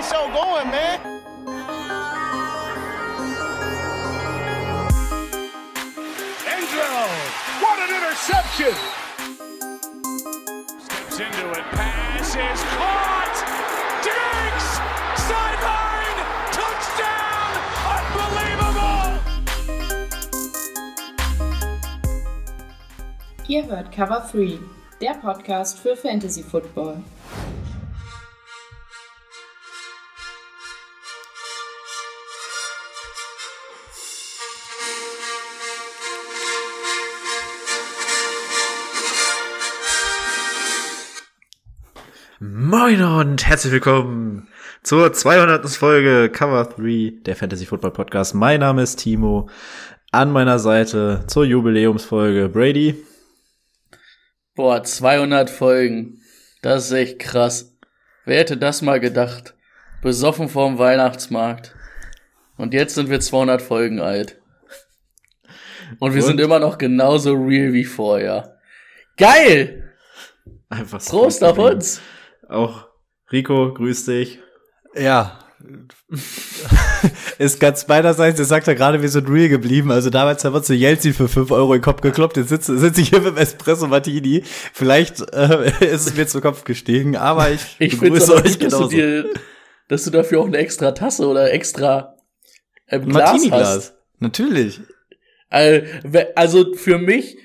the show going, man. Angelo, what an interception! Steps into it, pass is caught! Diggs! Sideline! Touchdown! Unbelievable! Ihr hört Cover 3, der Podcast für Fantasy Football. Moin und herzlich willkommen zur 200. Folge Cover 3 der Fantasy Football Podcast. Mein Name ist Timo. An meiner Seite zur Jubiläumsfolge Brady. Boah, 200 Folgen. Das ist echt krass. Wer hätte das mal gedacht? Besoffen vorm Weihnachtsmarkt. Und jetzt sind wir 200 Folgen alt. Und wir und? sind immer noch genauso real wie vorher. Geil! Einfach so Prost auf uns! Auch Rico, grüß dich. Ja. ist ganz beiderseits, ihr sagt ja gerade, wir sind real geblieben. Also damals haben wir zu Jelzin für 5 Euro in den Kopf gekloppt. Jetzt sitze sitz ich hier mit dem Espresso Martini. Vielleicht äh, ist es mir zu Kopf gestiegen, aber ich, ich begrüße euch genauso. Dass du, dir, dass du dafür auch eine extra Tasse oder extra ähm, Glas Martini-Glas. hast. Natürlich. Also für mich,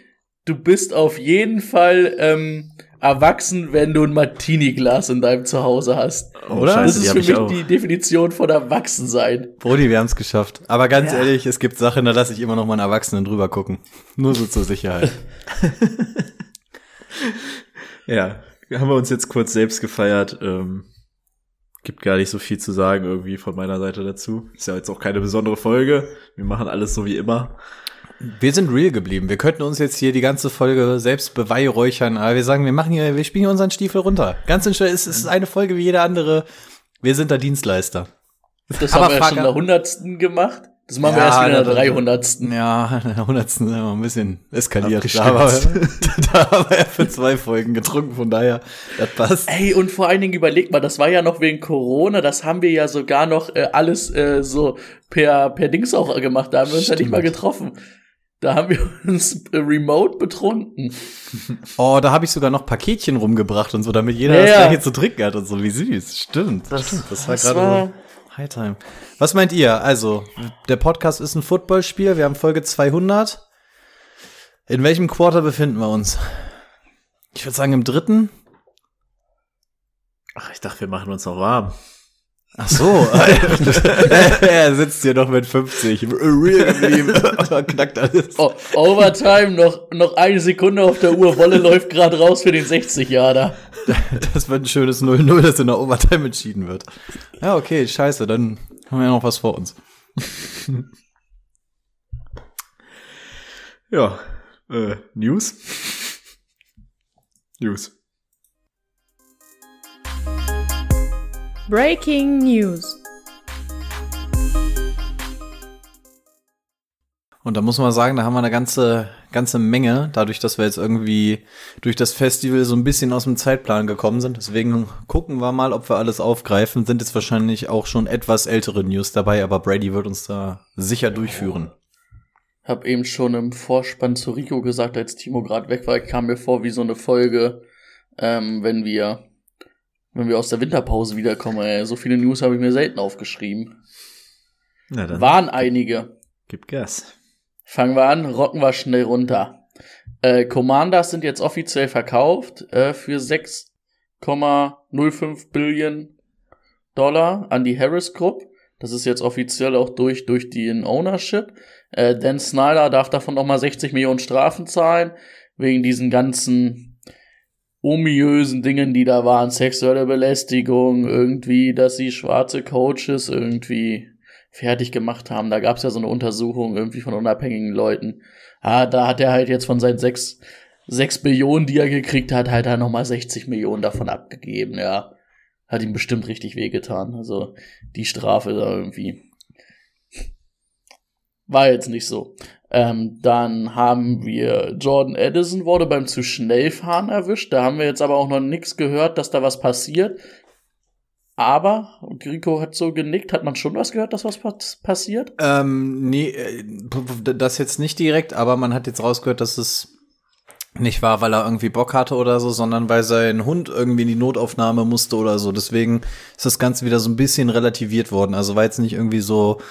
du bist auf jeden Fall ähm, erwachsen, wenn du ein Martini-Glas in deinem Zuhause hast. Oh, Oder? das ist für mich auch. die Definition von Erwachsensein. Brody, wir haben es geschafft. Aber ganz ja. ehrlich, es gibt Sachen, da lasse ich immer noch mal einen Erwachsenen drüber gucken. Nur so zur Sicherheit. ja, haben wir uns jetzt kurz selbst gefeiert. Ähm, gibt gar nicht so viel zu sagen irgendwie von meiner Seite dazu. Ist ja jetzt auch keine besondere Folge. Wir machen alles so wie immer. Wir sind real geblieben. Wir könnten uns jetzt hier die ganze Folge selbst beweihräuchern, aber wir sagen, wir machen hier, wir spielen hier unseren Stiefel runter. Ganz schön, es ist eine Folge wie jede andere. Wir sind da Dienstleister. Das aber haben wir ja schon in der hundertsten gemacht. Das machen ja, wir erst wieder in der dreihundertsten. Ja, in der hundertsten sind wir ein bisschen eskaliert. Da haben, wir, da haben wir ja für zwei Folgen getrunken, von daher, das passt. Ey, und vor allen Dingen überleg mal, das war ja noch wegen Corona, das haben wir ja sogar noch äh, alles äh, so per, per Dings auch gemacht, da haben wir uns ja nicht mal getroffen. Da haben wir uns remote betrunken. Oh, da habe ich sogar noch Paketchen rumgebracht und so, damit jeder ja, das gleiche zu trinken hat und so. Wie süß. Stimmt. Das, stimmt. das war gerade High Time. Was meint ihr? Also, der Podcast ist ein Footballspiel. Wir haben Folge 200. In welchem Quarter befinden wir uns? Ich würde sagen im dritten. Ach, ich dachte, wir machen uns noch warm. Ach so, er sitzt hier noch mit 50. Real geblieben. Knackt alles. Oh, Overtime, noch, noch eine Sekunde auf der Uhr. Wolle läuft gerade raus für den 60 Jahre. Das wird ein schönes 0-0, das in der Overtime entschieden wird. Ja, okay, scheiße, dann haben wir ja noch was vor uns. ja, äh, News? News. Breaking News. Und da muss man sagen, da haben wir eine ganze, ganze Menge, dadurch, dass wir jetzt irgendwie durch das Festival so ein bisschen aus dem Zeitplan gekommen sind. Deswegen gucken wir mal, ob wir alles aufgreifen. Sind jetzt wahrscheinlich auch schon etwas ältere News dabei, aber Brady wird uns da sicher durchführen. Hab eben schon im Vorspann zu Rico gesagt, als Timo gerade weg war, kam mir vor wie so eine Folge, ähm, wenn wir wenn wir aus der Winterpause wiederkommen. Ey. So viele News habe ich mir selten aufgeschrieben. Na dann. Waren einige. Gib Gas. Fangen wir an, rocken wir schnell runter. Äh, Commanders sind jetzt offiziell verkauft äh, für 6,05 Billionen Dollar an die Harris Group. Das ist jetzt offiziell auch durch, durch den Ownership. Äh, Dan Snyder darf davon nochmal 60 Millionen Strafen zahlen, wegen diesen ganzen omiösen Dingen, die da waren, sexuelle Belästigung, irgendwie, dass sie schwarze Coaches irgendwie fertig gemacht haben. Da gab's ja so eine Untersuchung irgendwie von unabhängigen Leuten. Ah, da hat er halt jetzt von seinen sechs, sechs Billionen, die er gekriegt hat, halt da nochmal 60 Millionen davon abgegeben, ja. Hat ihm bestimmt richtig wehgetan. Also die Strafe da irgendwie. War jetzt nicht so. Ähm, dann haben wir Jordan Edison wurde beim zu schnell fahren erwischt. Da haben wir jetzt aber auch noch nichts gehört, dass da was passiert. Aber Grico hat so genickt. Hat man schon was gehört, dass was passiert? Ähm, nee, äh, das jetzt nicht direkt, aber man hat jetzt rausgehört, dass es nicht war, weil er irgendwie Bock hatte oder so, sondern weil sein Hund irgendwie in die Notaufnahme musste oder so. Deswegen ist das Ganze wieder so ein bisschen relativiert worden. Also war jetzt nicht irgendwie so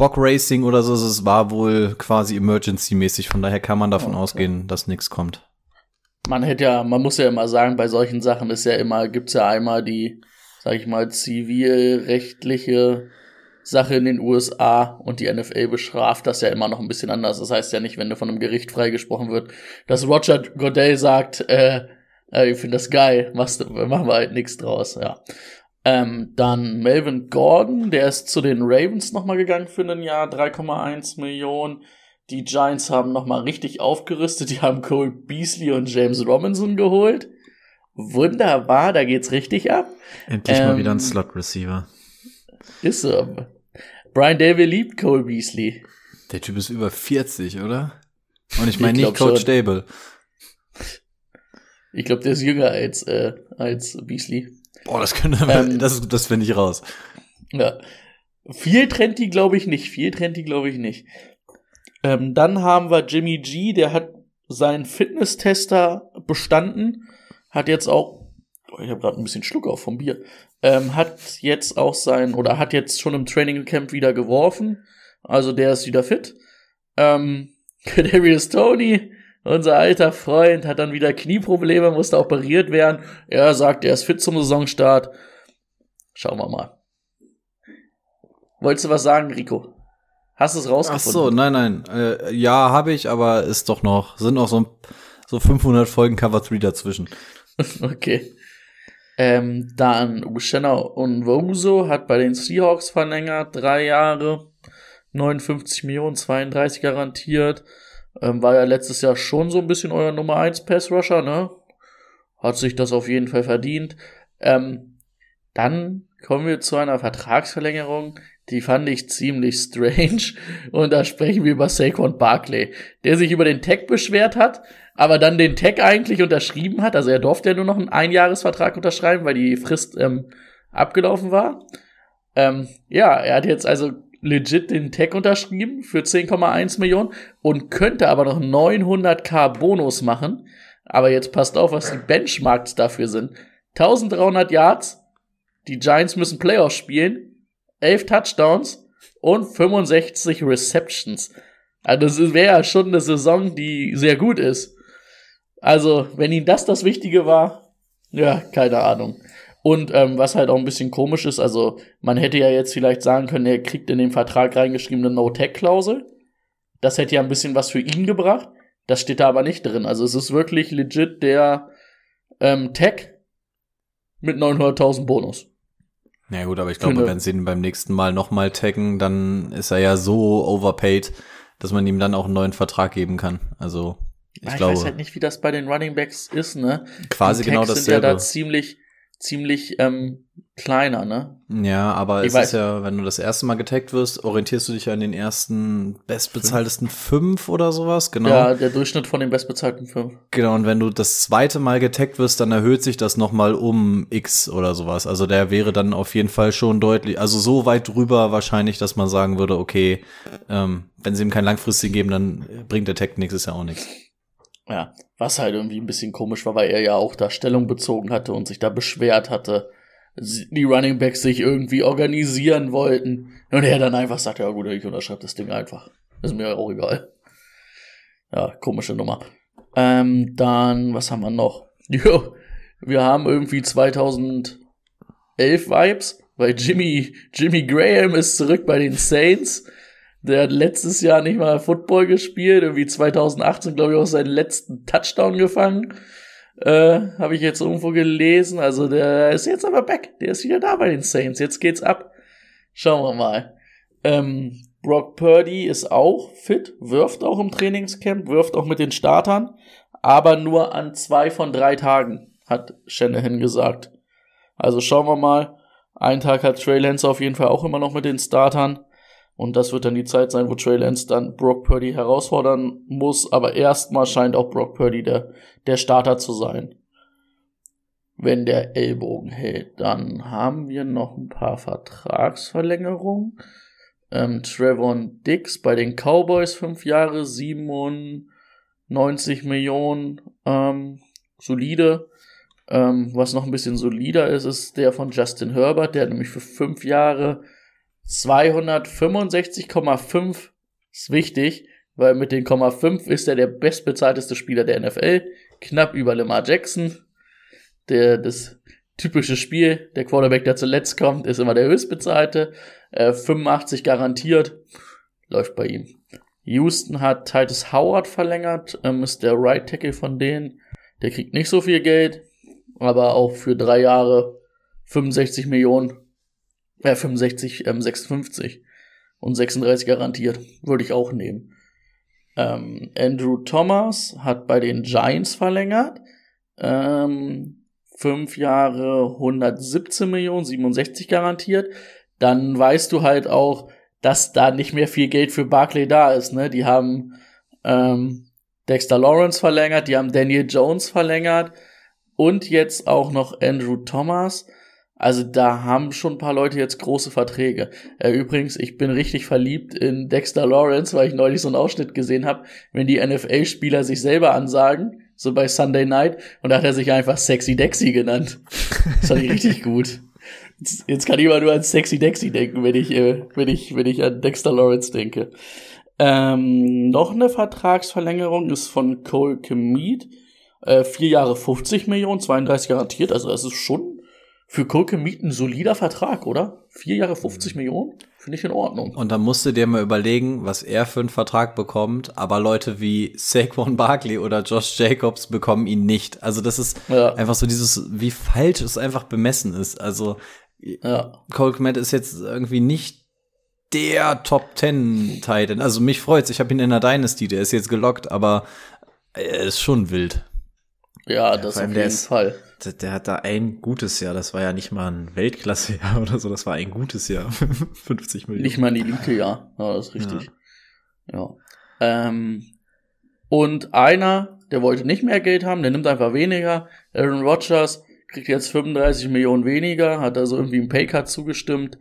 Bock Racing oder so, es war wohl quasi Emergency-mäßig. Von daher kann man davon okay. ausgehen, dass nichts kommt. Man hätte ja, man muss ja immer sagen, bei solchen Sachen ist ja immer, gibt's ja einmal die sag ich mal, zivilrechtliche Sache in den USA und die NFL bestraft das ja immer noch ein bisschen anders. Das heißt ja nicht, wenn du von einem Gericht freigesprochen wird, dass Roger Goodell sagt, äh, äh ich finde das geil, machst, machen wir halt nichts draus, ja. Ähm, dann Melvin Gordon, der ist zu den Ravens nochmal gegangen für ein Jahr, 3,1 Millionen. Die Giants haben nochmal richtig aufgerüstet, die haben Cole Beasley und James Robinson geholt. Wunderbar, da geht's richtig ab. Endlich ähm, mal wieder ein ähm, Slot-Receiver. Ist so. Brian Dable liebt Cole Beasley. Der Typ ist über 40, oder? Und ich meine nicht Coach schon. Dable. Ich glaube, der ist jünger als, äh, als Beasley. Boah, das könnte, ähm, das, das finde ich raus. Ja. Viel trennt die, glaube ich, nicht. Viel trennt die, glaube ich, nicht. Ähm, dann haben wir Jimmy G, der hat seinen Fitnesstester bestanden hat jetzt auch, oh, ich habe gerade ein bisschen Schluck auf vom Bier, ähm, hat jetzt auch sein, oder hat jetzt schon im Training Camp wieder geworfen. Also der ist wieder fit. Ähm, Kadarius Tony, unser alter Freund, hat dann wieder Knieprobleme, musste operiert werden. Er sagt, er ist fit zum Saisonstart. Schauen wir mal. Wolltest du was sagen, Rico? Hast du es rausgefunden? Ach so, nein, nein. Äh, ja, habe ich, aber ist doch noch, sind noch so, so 500 Folgen Cover 3 dazwischen. okay. Ähm, dann Ushenna Onwoso hat bei den Seahawks verlängert, drei Jahre, 59 Millionen, 32 garantiert. Ähm, war ja letztes Jahr schon so ein bisschen euer Nummer 1 Pass Rusher, ne? Hat sich das auf jeden Fall verdient. Ähm, dann kommen wir zu einer Vertragsverlängerung, die fand ich ziemlich strange. Und da sprechen wir über Saquon Barkley, der sich über den Tag beschwert hat, aber dann den Tag eigentlich unterschrieben hat. Also er durfte ja nur noch einen Einjahresvertrag unterschreiben, weil die Frist ähm, abgelaufen war. Ähm, ja, er hat jetzt also legit den Tag unterschrieben für 10,1 Millionen und könnte aber noch 900k Bonus machen. Aber jetzt passt auf, was die Benchmarks dafür sind. 1300 Yards, die Giants müssen Playoffs spielen, 11 Touchdowns und 65 Receptions. Also das wäre ja schon eine Saison, die sehr gut ist. Also, wenn ihm das das Wichtige war, ja, keine Ahnung. Und ähm, was halt auch ein bisschen komisch ist, also man hätte ja jetzt vielleicht sagen können, er kriegt in den Vertrag reingeschrieben eine No-Tech-Klausel. Das hätte ja ein bisschen was für ihn gebracht. Das steht da aber nicht drin. Also es ist wirklich legit der ähm, Tech mit 900.000 Bonus. Na ja, gut, aber ich glaube, wenn sie ihn beim nächsten Mal nochmal taggen, dann ist er ja so overpaid, dass man ihm dann auch einen neuen Vertrag geben kann. Also ich, ich glaube, weiß halt nicht, wie das bei den Running Backs ist, ne? Quasi genau dasselbe. sind ja da ziemlich, ziemlich ähm, kleiner, ne? Ja, aber ich es weiß. ist ja, wenn du das erste Mal getaggt wirst, orientierst du dich ja an den ersten bestbezahltesten fünf oder sowas, genau. Ja, der Durchschnitt von den bestbezahlten fünf. Genau, und wenn du das zweite Mal getaggt wirst, dann erhöht sich das nochmal um X oder sowas. Also der wäre dann auf jeden Fall schon deutlich, also so weit drüber wahrscheinlich, dass man sagen würde, okay, ähm, wenn sie ihm keinen langfristigen geben, dann bringt der Tag nichts, ist ja auch nichts. Ja, was halt irgendwie ein bisschen komisch war, weil er ja auch da Stellung bezogen hatte und sich da beschwert hatte, die Running Backs sich irgendwie organisieren wollten. Und er dann einfach sagt, ja gut, ich unterschreibe das Ding einfach. Ist mir auch egal. Ja, komische Nummer. Ähm, dann, was haben wir noch? Jo, wir haben irgendwie 2011 Vibes, weil Jimmy, Jimmy Graham ist zurück bei den Saints. Der hat letztes Jahr nicht mal Football gespielt, irgendwie 2018, glaube ich, auch seinen letzten Touchdown gefangen. Äh, Habe ich jetzt irgendwo gelesen. Also der ist jetzt aber back. Der ist wieder da bei den Saints. Jetzt geht's ab. Schauen wir mal. Ähm, Brock Purdy ist auch fit, wirft auch im Trainingscamp, wirft auch mit den Startern, aber nur an zwei von drei Tagen, hat Shanahan gesagt. Also schauen wir mal. Ein Tag hat Trey Lance auf jeden Fall auch immer noch mit den Startern. Und das wird dann die Zeit sein, wo Trey Lance dann Brock Purdy herausfordern muss. Aber erstmal scheint auch Brock Purdy der, der Starter zu sein. wenn der Ellbogen hält. Dann haben wir noch ein paar Vertragsverlängerungen. Ähm, Trevon Dix bei den Cowboys fünf Jahre, 97 Millionen, ähm, solide. Ähm, was noch ein bisschen solider ist, ist der von Justin Herbert, der nämlich für fünf Jahre 265,5 ist wichtig, weil mit den 0,5 ist er der bestbezahlteste Spieler der NFL, knapp über Lamar Jackson. Der, das typische Spiel, der Quarterback, der zuletzt kommt, ist immer der höchstbezahlte. Äh, 85 garantiert, läuft bei ihm. Houston hat Titus Howard verlängert, ähm, ist der Right Tackle von denen. Der kriegt nicht so viel Geld, aber auch für drei Jahre 65 Millionen, äh, 65, ähm, 56 und 36 garantiert. Würde ich auch nehmen. Ähm, Andrew Thomas hat bei den Giants verlängert. Ähm, fünf Jahre 117 Millionen, 67 garantiert. Dann weißt du halt auch, dass da nicht mehr viel Geld für Barclay da ist. Ne? Die haben ähm, Dexter Lawrence verlängert, die haben Daniel Jones verlängert und jetzt auch noch Andrew Thomas. Also da haben schon ein paar Leute jetzt große Verträge. Äh, übrigens, ich bin richtig verliebt in Dexter Lawrence, weil ich neulich so einen Ausschnitt gesehen habe, wenn die NFL-Spieler sich selber ansagen, so bei Sunday Night, und da hat er sich einfach Sexy Dexy genannt. Das fand ich richtig gut. Jetzt, jetzt kann ich immer nur an Sexy Dexy denken, wenn ich, äh, wenn ich, wenn ich an Dexter Lawrence denke. Ähm, noch eine Vertragsverlängerung ist von Cole Kemead. Äh, vier Jahre 50 Millionen, 32 garantiert. Also das ist schon für Kolke Miet ein solider Vertrag, oder? Vier Jahre 50 Millionen? Finde ich in Ordnung. Und dann musst du dir mal überlegen, was er für einen Vertrag bekommt, aber Leute wie Saquon Barkley oder Josh Jacobs bekommen ihn nicht. Also das ist ja. einfach so dieses, wie falsch es einfach bemessen ist. Also ja. Cole Kmet ist jetzt irgendwie nicht der Top Ten Titan. Also mich freut's. Ich habe ihn in der Dynasty, der ist jetzt gelockt, aber er ist schon wild. Ja, das ja, auf jeden Fall der, der, hat da ein gutes Jahr, das war ja nicht mal ein Weltklassejahr oder so, das war ein gutes Jahr. 50 Millionen. Nicht mal ein Elite-Jahr, ja, das ist richtig. Ja. ja. Ähm, und einer, der wollte nicht mehr Geld haben, der nimmt einfach weniger. Aaron Rodgers kriegt jetzt 35 Millionen weniger, hat also irgendwie einen Paycard zugestimmt.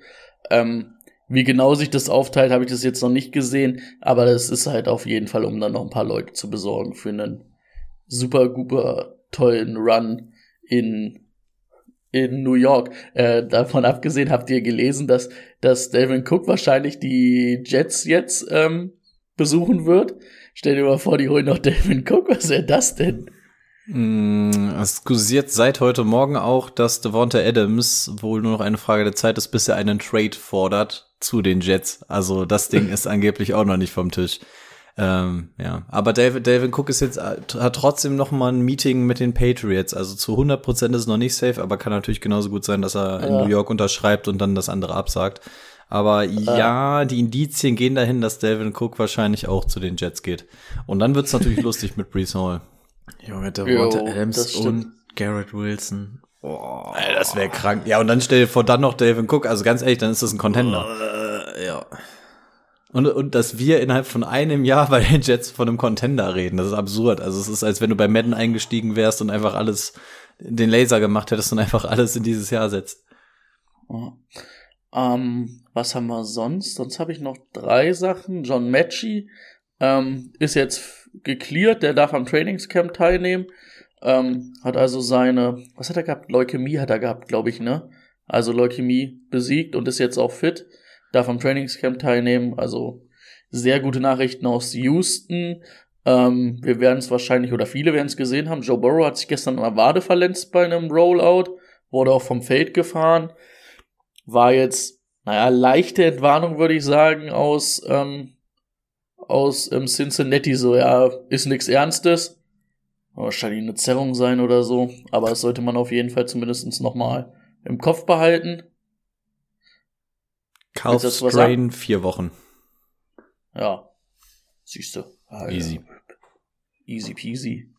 Ähm, wie genau sich das aufteilt, habe ich das jetzt noch nicht gesehen, aber das ist halt auf jeden Fall, um dann noch ein paar Leute zu besorgen für einen super, super tollen Run in in New York. Äh, davon abgesehen habt ihr gelesen, dass, dass Delvin Cook wahrscheinlich die Jets jetzt ähm, besuchen wird. Stell dir mal vor, die holen noch Delvin Cook. Was wäre das denn? Mm, es kursiert seit heute Morgen auch, dass Devonta Adams wohl nur noch eine Frage der Zeit ist, bis er einen Trade fordert zu den Jets. Also das Ding ist angeblich auch noch nicht vom Tisch. Ähm, ja, aber David, David Cook ist jetzt, äh, hat trotzdem noch mal ein Meeting mit den Patriots. Also zu 100 Prozent ist es noch nicht safe, aber kann natürlich genauso gut sein, dass er ja. in New York unterschreibt und dann das andere absagt. Aber ja, ja die Indizien gehen dahin, dass Delvin Cook wahrscheinlich auch zu den Jets geht. Und dann wird's natürlich lustig mit Brees Hall. Junge, der Walter Adams und Garrett Wilson. Oh, Ey, das wäre krank. Ja, und dann stell dir vor, dann noch Delvin Cook. Also ganz ehrlich, dann ist das ein Contender. Uh, ja. Und, und dass wir innerhalb von einem Jahr bei den Jets von einem Contender reden, das ist absurd. Also es ist, als wenn du bei Madden eingestiegen wärst und einfach alles, den Laser gemacht hättest und einfach alles in dieses Jahr setzt. Oh. Ähm, was haben wir sonst? Sonst habe ich noch drei Sachen. John Matchy ähm, ist jetzt geklärt, der darf am Trainingscamp teilnehmen. Ähm, hat also seine, was hat er gehabt? Leukämie hat er gehabt, glaube ich, ne? Also Leukämie besiegt und ist jetzt auch fit darf am Trainingscamp teilnehmen. Also sehr gute Nachrichten aus Houston. Ähm, wir werden es wahrscheinlich, oder viele werden es gesehen haben, Joe Burrow hat sich gestern an der Wade verletzt bei einem Rollout, wurde auch vom Feld gefahren. War jetzt, naja, leichte Entwarnung, würde ich sagen, aus, ähm, aus ähm, Cincinnati. So, ja, ist nichts Ernstes. Wahrscheinlich eine Zerrung sein oder so. Aber das sollte man auf jeden Fall zumindest nochmal im Kopf behalten. Calf-Strain, vier Wochen. Ja. Siehst du. Easy. Easy peasy.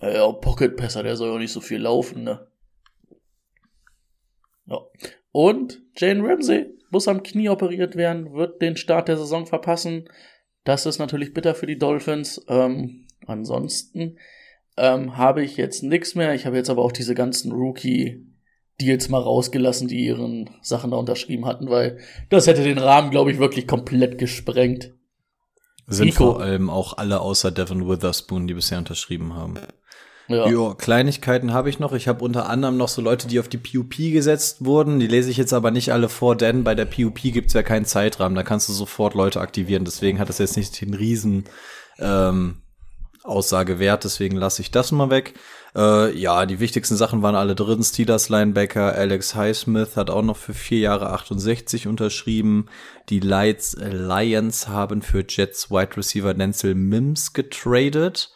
Ja, Pocket Passer, der soll auch nicht so viel laufen, ne? Ja. Und Jane Ramsey muss am Knie operiert werden, wird den Start der Saison verpassen. Das ist natürlich bitter für die Dolphins. Ähm, ansonsten ähm, habe ich jetzt nix mehr. Ich habe jetzt aber auch diese ganzen Rookie-Deals mal rausgelassen, die ihren Sachen da unterschrieben hatten, weil das hätte den Rahmen, glaube ich, wirklich komplett gesprengt. Sind Nico. vor allem auch alle außer Devin Witherspoon, die bisher unterschrieben haben. Ja. Ja, Kleinigkeiten habe ich noch. Ich habe unter anderem noch so Leute, die auf die PUP gesetzt wurden. Die lese ich jetzt aber nicht alle vor, denn bei der PUP gibt's ja keinen Zeitrahmen. Da kannst du sofort Leute aktivieren. Deswegen hat das jetzt nicht den riesen ähm, Aussagewert. Deswegen lasse ich das mal weg. Äh, ja, die wichtigsten Sachen waren alle drin. Steelers Linebacker Alex Highsmith hat auch noch für vier Jahre 68 unterschrieben. Die Lights, äh, Lions haben für Jets Wide Receiver Denzel Mims getradet.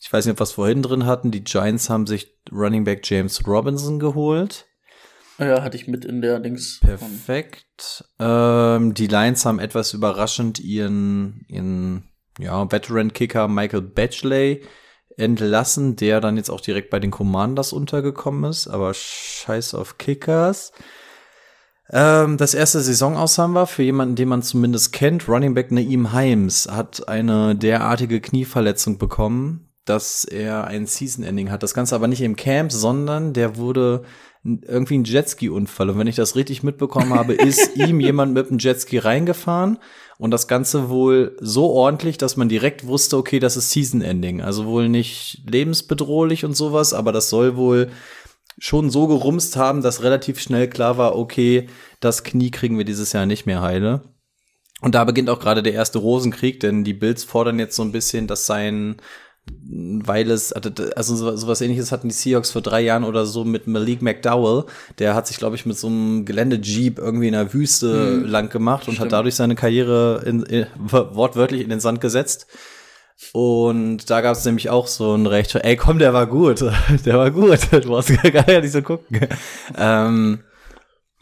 Ich weiß nicht, ob wir es vorhin drin hatten. Die Giants haben sich Running Back James Robinson geholt. ja, hatte ich mit in der Dings. Perfekt. Ähm, die Lions haben etwas überraschend ihren, ihren ja, Veteran-Kicker Michael Batchley entlassen, der dann jetzt auch direkt bei den Commanders untergekommen ist. Aber scheiß auf Kickers. Ähm, das erste Saison aus haben wir für jemanden, den man zumindest kennt. Running Back Naeem Himes hat eine derartige Knieverletzung bekommen, dass er ein Season-Ending hat. Das Ganze aber nicht im Camp, sondern der wurde irgendwie ein Jetski-Unfall. Und wenn ich das richtig mitbekommen habe, ist ihm jemand mit einem Jetski reingefahren und das Ganze wohl so ordentlich, dass man direkt wusste, okay, das ist Season-Ending. Also wohl nicht lebensbedrohlich und sowas, aber das soll wohl schon so gerumst haben, dass relativ schnell klar war, okay, das Knie kriegen wir dieses Jahr nicht mehr heile. Und da beginnt auch gerade der erste Rosenkrieg, denn die Bills fordern jetzt so ein bisschen, dass sein, weil es, also so- sowas ähnliches hatten die Seahawks vor drei Jahren oder so mit Malik McDowell. Der hat sich, glaube ich, mit so einem Geländejeep irgendwie in der Wüste lang gemacht und hat stimmt. dadurch seine Karriere in, in, wortwörtlich in den Sand gesetzt. Und da gab es nämlich auch so ein Recht, ey komm, der war gut, der war gut, du brauchst gar nicht so gucken. Ähm,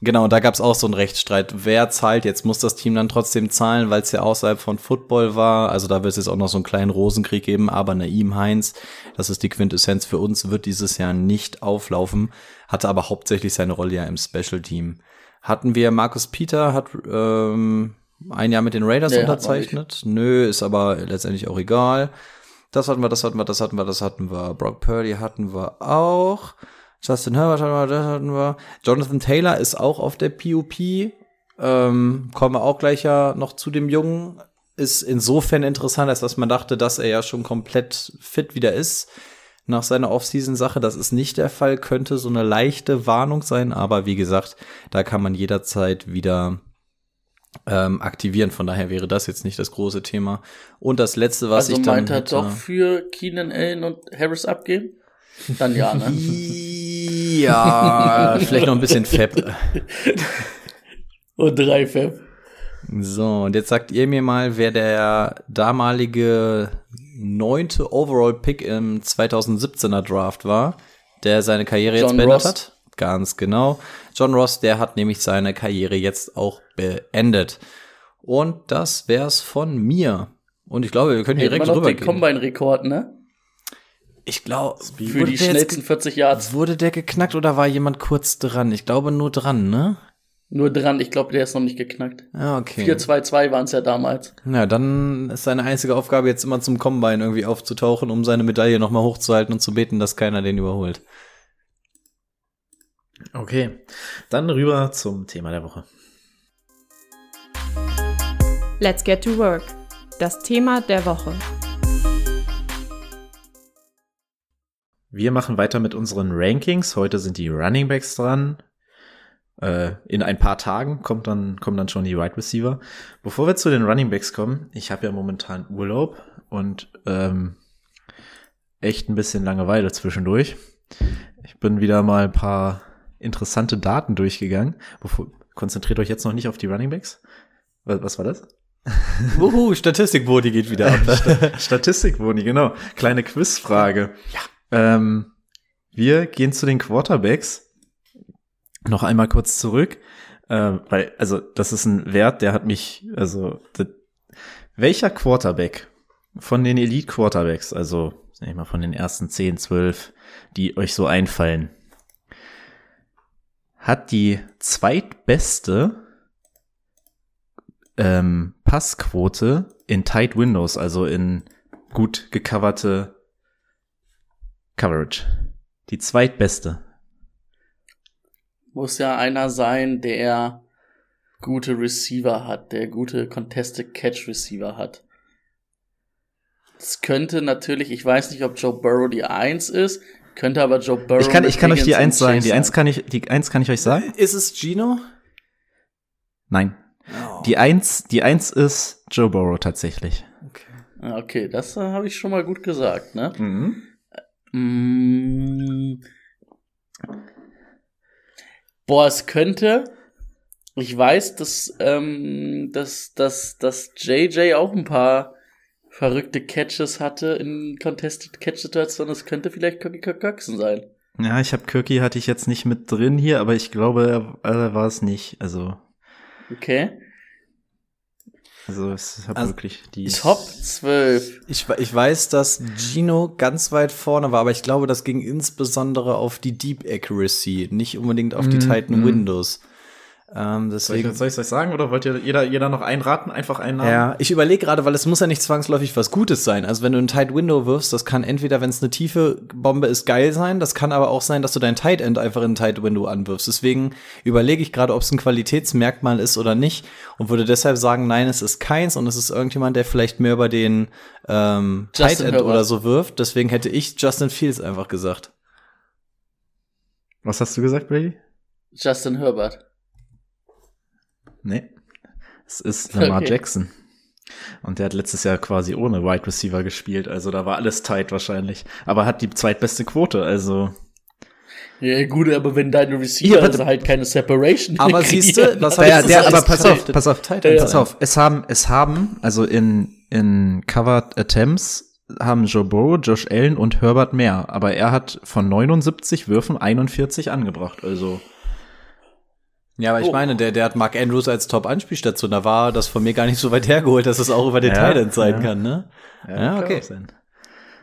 genau, da gab es auch so einen Rechtsstreit. Wer zahlt? Jetzt muss das Team dann trotzdem zahlen, weil es ja außerhalb von Football war. Also da wird es jetzt auch noch so einen kleinen Rosenkrieg geben. Aber Naim Heinz, das ist die Quintessenz für uns, wird dieses Jahr nicht auflaufen. Hatte aber hauptsächlich seine Rolle ja im Special Team. Hatten wir Markus Peter, hat ähm, ein Jahr mit den Raiders Nee, unterzeichnet. Nö, ist aber letztendlich auch egal. Das hatten wir, das hatten wir, das hatten wir, das hatten wir. Brock Purdy hatten wir auch. Justin Herbert hatten wir. Jonathan Taylor ist auch auf der PUP. Ähm, kommen wir auch gleich ja noch zu dem Jungen. Ist insofern interessant, als dass man dachte, dass er ja schon komplett fit wieder ist nach seiner Offseason-Sache. Das ist nicht der Fall, könnte so eine leichte Warnung sein, aber wie gesagt, da kann man jederzeit wieder ähm, aktivieren. Von daher wäre das jetzt nicht das große Thema. Und das letzte, was also ich dann meint er doch für Keenan Allen und Harris abgeben? Dann ja, ne? Ja, vielleicht noch ein bisschen Fab. und drei Fab. So, und jetzt sagt ihr mir mal, wer der damalige neunte Overall-Pick im 2017er Draft war, der seine Karriere jetzt John beendet Ross. hat. Ganz genau. John Ross, der hat nämlich seine Karriere jetzt auch beendet. Und das wär's von mir. Und ich glaube, wir können Hält direkt man noch den rübergehen. Combine-Rekord, ne? Ich glaube, Für die schnellsten 40 Yards. Wurde der geknackt oder war jemand kurz dran? Ich glaube nur dran, ne? Nur dran, ich glaube, der ist noch nicht geknackt. Ja, okay. 4-2-2 waren es ja damals. Ja, dann ist seine einzige Aufgabe jetzt immer zum Combine irgendwie aufzutauchen, um seine Medaille nochmal hochzuhalten und zu beten, dass keiner den überholt. Okay, dann rüber zum Thema der Woche. Let's get to work. Das Thema der Woche. Wir machen weiter mit unseren Rankings. Heute sind die Running Backs dran. Äh, in ein paar Tagen kommt dann, kommen dann schon die Wide Receiver. Bevor wir zu den Running Backs kommen, ich habe ja momentan Urlaub und ähm, echt ein bisschen Langeweile zwischendurch. Ich bin wieder mal ein paar interessante Daten durchgegangen. Bevor, konzentriert euch jetzt noch nicht auf die Running Backs. Was, was war das? Wuhu, Statistikbody geht wieder ab. Statistikboni, genau. Kleine Quizfrage. Ja. Ähm, wir gehen zu den Quarterbacks. Noch einmal kurz zurück, äh, weil, also, das ist ein Wert, der hat mich, also, welcher Quarterback von den Elite Quarterbacks, also, sag ich mal, von den ersten 10, 12, die euch so einfallen, hat die zweitbeste ähm, Passquote in Tight Windows, also in gut gecoverte Coverage. Die zweitbeste. Muss ja einer sein, der gute Receiver hat, der gute Contested Catch Receiver hat. Es könnte natürlich, ich weiß nicht, ob Joe Burrow die Eins ist, könnte aber Joe Burrow. Ich kann, ich kann euch die Eins sagen. Die Eins kann ich, die Eins kann ich euch sagen. Ist es Gino? Nein. Die Eins, die Eins ist Joe Burrow tatsächlich. Ah, Okay, das äh, habe ich schon mal gut gesagt, ne? Mhm. Mm. Boah, es könnte. Ich weiß, dass, ähm, dass, dass, dass JJ auch ein paar verrückte Catches hatte in Contested Catch-Situationen. Es könnte vielleicht Cookie Coxen sein. Ja, ich habe Kirky hatte ich jetzt nicht mit drin hier, aber ich glaube, er, er war es nicht. Also, Okay. Also es hat Also, wirklich die. Top 12. Ich, ich weiß, dass Gino ganz weit vorne war, aber ich glaube, das ging insbesondere auf die Deep Accuracy, nicht unbedingt auf die Mm, Titan mm. Windows. Ähm, Soll ich, deswegen. soll ich euch sagen oder wollt ihr jeder, jeder noch einraten? Einfach einen Namen? Ja, ich überlege gerade, weil es muss ja nicht zwangsläufig was Gutes sein. Also wenn du ein Tight Window wirfst, das kann entweder, wenn es eine tiefe Bombe ist, geil sein. Das kann aber auch sein, dass du dein Tight End einfach in ein Tight Window anwirfst. Deswegen überlege ich gerade, ob es ein Qualitätsmerkmal ist oder nicht und würde deshalb sagen, nein, es ist keins und es ist irgendjemand, der vielleicht mehr über den ähm, Justin Tight End Herbert. oder so wirft. Deswegen hätte ich Justin Fields einfach gesagt. Was hast du gesagt, Brady? Justin Herbert. Nee. Es ist Lamar Okay. Jackson. Und der hat letztes Jahr quasi ohne Wide Receiver gespielt, also da war alles tight wahrscheinlich. Aber hat die zweitbeste Quote, also. Ja, gut, aber wenn deine Receiver warte. also halt keine Separation Aber siehst du, was heißt ist der, aber pass tight. auf, pass auf, Tight Ja, End ja. pass auf. Es haben, es haben, also in, in Covered Attempts haben Joe Burrow, Josh Allen und Herbert mehr. Aber er hat von 79 Würfen 41 angebracht, also. Ja, aber ich Oh. meine, der, der hat Mark Andrews als Top-Anspielstation. Da war das von mir gar nicht so weit hergeholt, dass es auch über den Ja, Tight End sein ja. kann, ne? Ja, kann okay.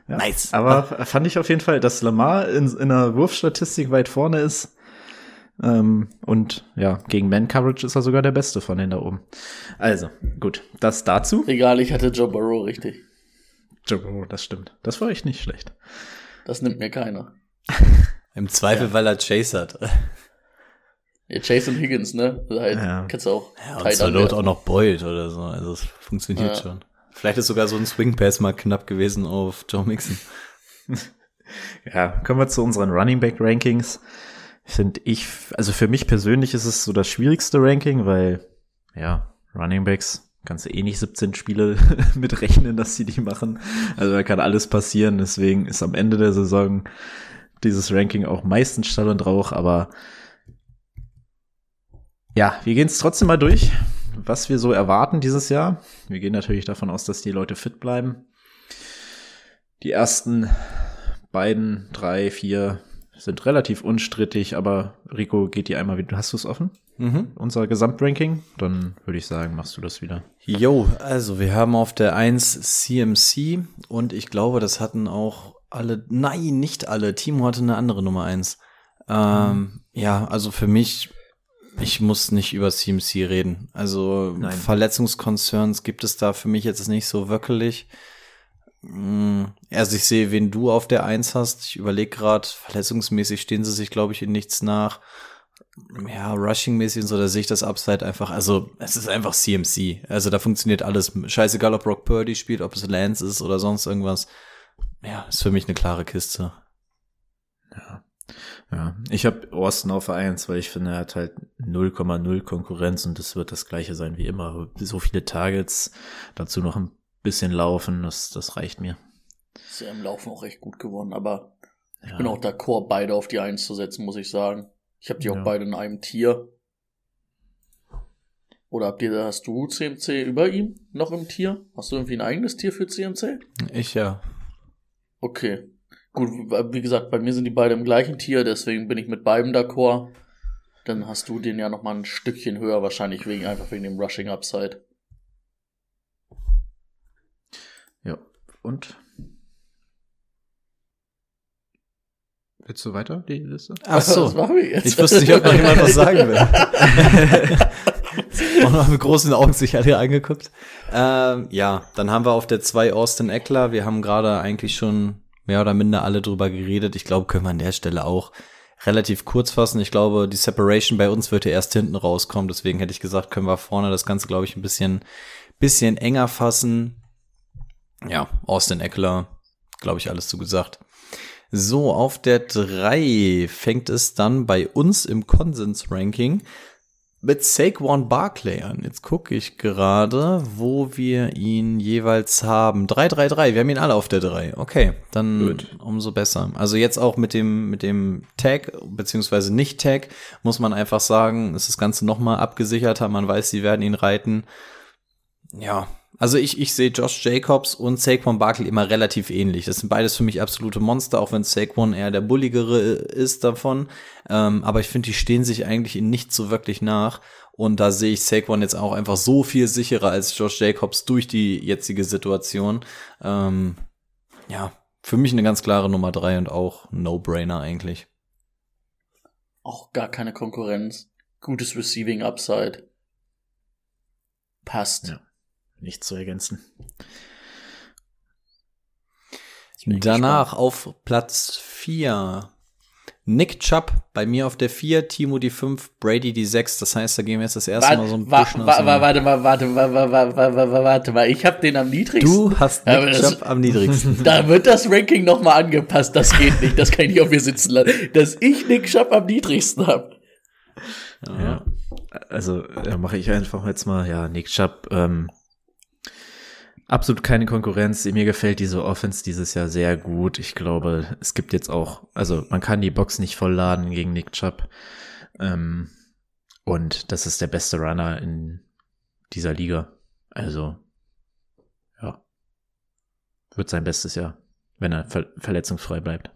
Ja. Nice. Aber fand ich auf jeden Fall, dass Lamar in, in der Wurfstatistik weit vorne ist. Ähm, und ja, gegen Man-Coverage ist er sogar der Beste von denen da oben. Also, gut, das dazu. Egal, ich hatte Joe Burrow richtig. Joe Burrow, das stimmt. Das war echt nicht schlecht. Das nimmt mir keiner. Im Zweifel, weil er Chase hat. Ja, Chase und Higgins, ne? Also halt, Ja. Kannst du auch. Ja, und zur Not auch noch Boyd oder so. Also es funktioniert Ja. schon. Vielleicht ist sogar so ein Swing Pass mal knapp gewesen auf Joe Mixon. Ja, kommen wir zu unseren Running Back Rankings. Finde ich, also für mich persönlich ist es so das schwierigste Ranking, weil, ja, Running Backs kannst du eh nicht 17 Spiele mitrechnen, dass sie die machen. Also da kann alles passieren. Deswegen ist am Ende der Saison dieses Ranking auch meistens Stall und Rauch, aber ja, wir gehen es trotzdem mal durch, was wir so erwarten dieses Jahr. Wir gehen natürlich davon aus, dass die Leute fit bleiben. Die ersten beiden, drei, vier sind relativ unstrittig, aber Rico geht die einmal wieder. Hast du es offen? Mhm. Unser Gesamtranking? Dann würde ich sagen, machst du das wieder. Jo, also wir haben auf der 1 CMC und ich glaube, das hatten auch alle, nein, nicht alle. Timo hatte eine andere Nummer 1. Ähm, ja, also für mich, ich muss nicht über CMC reden. Also Nein. Verletzungskonzerns gibt es da für mich jetzt nicht so wirklich. Mm, Also ich sehe, wen du auf der 1 hast. Ich überlege gerade, verletzungsmäßig stehen sie sich, glaube ich, in nichts nach. Ja, Rushing-mäßig und so, da sehe ich das Upside einfach. Also, es ist einfach CMC. Also, da funktioniert alles. Scheißegal, ob Brock Purdy spielt, ob es Lance ist oder sonst irgendwas. Ja, ist für mich eine klare Kiste. Ja, ich habe Austin auf 1, weil ich finde, er hat halt 0,0 Konkurrenz und das wird das gleiche sein wie immer. So viele Targets, dazu noch ein bisschen laufen, das, das reicht mir. Ist ja im Laufen auch recht gut geworden, aber ich Ja. bin auch d'accord, beide auf die Eins zu setzen, muss ich sagen. Ich habe die auch Ja. beide in einem Tier. Oder habt ihr, hast du CMC über ihm noch im Tier? Hast du irgendwie ein eigenes Tier für CMC? Ich ja. Okay. Gut, wie gesagt, bei mir sind die beide im gleichen Tier, deswegen bin ich mit beiden d'accord. Dann hast du den ja noch mal ein Stückchen höher, wahrscheinlich wegen einfach wegen dem Rushing Upside. Ja, und? Willst du weiter, die Liste? Ach so. Was machen wir jetzt? Ich wusste nicht, ob noch jemand was sagen will. Auch noch mit großen Augen sich alle angeguckt. Ähm, ja, dann haben wir auf der 2 Austin Eckler. Wir haben gerade eigentlich schon mehr oder minder alle drüber geredet. Ich glaube, können wir an der Stelle auch relativ kurz fassen. Ich glaube, die Separation bei uns wird ja erst hinten rauskommen. Deswegen hätte ich gesagt, können wir vorne das Ganze, glaube ich, ein bisschen, bisschen enger fassen. Ja, Austin Eckler, glaube ich, alles zu gesagt. So, auf der 3 fängt es dann bei uns im Konsens-Ranking mit Saquon Barclay an. Jetzt gucke ich gerade, wo wir ihn jeweils haben. 3-3-3, wir haben ihn alle auf der 3. Okay, dann Gut. umso besser. Also jetzt auch mit dem, mit dem Tag, beziehungsweise Nicht-Tag, muss man einfach sagen, ist das Ganze nochmal abgesicherter. Man weiß, sie werden ihn reiten. Ja, also ich, ich sehe Josh Jacobs und Saquon Barkley immer relativ ähnlich. Das sind beides für mich absolute Monster, auch wenn Saquon eher der bulligere ist davon. Ähm, aber ich finde, die stehen sich eigentlich in nicht so wirklich nach. Und da sehe ich Saquon jetzt auch einfach so viel sicherer als Josh Jacobs durch die jetzige Situation. Ähm, ja, für mich eine ganz klare Nummer drei und auch No-Brainer eigentlich. Auch gar keine Konkurrenz. Gutes Receiving Upside. Passt. Ja nichts zu ergänzen. Danach auf Platz 4 Nick Chubb bei mir auf der 4, Timo die 5, Brady die 6. Das heißt, da gehen wir jetzt das erste Mal so ein bisschen wa wa Warte mal, warte mal, warte mal, warte mal. Ich habe den am niedrigsten. Du hast Nick Chubb am niedrigsten. Da wird das Ranking noch mal angepasst. Das geht nicht. Das kann ich nicht auf mir sitzen lassen. Dass ich Nick Chubb am niedrigsten habe. Ja. Also, da mache ich einfach jetzt mal, ja, Nick Chubb, ähm, Absolut keine Konkurrenz. Mir gefällt diese Offense dieses Jahr sehr gut. Ich glaube, es gibt jetzt auch, also man kann die Box nicht vollladen gegen Nick Chubb. Ähm, und das ist der beste Runner in dieser Liga. Also, ja. Wird sein bestes Jahr, wenn er ver verletzungsfrei bleibt.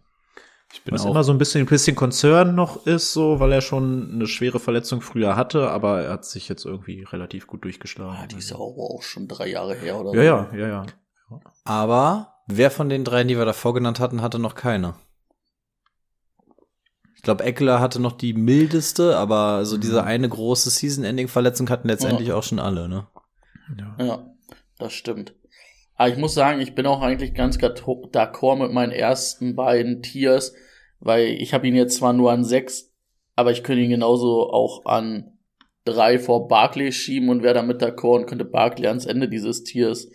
Ich bin Was immer so ein bisschen, ein bisschen Konzern noch ist, so, weil er schon eine schwere Verletzung früher hatte, aber er hat sich jetzt irgendwie relativ gut durchgeschlagen. Ja, die ist ja aber auch schon drei Jahre her, oder? Ja, so. ja, ja, ja. Aber wer von den dreien, die wir davor genannt hatten, hatte noch keine? Ich glaube, Eckler hatte noch die mildeste, aber so diese mhm. eine große Season-Ending-Verletzung hatten letztendlich ja. auch schon alle, ne? Ja. ja, das stimmt. Aber ich muss sagen, ich bin auch eigentlich ganz d'accord mit meinen ersten beiden Tiers, weil ich habe ihn jetzt zwar nur an sechs, aber ich könnte ihn genauso auch an drei vor Barclay schieben und wäre damit d'accord und könnte Barclay ans Ende dieses Tiers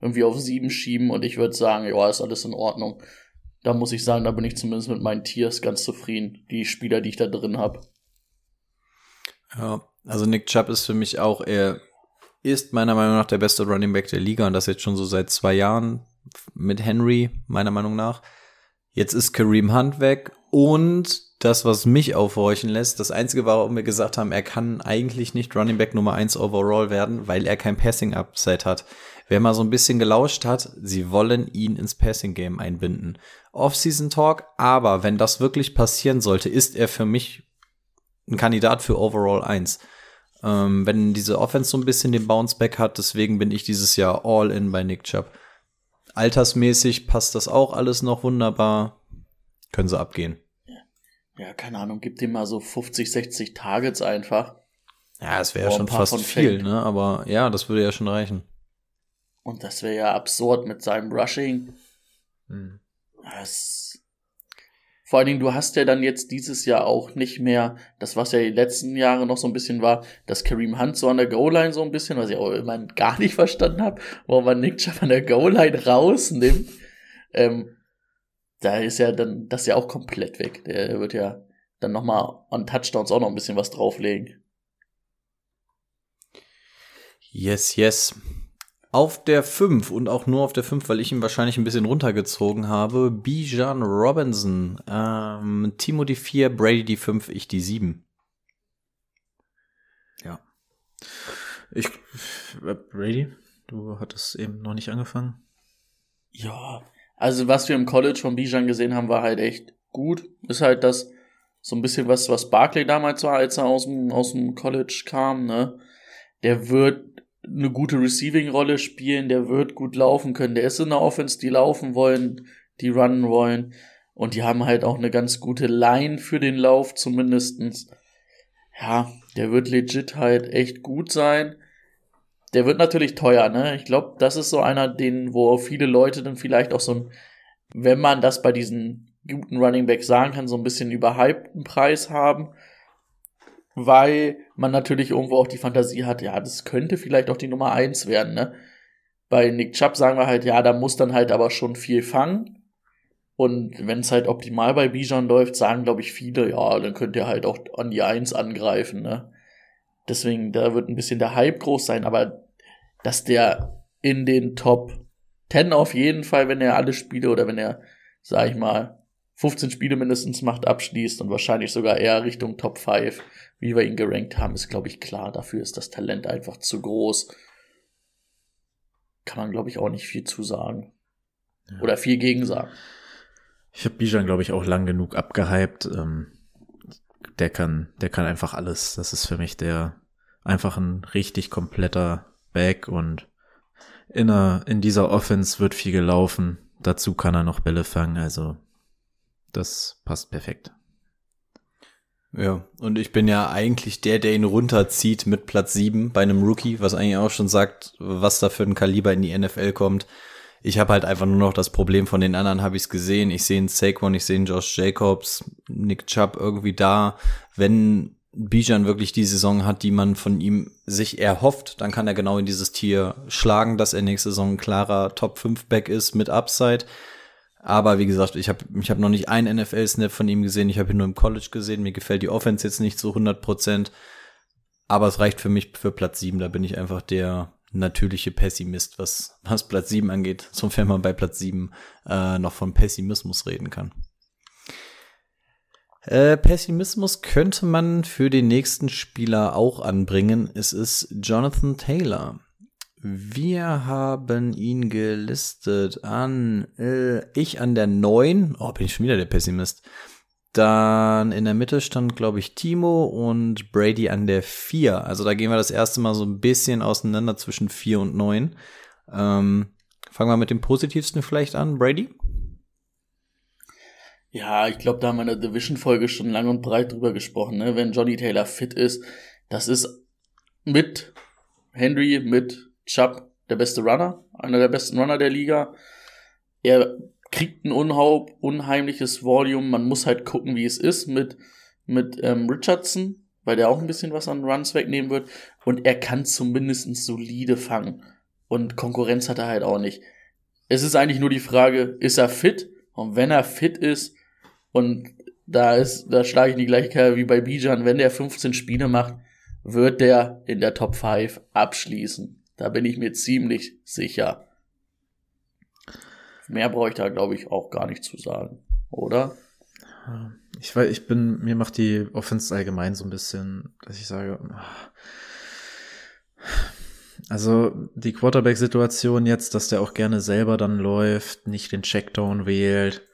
irgendwie auf sieben schieben und ich würde sagen, ja, ist alles in Ordnung. Da muss ich sagen, da bin ich zumindest mit meinen Tiers ganz zufrieden, die Spieler, die ich da drin habe. Ja, also Nick Chubb ist für mich auch eher ist meiner Meinung nach der beste Running Back der Liga und das jetzt schon so seit zwei Jahren mit Henry, meiner Meinung nach. Jetzt ist Kareem Hunt weg und das, was mich aufhorchen lässt, das Einzige, warum wir gesagt haben, er kann eigentlich nicht Running Back Nummer eins overall werden, weil er kein Passing Upside hat. Wer mal so ein bisschen gelauscht hat, sie wollen ihn ins Passing Game einbinden. Off-Season Talk, aber wenn das wirklich passieren sollte, ist er für mich ein Kandidat für Overall 1 ähm, wenn diese Offense so ein bisschen den Bounceback hat. Deswegen bin ich dieses Jahr all in bei Nick Chubb. Altersmäßig passt das auch alles noch wunderbar. Können sie abgehen. Ja, keine Ahnung, gib dem mal so 50, 60 Targets einfach. Ja, es wäre ja schon fast viel, fängt. ne? Aber ja, das würde ja schon reichen. Und das wäre ja absurd mit seinem Rushing. Hm. Das vor allen Dingen, du hast ja dann jetzt dieses Jahr auch nicht mehr, das was ja die letzten Jahre noch so ein bisschen war, dass Kareem Hunt so an der Goal-Line so ein bisschen, was ich auch immer gar nicht verstanden habe, warum man Nick Chubb an der Goal-Line rausnimmt. Ähm, da ist ja dann das ja auch komplett weg. Der wird ja dann nochmal an Touchdowns auch noch ein bisschen was drauflegen. Yes, yes. Auf der 5 und auch nur auf der 5, weil ich ihn wahrscheinlich ein bisschen runtergezogen habe, Bijan Robinson. Ähm, Timo die 4, Brady die 5, ich die 7. Ja. Ich, Brady, du hattest eben noch nicht angefangen. Ja, also was wir im College von Bijan gesehen haben, war halt echt gut. Ist halt das so ein bisschen was, was Barclay damals war, als er aus dem, aus dem College kam, ne? Der wird eine gute Receiving-Rolle spielen, der wird gut laufen können, der ist in der Offense, die laufen wollen, die runnen wollen und die haben halt auch eine ganz gute Line für den Lauf zumindestens. Ja, der wird legit halt echt gut sein. Der wird natürlich teuer, ne? Ich glaube, das ist so einer, den, wo viele Leute dann vielleicht auch so ein wenn man das bei diesen guten Running Backs sagen kann, so ein bisschen überhypten Preis haben, weil man natürlich irgendwo auch die Fantasie hat, ja, das könnte vielleicht auch die Nummer eins werden, ne? Bei Nick Chubb sagen wir halt, ja, da muss dann halt aber schon viel fangen. Und wenn es halt optimal bei Bijan läuft, sagen, glaube ich, viele, ja, dann könnt ihr halt auch an die Eins angreifen, ne? Deswegen, da wird ein bisschen der Hype groß sein, aber dass der in den Top 10 auf jeden Fall, wenn er alle Spiele oder wenn er, sag ich mal, 15 Spiele mindestens macht, abschließt und wahrscheinlich sogar eher Richtung Top 5, wie wir ihn gerankt haben, ist, glaube ich, klar. Dafür ist das Talent einfach zu groß. Kann man, glaube ich, auch nicht viel zu sagen. Ja. Oder viel gegen sagen. Ich habe Bijan, glaube ich, auch lang genug abgehypt. Ähm, der kann, der kann einfach alles. Das ist für mich der einfach ein richtig kompletter Back und in, einer, in dieser Offense wird viel gelaufen. Dazu kann er noch Bälle fangen. Also das passt perfekt. Ja, und ich bin ja eigentlich der, der ihn runterzieht mit Platz 7 bei einem Rookie, was eigentlich auch schon sagt, was da für ein Kaliber in die NFL kommt. Ich habe halt einfach nur noch das Problem von den anderen, habe ich es gesehen. Ich sehe einen Saquon, ich sehe Josh Jacobs, Nick Chubb irgendwie da. Wenn Bijan wirklich die Saison hat, die man von ihm sich erhofft, dann kann er genau in dieses Tier schlagen, dass er nächste Saison ein klarer Top 5 Back ist mit Upside. Aber wie gesagt, ich habe ich hab noch nicht einen NFL-Snap von ihm gesehen. Ich habe ihn nur im College gesehen. Mir gefällt die Offense jetzt nicht zu 100 Prozent. Aber es reicht für mich für Platz 7. Da bin ich einfach der natürliche Pessimist, was, was Platz 7 angeht. Sofern man bei Platz 7 äh, noch von Pessimismus reden kann. Äh, Pessimismus könnte man für den nächsten Spieler auch anbringen. Es ist Jonathan Taylor. Wir haben ihn gelistet an, äh, ich an der 9. Oh, bin ich schon wieder der Pessimist. Dann in der Mitte stand, glaube ich, Timo und Brady an der 4. Also da gehen wir das erste Mal so ein bisschen auseinander zwischen 4 und 9. Ähm, fangen wir mit dem positivsten vielleicht an. Brady? Ja, ich glaube, da haben wir in der Division-Folge schon lang und breit drüber gesprochen. Ne? Wenn Johnny Taylor fit ist, das ist mit Henry, mit Chubb der beste Runner, einer der besten Runner der Liga. Er kriegt ein unheimliches Volume. Man muss halt gucken, wie es ist mit, mit ähm, Richardson, weil der auch ein bisschen was an Runs wegnehmen wird. Und er kann zumindest solide fangen. Und Konkurrenz hat er halt auch nicht. Es ist eigentlich nur die Frage, ist er fit? Und wenn er fit ist, und da ist, da schlage ich die gleiche wie bei Bijan, wenn der 15 Spiele macht, wird der in der Top 5 abschließen. Da bin ich mir ziemlich sicher. Mehr brauche ich da, glaube ich, auch gar nicht zu sagen, oder? Ich weiß, ich bin, mir macht die Offense allgemein so ein bisschen, dass ich sage, also die Quarterback-Situation jetzt, dass der auch gerne selber dann läuft, nicht den Checkdown wählt.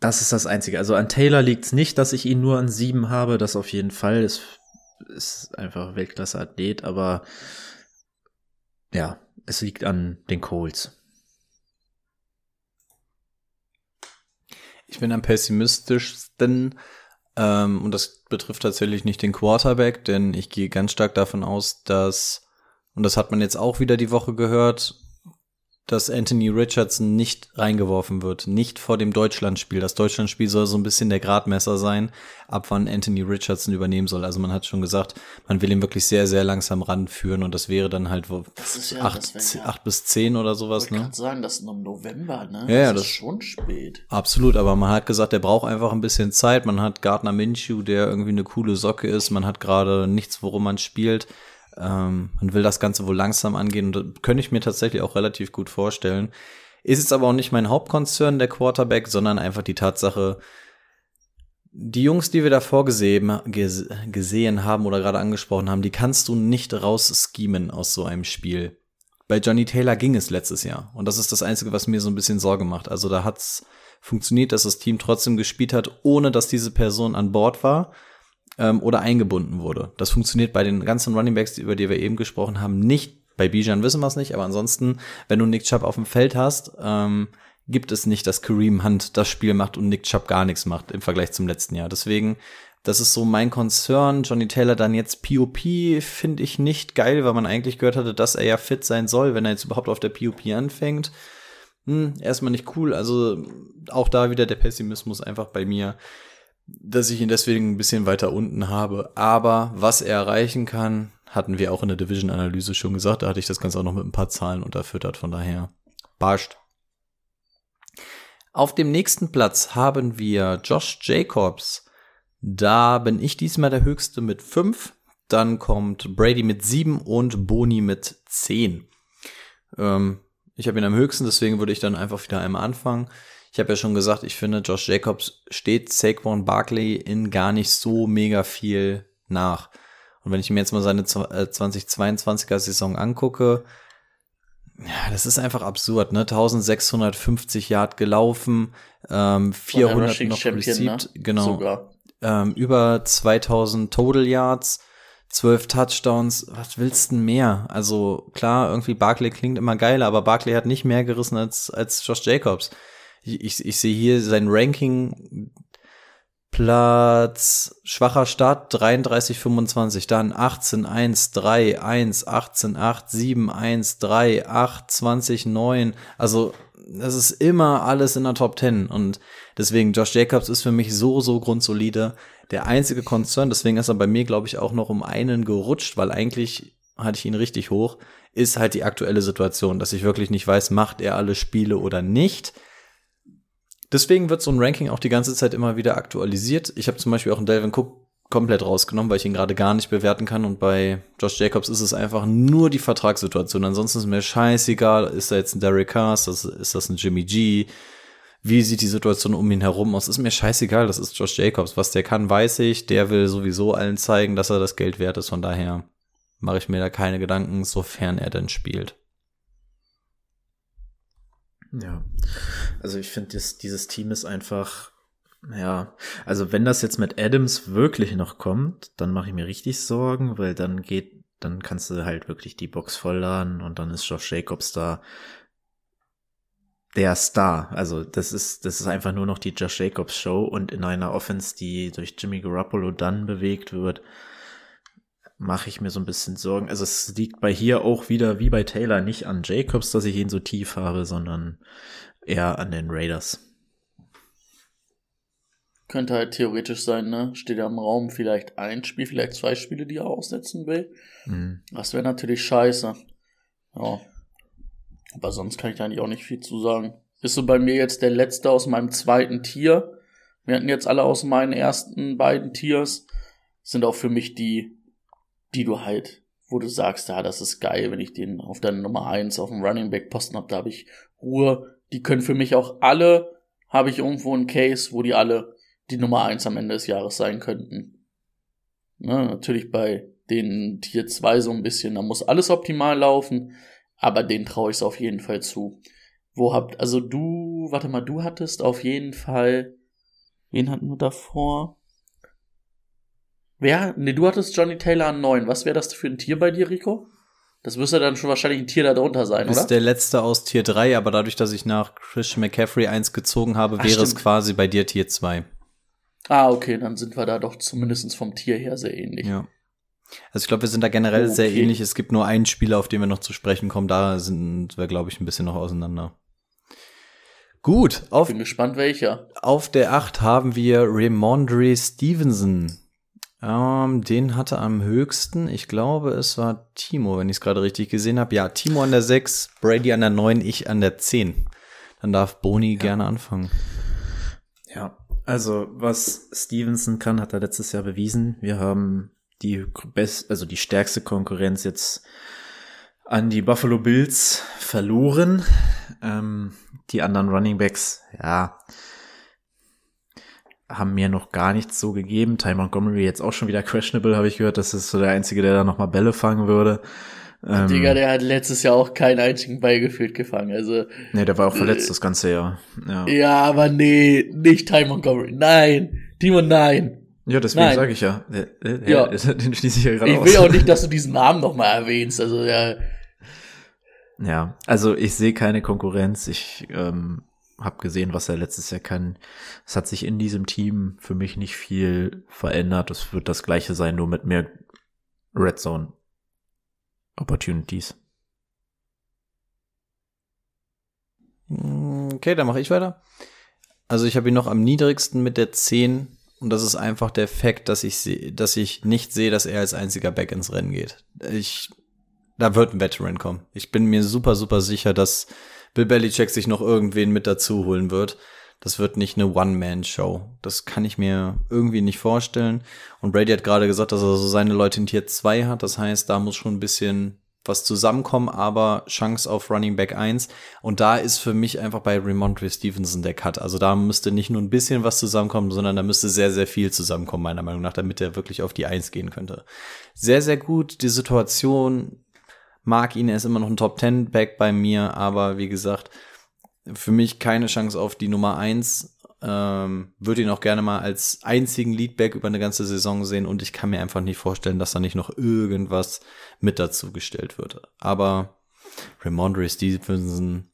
Das ist das Einzige. Also an Taylor liegt es nicht, dass ich ihn nur an sieben habe. Das auf jeden Fall ist ist einfach Weltklasse-Athlet, aber ja, es liegt an den Coles. Ich bin am pessimistischsten ähm, und das betrifft tatsächlich nicht den Quarterback, denn ich gehe ganz stark davon aus, dass, und das hat man jetzt auch wieder die Woche gehört, dass Anthony Richardson nicht reingeworfen wird, nicht vor dem Deutschlandspiel. Das Deutschlandspiel soll so ein bisschen der Gradmesser sein, ab wann Anthony Richardson übernehmen soll. Also man hat schon gesagt, man will ihn wirklich sehr, sehr langsam ranführen und das wäre dann halt ja, acht, ja, acht bis zehn oder sowas. Ich ne? sagen, das ist noch im November, ne? Ja, das, das ist schon spät. Absolut, aber man hat gesagt, er braucht einfach ein bisschen Zeit. Man hat Gardner Minshew, der irgendwie eine coole Socke ist. Man hat gerade nichts, worum man spielt. Ähm, man will das Ganze wohl langsam angehen und das könnte ich mir tatsächlich auch relativ gut vorstellen. Ist jetzt aber auch nicht mein Hauptkonzern, der Quarterback, sondern einfach die Tatsache, die Jungs, die wir davor gesehen, gesehen haben oder gerade angesprochen haben, die kannst du nicht rausschemen aus so einem Spiel. Bei Johnny Taylor ging es letztes Jahr. Und das ist das Einzige, was mir so ein bisschen Sorge macht. Also da hat's funktioniert, dass das Team trotzdem gespielt hat, ohne dass diese Person an Bord war ähm, oder eingebunden wurde. Das funktioniert bei den ganzen Running Backs, über die wir eben gesprochen haben, nicht. Bei Bijan wissen wir es nicht, aber ansonsten, wenn du Nick Chubb auf dem Feld hast, ähm, gibt es nicht, dass Kareem Hunt das Spiel macht und Nick Chubb gar nichts macht im Vergleich zum letzten Jahr. Deswegen, das ist so mein Concern. Johnny Taylor dann jetzt POP finde ich nicht geil, weil man eigentlich gehört hatte, dass er ja fit sein soll, wenn er jetzt überhaupt auf der POP anfängt. hm, erstmal nicht cool. Also auch da wieder der Pessimismus einfach bei mir, dass ich ihn deswegen ein bisschen weiter unten habe. Aber was er erreichen kann, hatten wir auch in der Division-Analyse schon gesagt. Da hatte ich das Ganze auch noch mit ein paar Zahlen unterfüttert. Von daher, barscht. Auf dem nächsten Platz haben wir Josh Jacobs. Da bin ich diesmal der Höchste mit fünf. Dann kommt Brady mit sieben und Boni mit zehn. Ähm, ich habe ihn am höchsten, deswegen würde ich dann einfach wieder einmal anfangen. Ich habe ja schon gesagt, ich finde, Josh Jacobs steht Saquon Barkley in gar nicht so mega viel nach. Und wenn ich mir jetzt mal seine 2022er äh, Saison angucke, ja, das ist einfach absurd, ne? 1650 Yard gelaufen, ähm, 400 noch received, ne? genau. Sogar. Ähm, über 2000 Total Yards, 12 Touchdowns, was willst du denn mehr? Also klar, irgendwie Barkley klingt immer geiler, aber Barkley hat nicht mehr gerissen als, als Josh Jacobs. Ich, ich, sehe hier sein Ranking. Platz schwacher Start 33 25 dann 18 1 3 1 18 8 7 1 3 8 20 9 also das ist immer alles in der Top 10 und deswegen Josh Jacobs ist für mich so so grundsolide. Der einzige Konzern deswegen ist er bei mir glaube ich auch noch um einen gerutscht weil eigentlich hatte ich ihn richtig hoch ist halt die aktuelle Situation dass ich wirklich nicht weiß macht er alle Spiele oder nicht Deswegen wird so ein Ranking auch die ganze Zeit immer wieder aktualisiert. Ich habe zum Beispiel auch einen Delvin Cook komplett rausgenommen, weil ich ihn gerade gar nicht bewerten kann. Und bei Josh Jacobs ist es einfach nur die Vertragssituation. Ansonsten ist mir scheißegal, ist da jetzt ein Derek Carr, ist das, ist das ein Jimmy G? Wie sieht die Situation um ihn herum aus? Ist mir scheißegal, das ist Josh Jacobs. Was der kann, weiß ich. Der will sowieso allen zeigen, dass er das Geld wert ist. Von daher mache ich mir da keine Gedanken, sofern er denn spielt. Ja, also ich finde, dieses Team ist einfach, ja, also wenn das jetzt mit Adams wirklich noch kommt, dann mache ich mir richtig Sorgen, weil dann geht, dann kannst du halt wirklich die Box vollladen und dann ist Josh Jacobs da der Star. Also das ist, das ist einfach nur noch die Josh Jacobs Show und in einer Offense, die durch Jimmy Garoppolo dann bewegt wird, mache ich mir so ein bisschen Sorgen. Also es liegt bei hier auch wieder wie bei Taylor nicht an Jacobs, dass ich ihn so tief habe, sondern eher an den Raiders. Könnte halt theoretisch sein, ne? Steht ja im Raum vielleicht ein Spiel, vielleicht zwei Spiele, die er aussetzen will. Mhm. Das wäre natürlich scheiße. Ja. Aber sonst kann ich da eigentlich auch nicht viel zu sagen. Ist so bei mir jetzt der letzte aus meinem zweiten Tier. Wir hatten jetzt alle aus meinen ersten beiden Tiers. Sind auch für mich die die du halt, wo du sagst, ja, das ist geil, wenn ich den auf der Nummer eins auf dem Running Back Posten habe, da habe ich Ruhe. Die können für mich auch alle, habe ich irgendwo einen Case, wo die alle die Nummer eins am Ende des Jahres sein könnten. Ne, natürlich bei den Tier 2 so ein bisschen, da muss alles optimal laufen, aber den traue ich es auf jeden Fall zu. Wo habt, also du, warte mal, du hattest auf jeden Fall, wen hatten wir davor? Wer? Ne, du hattest Johnny Taylor an 9. Was wäre das für ein Tier bei dir, Rico? Das müsste dann schon wahrscheinlich ein Tier da drunter sein, ist oder? Ist der letzte aus Tier 3, aber dadurch, dass ich nach Christian McCaffrey 1 gezogen habe, Ach, wäre stimmt. es quasi bei dir Tier 2. Ah, okay, dann sind wir da doch zumindest vom Tier her sehr ähnlich. Ja. Also ich glaube, wir sind da generell okay. sehr ähnlich. Es gibt nur einen Spieler, auf den wir noch zu sprechen kommen. Da sind wir, glaube ich, ein bisschen noch auseinander. Gut. Auf, Bin gespannt, welcher. Auf der 8 haben wir Ramondre Stevenson. Ähm, den hatte am höchsten, ich glaube, es war Timo, wenn ich es gerade richtig gesehen habe. Ja, Timo an der 6, Brady an der 9, ich an der 10. Dann darf Boni ja. gerne anfangen. Ja, also was Stevenson kann, hat er letztes Jahr bewiesen. Wir haben die best, also die stärkste Konkurrenz jetzt an die Buffalo Bills verloren. Ähm, die anderen Running Backs, ja, haben mir noch gar nichts so gegeben. Ty Montgomery jetzt auch schon wieder questionable, habe ich gehört. Das ist so der Einzige, der da nochmal Bälle fangen würde. Ähm, Digga, der hat letztes Jahr auch keinen einzigen Ball gefühlt gefangen. Also, nee, der war auch verletzt äh, das ganze Jahr. Ja. ja, aber nee, nicht Ty Montgomery. Nein, Timo, nein. Ja, deswegen sage ich ja. Der, der, ja. Den schließe ich ja gerade Ich will auch nicht, dass du diesen Namen nochmal erwähnst. Also ja. Ja, also ich sehe keine Konkurrenz. Ich ähm, habe gesehen, was er letztes Jahr kann. Es hat sich in diesem Team für mich nicht viel verändert. Es wird das gleiche sein, nur mit mehr Red Zone Opportunities. Mm, Okay, dann mache ich weiter. Also ich habe ihn noch am niedrigsten mit der 10 und das ist einfach der Fakt, dass ich sehe, dass ich nicht sehe, dass er als einziger Back ins Rennen geht. Ich, da wird ein Veteran kommen. Ich bin mir super, super sicher, dass Bill Belichick sich noch irgendwen mit dazu holen wird. Das wird nicht eine One-Man-Show. Das kann ich mir irgendwie nicht vorstellen. Und Brady hat gerade gesagt, dass er so seine Leute in Tier 2 hat. Das heißt, da muss schon ein bisschen was zusammenkommen, aber Chance auf Running Back 1. Und da ist für mich einfach bei Ramondre Stevenson der Cut. Also da müsste nicht nur ein bisschen was zusammenkommen, sondern da müsste sehr, sehr viel zusammenkommen, meiner Meinung nach, damit er wirklich auf die 1 gehen könnte. Sehr, sehr gut. Die Situation mag ihn, er ist immer noch ein Top 10 Back bei mir, aber wie gesagt, für mich keine Chance auf die Nummer 1. Ähm, würde ihn auch gerne mal als einzigen Leadback über eine ganze Saison sehen und ich kann mir einfach nicht vorstellen, dass da nicht noch irgendwas mit dazu gestellt wird. Aber Ramondre Stevenson,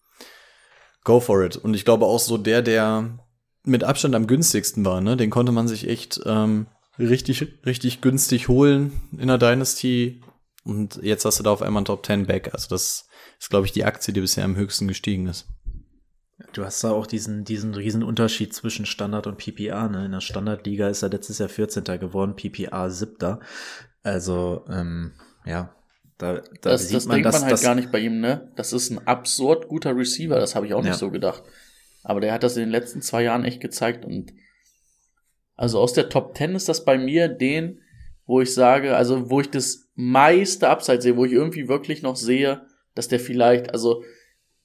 go for it. Und ich glaube auch so der, der mit Abstand am günstigsten war, ne? Den konnte man sich echt ähm, richtig, richtig günstig holen in der Dynasty. Und jetzt hast du da auf einmal einen Top 10 Back. Also das ist, glaube ich, die Aktie, die bisher am höchsten gestiegen ist. Du hast da auch diesen, diesen riesen Unterschied zwischen Standard und PPA. Ne? In der Standardliga ist er letztes Jahr 14. geworden, PPA 7. Also, ähm, ja, da, da Das, sieht das man, denkt dass man halt das, gar nicht bei ihm, ne? Das ist ein absurd guter Receiver, das habe ich auch nicht Ja. so gedacht. Aber der hat das in den letzten zwei Jahren echt gezeigt und also aus der Top 10 ist das bei mir den, wo ich sage, also wo ich das meiste Upside sehe, wo ich irgendwie wirklich noch sehe, dass der vielleicht, also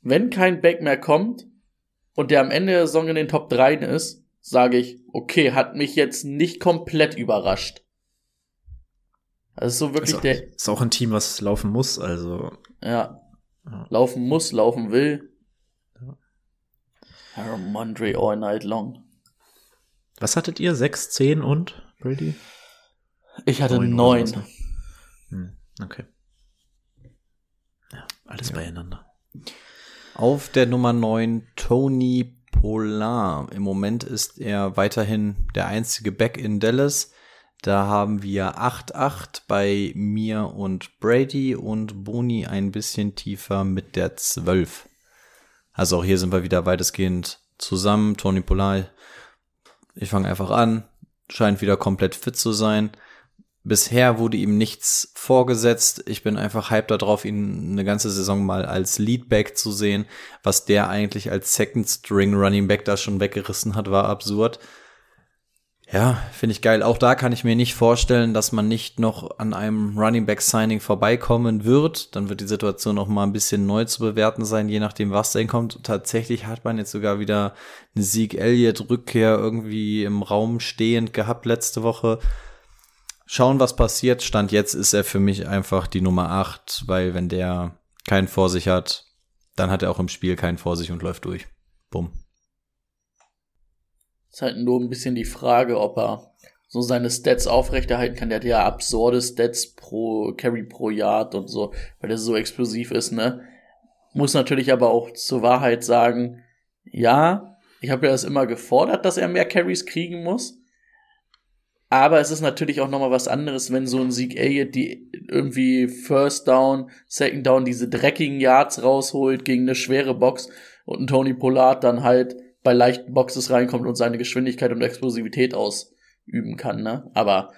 wenn kein Back mehr kommt und der am Ende der Saison in den Top 3 ist, sage ich, okay, hat mich jetzt nicht komplett überrascht. Das ist so wirklich ist, auch, der, ist auch ein Team, was laufen muss. Also, ja. Ja. Laufen muss, laufen will. Mondre all night long. was hattet ihr? 6, 10 und Brady? Ich hatte Neun neun. ne? Hm, okay. Ja, alles beieinander. Auf der Nummer 9 Tony Polar. Im Moment ist er weiterhin der einzige Back in Dallas. Da haben wir 8-8 bei mir und Brady und Boni ein bisschen tiefer mit der 12. Also auch hier sind wir wieder weitestgehend zusammen. Tony Polar, ich fange einfach an, scheint wieder komplett fit zu sein. Bisher wurde ihm nichts vorgesetzt. Ich bin einfach hyped darauf, ihn eine ganze Saison mal als Leadback zu sehen. Was der eigentlich als Second String Running Back da schon weggerissen hat, war absurd. Ja, finde ich geil. Auch da kann ich mir nicht vorstellen, dass man nicht noch an einem Running Back Signing vorbeikommen wird. Dann wird die Situation noch mal ein bisschen neu zu bewerten sein, je nachdem, was denn kommt. Tatsächlich hat man jetzt sogar wieder eine Sieg Elliott Rückkehr irgendwie im Raum stehend gehabt letzte Woche. Schauen, was passiert. Stand jetzt ist er für mich einfach die Nummer 8, weil wenn der keinen vor sich hat, dann hat er auch im Spiel keinen vor sich und läuft durch. Bumm. Ist halt nur ein bisschen die Frage, ob er so seine Stats aufrechterhalten kann. Der hat ja absurde Stats pro Carry pro Yard und so, weil der so explosiv ist, ne? Muss natürlich aber auch zur Wahrheit sagen, ja, ich habe ja das immer gefordert, dass er mehr Carries kriegen muss. Aber es ist natürlich auch nochmal was anderes, wenn so ein Sieg Elliott die irgendwie First Down, Second Down diese dreckigen Yards rausholt gegen eine schwere Box und ein Tony Pollard dann halt bei leichten Boxes reinkommt und seine Geschwindigkeit und Explosivität ausüben kann, ne? Aber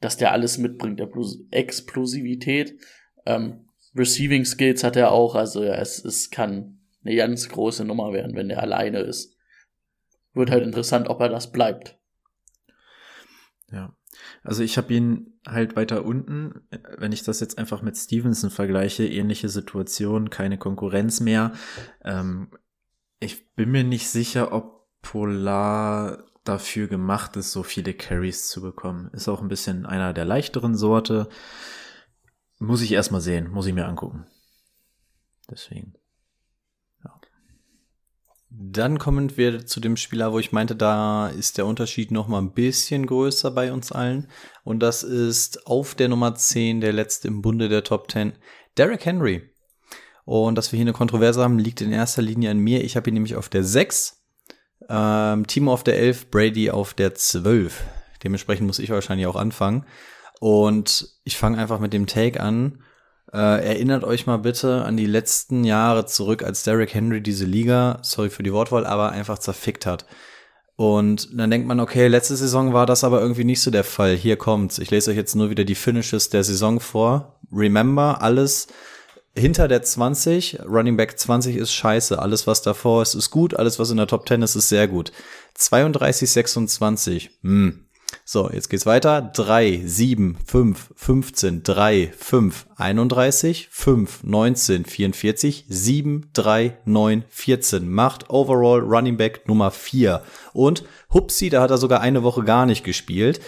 dass der alles mitbringt, Explos- Explosivität, ähm, Receiving Skills hat er auch, also ja, es, es kann eine ganz große Nummer werden, wenn er alleine ist. Wird halt interessant, ob er das bleibt. Ja. Also ich habe ihn halt weiter unten, wenn ich das jetzt einfach mit Stevenson vergleiche, ähnliche Situation, keine Konkurrenz mehr. Ähm, ich bin mir nicht sicher, ob Polar dafür gemacht ist, so viele Carries zu bekommen. Ist auch ein bisschen einer der leichteren Sorte. Muss ich erstmal sehen, muss ich mir angucken. Deswegen. Dann kommen wir zu dem Spieler, wo ich meinte, da ist der Unterschied noch mal ein bisschen größer bei uns allen. Und das ist auf der Nummer 10, der letzte im Bunde der Top 10, Derrick Henry. Und dass wir hier eine Kontroverse haben, liegt in erster Linie an mir. Ich habe ihn nämlich auf der 6, ähm, Timo auf der 11, Brady auf der 12. Dementsprechend muss ich wahrscheinlich auch anfangen. Und ich fange einfach mit dem Take an. Äh, erinnert euch mal bitte an die letzten Jahre zurück, als Derrick Henry diese Liga, sorry für die Wortwahl, aber einfach zerfickt hat. Und dann denkt man, okay, letzte Saison war das aber irgendwie nicht so der Fall. Hier kommt's. Ich lese euch jetzt nur wieder die Finishes der Saison vor. Remember, alles hinter der 20, Running Back 20 ist scheiße. Alles, was davor ist, ist gut. Alles, was in der Top 10 ist, ist sehr gut. 32, 26. Hm. So, jetzt geht's weiter. 3, 7, 5, 15, 3, 5, 31, 5, 19, 44, 7, 3, 9, 14. Macht Overall Running Back Nummer 4. Und Hupsi, da hat er sogar eine Woche gar nicht gespielt.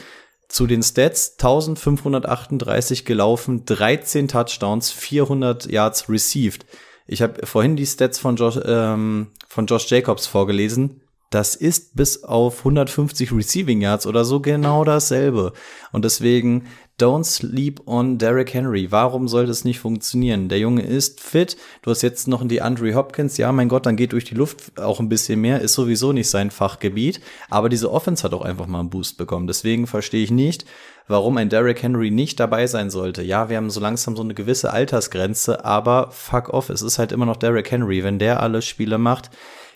Zu den Stats 1538 gelaufen, 13 Touchdowns, 400 Yards received. Ich habe vorhin die Stats von Josh, ähm, von Josh Jacobs vorgelesen das ist bis auf 150 Receiving Yards oder so genau dasselbe. Und deswegen, don't sleep on Derrick Henry. Warum sollte es nicht funktionieren? Der Junge ist fit. Du hast jetzt noch die Andre Hopkins. Ja, mein Gott, dann geht durch die Luft auch ein bisschen mehr. Ist sowieso nicht sein Fachgebiet. Aber diese Offense hat auch einfach mal einen Boost bekommen. Deswegen verstehe ich nicht, warum ein Derrick Henry nicht dabei sein sollte. Ja, wir haben so langsam so eine gewisse Altersgrenze, aber fuck off. Es ist halt immer noch Derrick Henry. Wenn der alle Spiele macht,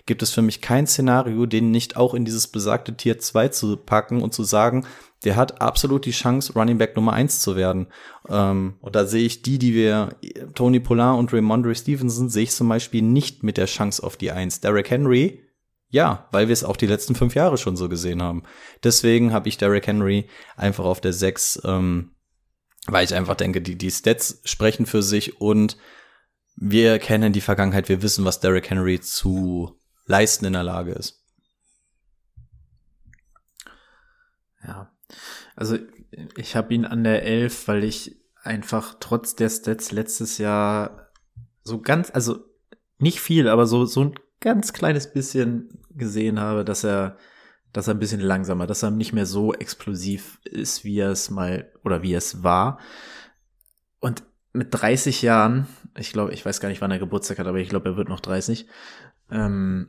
gibt es für mich kein Szenario, den nicht auch in dieses besagte Tier 2 zu packen und zu sagen, der hat absolut die Chance, Running Back Nummer 1 zu werden. Ähm, und da sehe ich die, die wir, Tony Pollard und Raymondre Stevenson, sehe ich zum Beispiel nicht mit der Chance auf die 1. Derrick Henry, ja, weil wir es auch die letzten fünf Jahre schon so gesehen haben. Deswegen habe ich Derrick Henry einfach auf der 6, ähm, weil ich einfach denke, die, die Stats sprechen für sich und wir kennen die Vergangenheit, wir wissen, was Derrick Henry zu leisten in der Lage ist. Ja, also ich habe ihn an der 11, weil ich einfach trotz der Stats letztes Jahr so ganz, also nicht viel, aber so, so ein ganz kleines bisschen gesehen habe, dass er, dass er ein bisschen langsamer, dass er nicht mehr so explosiv ist, wie er es mal oder wie es war. Und mit 30 Jahren, ich glaube, ich weiß gar nicht, wann er Geburtstag hat, aber ich glaube, er wird noch 30, ähm,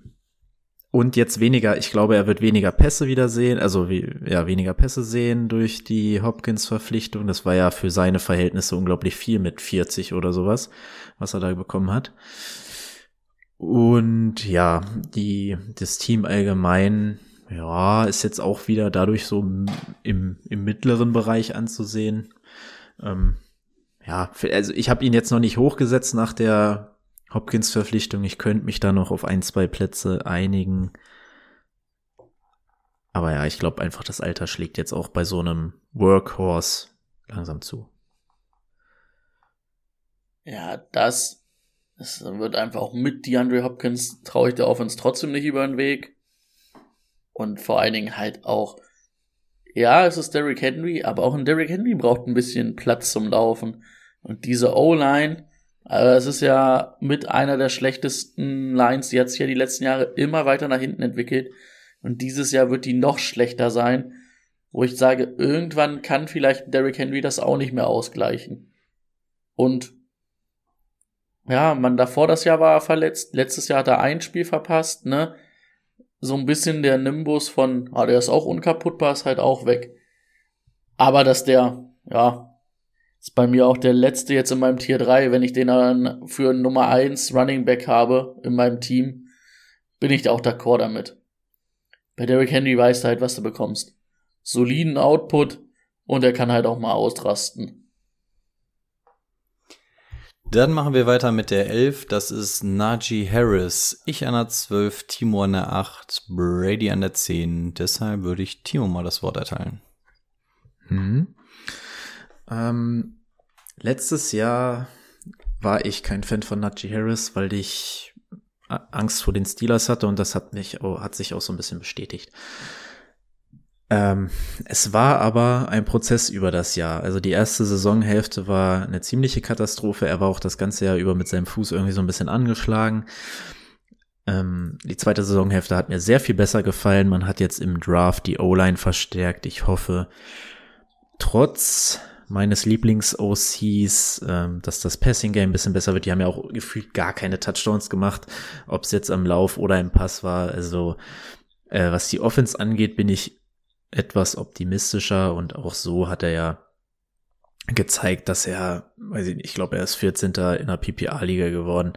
und jetzt weniger, ich glaube, er wird weniger Pässe wieder sehen, also wie, ja, weniger Pässe sehen durch die Hopkins-Verpflichtung. Das war ja für seine Verhältnisse unglaublich viel mit 40 oder sowas, was er da bekommen hat. Und ja, die, das Team allgemein, ja, ist jetzt auch wieder dadurch so im, im mittleren Bereich anzusehen. Ähm, ja, also ich habe ihn jetzt noch nicht hochgesetzt nach der Hopkins Verpflichtung. Ich könnte mich da noch auf ein, zwei Plätze einigen. Aber ja, ich glaube einfach, das Alter schlägt jetzt auch bei so einem Workhorse langsam zu. Ja, das, das wird einfach mit DeAndre Hopkins traue ich der Offense trotzdem nicht über den Weg. Und vor allen Dingen halt auch, ja, es ist Derrick Henry, aber auch ein Derrick Henry braucht ein bisschen Platz zum Laufen. Und diese O-Line, aber es ist ja mit einer der schlechtesten Lines, die hat sich ja die letzten Jahre immer weiter nach hinten entwickelt. Und dieses Jahr wird die noch schlechter sein, wo ich sage, irgendwann kann vielleicht Derrick Henry das auch nicht mehr ausgleichen. Und ja, man davor das Jahr war er verletzt, letztes Jahr hat er ein Spiel verpasst, ne? So ein bisschen der Nimbus von, ah, der ist auch unkaputtbar, ist halt auch weg. Aber dass der, ja, ist bei mir auch der letzte jetzt in meinem Tier 3. Wenn ich den dann für Nummer 1 Running Back habe in meinem Team, bin ich auch d'accord damit. Bei Derrick Henry weißt du halt, was du bekommst. Soliden Output und er kann halt auch mal ausrasten. Dann machen wir weiter mit der 11. Das ist Najee Harris. Ich an der 12, Timo an der 8, Brady an der 10. Deshalb würde ich Timo mal das Wort erteilen. Mhm. Ähm, letztes Jahr war ich kein Fan von Najee Harris, weil ich Angst vor den Steelers hatte und das hat mich, oh, hat sich auch so ein bisschen bestätigt. Ähm, es war aber ein Prozess über das Jahr. Also die erste Saisonhälfte war eine ziemliche Katastrophe. Er war auch das ganze Jahr über mit seinem Fuß irgendwie so ein bisschen angeschlagen. Ähm, die zweite Saisonhälfte hat mir sehr viel besser gefallen. Man hat jetzt im Draft die O-Line verstärkt. Ich hoffe, trotz meines Lieblings-OCs, ähm, dass das Passing-Game ein bisschen besser wird. Die haben ja auch gefühlt gar keine Touchdowns gemacht, ob es jetzt am Lauf oder im Pass war. Also äh, was die Offense angeht, bin ich etwas optimistischer und auch so hat er ja gezeigt, dass er, weiß ich nicht, ich glaube, er ist 14. in der PPA-Liga geworden.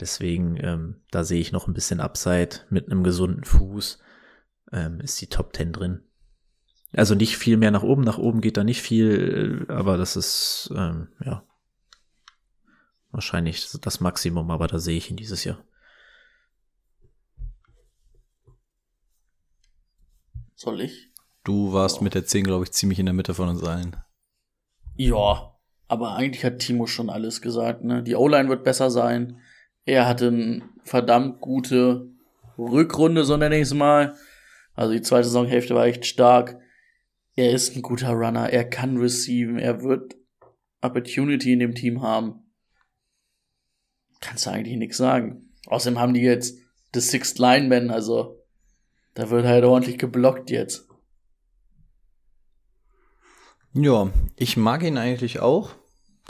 Deswegen, ähm, da sehe ich noch ein bisschen Upside mit einem gesunden Fuß. Ähm, ist die Top 10 drin. Also nicht viel mehr nach oben, nach oben geht da nicht viel, aber das ist, ähm, ja, wahrscheinlich das Maximum, aber da sehe ich ihn dieses Jahr. Soll ich? Du warst mit der 10, glaube ich, ziemlich in der Mitte von uns allen. Ja, aber eigentlich hat Timo schon alles gesagt. Ne? Die O-Line wird besser sein. Er hatte eine verdammt gute Rückrunde, so nenne ich es mal. Also die zweite Saisonhälfte war echt stark. Er ist ein guter Runner. Er kann receiven. Er wird Opportunity in dem Team haben. Kannst du eigentlich nichts sagen. Außerdem haben die jetzt The Sixth Lineman, also da wird halt ordentlich geblockt jetzt. Ja, ich mag ihn eigentlich auch.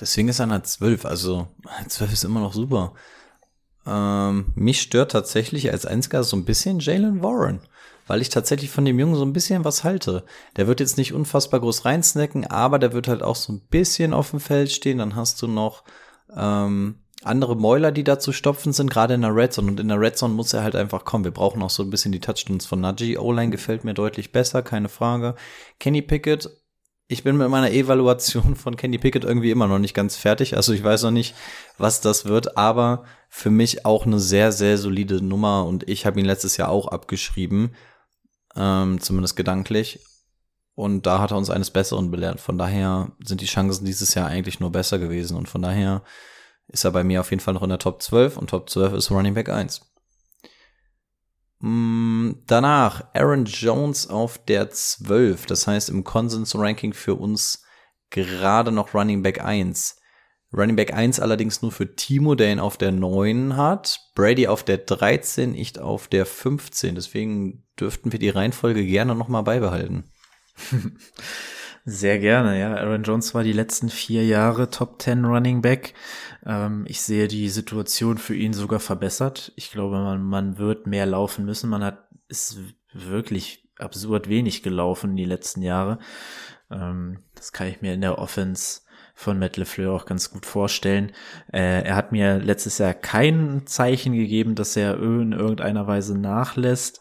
Deswegen ist er eine 12. Also 12 ist immer noch super. Ähm, mich stört tatsächlich als einziger so ein bisschen Jalen Warren, weil ich tatsächlich von dem Jungen so ein bisschen was halte. Der wird jetzt nicht unfassbar groß reinsnacken, aber der wird halt auch so ein bisschen auf dem Feld stehen. Dann hast du noch ähm, andere Mäuler, die da zu stopfen sind, gerade in der Red Zone. Und in der Red Zone muss er halt einfach kommen. Wir brauchen auch so ein bisschen die Touchdowns von Najee. O-Line gefällt mir deutlich besser, keine Frage. Kenny Pickett ich bin mit meiner Evaluation von Kenny Pickett irgendwie immer noch nicht ganz fertig. Also ich weiß noch nicht, was das wird, aber für mich auch eine sehr, sehr solide Nummer und ich habe ihn letztes Jahr auch abgeschrieben, ähm, zumindest gedanklich. Und da hat er uns eines Besseren belehrt. Von daher sind die Chancen dieses Jahr eigentlich nur besser gewesen und von daher ist er bei mir auf jeden Fall noch in der Top 12 und Top 12 ist Running Back 1. Mm, danach Aaron Jones auf der 12. Das heißt im Konsens-Ranking für uns gerade noch Running Back 1. Running Back 1 allerdings nur für Timo, der ihn auf der 9 hat. Brady auf der 13, ich auf der 15. Deswegen dürften wir die Reihenfolge gerne nochmal beibehalten. Sehr gerne, ja. Aaron Jones war die letzten vier Jahre Top 10 Running Back. Ähm, ich sehe die Situation für ihn sogar verbessert. Ich glaube, man, man wird mehr laufen müssen. Man hat, ist wirklich absurd wenig gelaufen die letzten Jahre. Ähm, das kann ich mir in der Offense von Matt LeFleur auch ganz gut vorstellen. Äh, er hat mir letztes Jahr kein Zeichen gegeben, dass er in irgendeiner Weise nachlässt.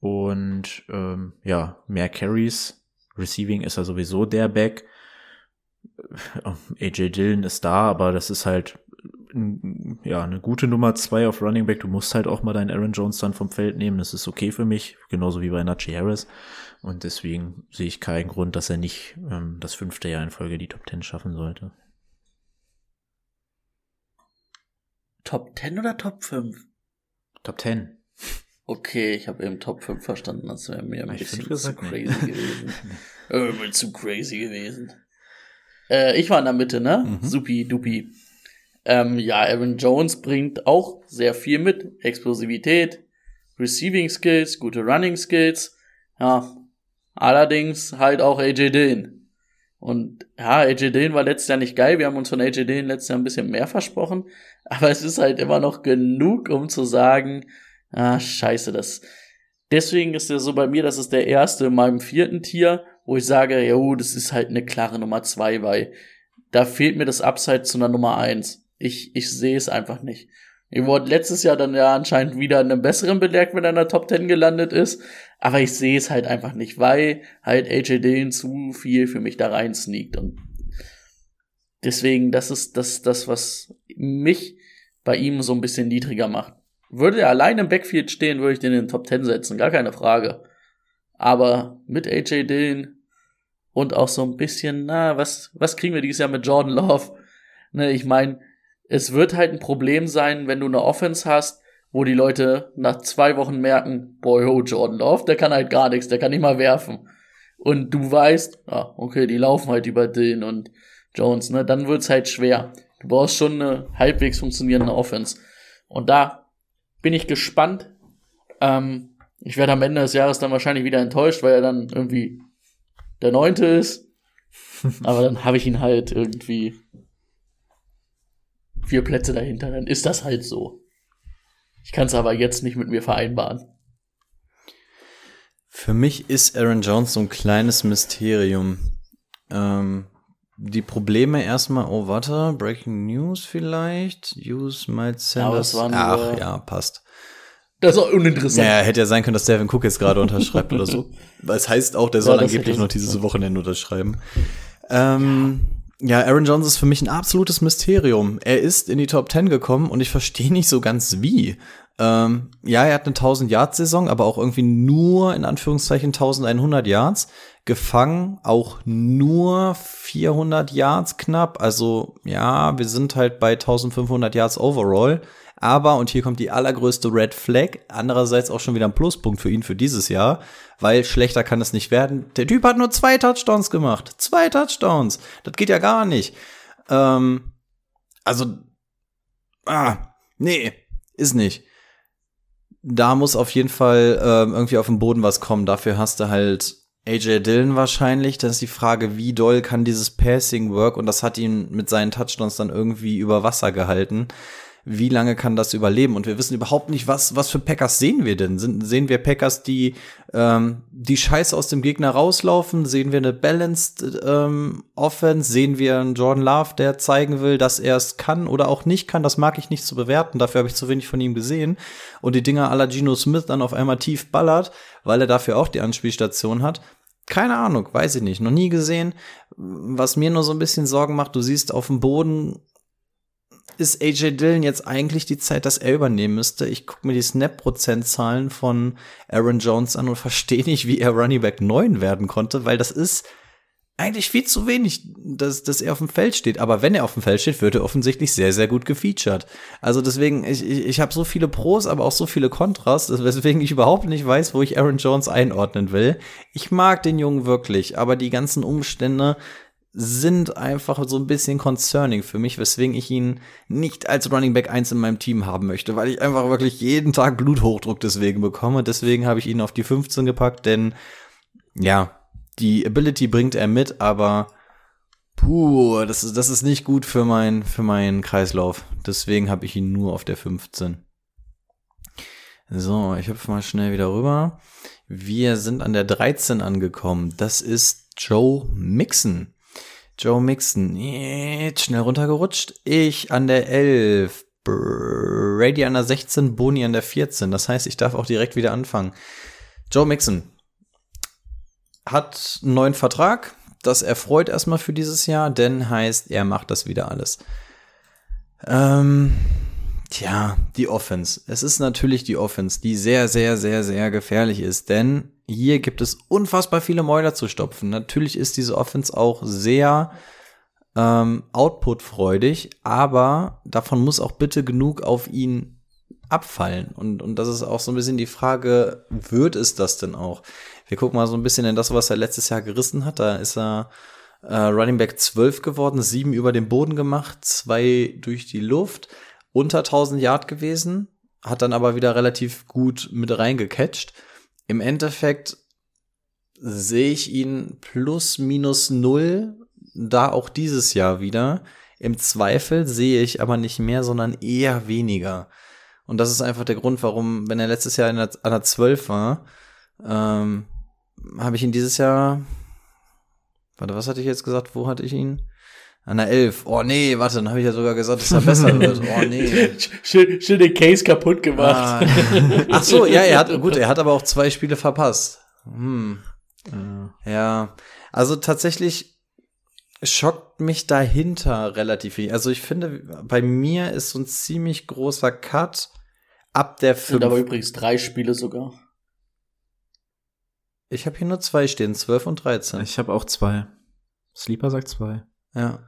Und ähm, ja, mehr Carries Receiving ist er sowieso der Back. AJ Dillon ist da, aber das ist halt ja eine gute Nummer zwei auf Running Back. Du musst halt auch mal deinen Aaron Jones dann vom Feld nehmen. Das ist okay für mich, genauso wie bei Najee Harris. Und deswegen sehe ich keinen Grund, dass er nicht ähm, das fünfte Jahr in Folge die Top Ten schaffen sollte. Top 10 oder Top 5? Top 10. Okay, ich habe eben Top 5 verstanden, das wäre mir ein Ich bisschen fünf zu crazy gewesen. Irgendwie zu crazy gewesen. Äh, ich war in der Mitte, ne? Mhm. Supi, dupi. Ähm, ja, Aaron Jones bringt auch sehr viel mit. Explosivität, Receiving Skills, gute Running Skills. Ja, allerdings halt auch AJ Dillon. Und ja, AJ Dillon war letztes Jahr nicht geil. Wir haben uns von AJ Dillon letztes Jahr ein bisschen mehr versprochen. Aber es ist halt immer noch genug, um zu sagen, ah, scheiße, das. Deswegen ist er so bei mir, das ist der erste in meinem vierten Tier, wo ich sage, jo, das ist halt eine klare Nummer zwei, weil da fehlt mir das Upside zu einer Nummer eins. Ich, ich sehe es einfach nicht. Ihr wurde letztes Jahr dann ja anscheinend wieder in einem besseren belegt, wenn er in der Top 10 gelandet ist. Aber ich sehe es halt einfach nicht, weil halt AJ Dillon zu viel für mich da rein sneakt. Und deswegen, das ist das, das, was mich bei ihm so ein bisschen niedriger macht. Würde er allein im Backfield stehen, würde ich den in den Top 10 setzen, gar keine Frage. Aber mit AJ Dillon und auch so ein bisschen, na, was, was kriegen wir dieses Jahr mit Jordan Love? Ne, ich meine, es wird halt ein Problem sein, wenn du eine Offense hast, wo die Leute nach zwei Wochen merken, boy, oh, Jordan Love, der kann halt gar nichts, der kann nicht mal werfen. Und du weißt, ah, okay, die laufen halt über Dillon und Jones, ne, dann wird's halt schwer. Du brauchst schon eine halbwegs funktionierende Offense. Und da bin ich gespannt. Ähm, ich werde am Ende des Jahres dann wahrscheinlich wieder enttäuscht, weil er dann irgendwie der Neunte ist. Aber dann habe ich ihn halt irgendwie vier Plätze dahinter. Dann ist das halt so. Ich kann es aber jetzt nicht mit mir vereinbaren. Für mich ist Aaron Jones so ein kleines Mysterium. Ähm, die Probleme erstmal, oh, warte, Breaking News vielleicht. Use Miles Sanders. Ja, Ach, ja, passt. Das ist auch uninteressant. Ja, hätte ja sein können, dass Devin Cook jetzt gerade unterschreibt oder so. Weil es heißt auch, der soll das angeblich noch dieses Wochenende unterschreiben. Ähm, ja, Aaron Jones ist für mich ein absolutes Mysterium. Er ist in die Top 10 gekommen und ich verstehe nicht so ganz wie. Ähm, ja, er hat eine 1000-Yard-Saison, aber auch irgendwie nur in Anführungszeichen 1100 Yards. Gefangen auch nur 400 Yards knapp. Also ja, wir sind halt bei 1500 Yards overall. Aber, und hier kommt die allergrößte Red Flag, andererseits auch schon wieder ein Pluspunkt für ihn für dieses Jahr, weil schlechter kann es nicht werden. Der Typ hat nur zwei Touchdowns gemacht. Zwei Touchdowns. Das geht ja gar nicht. Ähm, also, ah, nee, ist nicht. Da muss auf jeden Fall ähm, irgendwie auf dem Boden was kommen. Dafür hast du halt AJ Dillon wahrscheinlich. Das ist die Frage, wie doll kann dieses Passing work? Und das hat ihn mit seinen Touchdowns dann irgendwie über Wasser gehalten. Wie lange kann das überleben? Und wir wissen überhaupt nicht, was, was für Packers sehen wir denn? Sind, sehen wir Packers, die ähm, die Scheiße aus dem Gegner rauslaufen? Sehen wir eine balanced ähm, Offense? Sehen wir einen Jordan Love, der zeigen will, dass er es kann oder auch nicht kann? Das mag ich nicht zu bewerten. Dafür habe ich zu wenig von ihm gesehen. Und die Dinger la Geno Smith dann auf einmal tief ballert, weil er dafür auch die Anspielstation hat. Keine Ahnung, weiß ich nicht. Noch nie gesehen. Was mir nur so ein bisschen Sorgen macht, du siehst auf dem Boden ist AJ Dillon jetzt eigentlich die Zeit, dass er übernehmen müsste. Ich gucke mir die Snap-Prozentzahlen von Aaron Jones an und verstehe nicht, wie er Running Back 9 werden konnte, weil das ist eigentlich viel zu wenig, dass, dass er auf dem Feld steht. Aber wenn er auf dem Feld steht, wird er offensichtlich sehr, sehr gut gefeatured. Also deswegen, ich, ich, ich habe so viele Pros, aber auch so viele Kontras, weswegen ich überhaupt nicht weiß, wo ich Aaron Jones einordnen will. Ich mag den Jungen wirklich, aber die ganzen Umstände sind einfach so ein bisschen concerning für mich, weswegen ich ihn nicht als Running Back 1 in meinem Team haben möchte, weil ich einfach wirklich jeden Tag Bluthochdruck deswegen bekomme. Deswegen habe ich ihn auf die 15 gepackt, denn ja, die Ability bringt er mit, aber puh, das ist, das ist nicht gut für, mein, für meinen Kreislauf. Deswegen habe ich ihn nur auf der 15. So, ich hüpfe mal schnell wieder rüber. Wir sind an der 13 angekommen. Das ist Joe Mixon. Joe Mixon, schnell runtergerutscht. Ich an der 11. Brady an der 16, Boni an der 14. Das heißt, ich darf auch direkt wieder anfangen. Joe Mixon hat einen neuen Vertrag. Das erfreut erstmal für dieses Jahr, denn heißt, er macht das wieder alles. Ähm, tja, die Offense. Es ist natürlich die Offense, die sehr, sehr, sehr, sehr gefährlich ist, denn hier gibt es unfassbar viele Mäuler zu stopfen. Natürlich ist diese Offense auch sehr ähm, outputfreudig, aber davon muss auch bitte genug auf ihn abfallen. Und, und das ist auch so ein bisschen die Frage, wird es das denn auch? Wir gucken mal so ein bisschen in das, was er letztes Jahr gerissen hat. Da ist er äh, Running Back 12 geworden, sieben über den Boden gemacht, zwei durch die Luft, unter 1000 Yard gewesen, hat dann aber wieder relativ gut mit reingecatcht. Im Endeffekt sehe ich ihn plus minus null, da auch dieses Jahr wieder. Im Zweifel sehe ich aber nicht mehr, sondern eher weniger. Und das ist einfach der Grund, warum, wenn er letztes Jahr der, an der 12 war, ähm, habe ich ihn dieses Jahr, warte, was hatte ich jetzt gesagt? Wo hatte ich ihn? An der 11. Oh nee, warte, dann habe ich ja sogar gesagt, dass er besser wird. Oh nee. Schön, schön den Case kaputt gemacht. Ah. Ach so, ja, er hat, gut, er hat aber auch zwei Spiele verpasst. Hm. Ja, also tatsächlich schockt mich dahinter relativ wenig. Also ich finde, bei mir ist so ein ziemlich großer Cut ab der Sind aber 5. übrigens drei Spiele sogar. Ich habe hier nur zwei stehen, 12 und 13. Ich habe auch zwei. Sleeper sagt zwei. ja.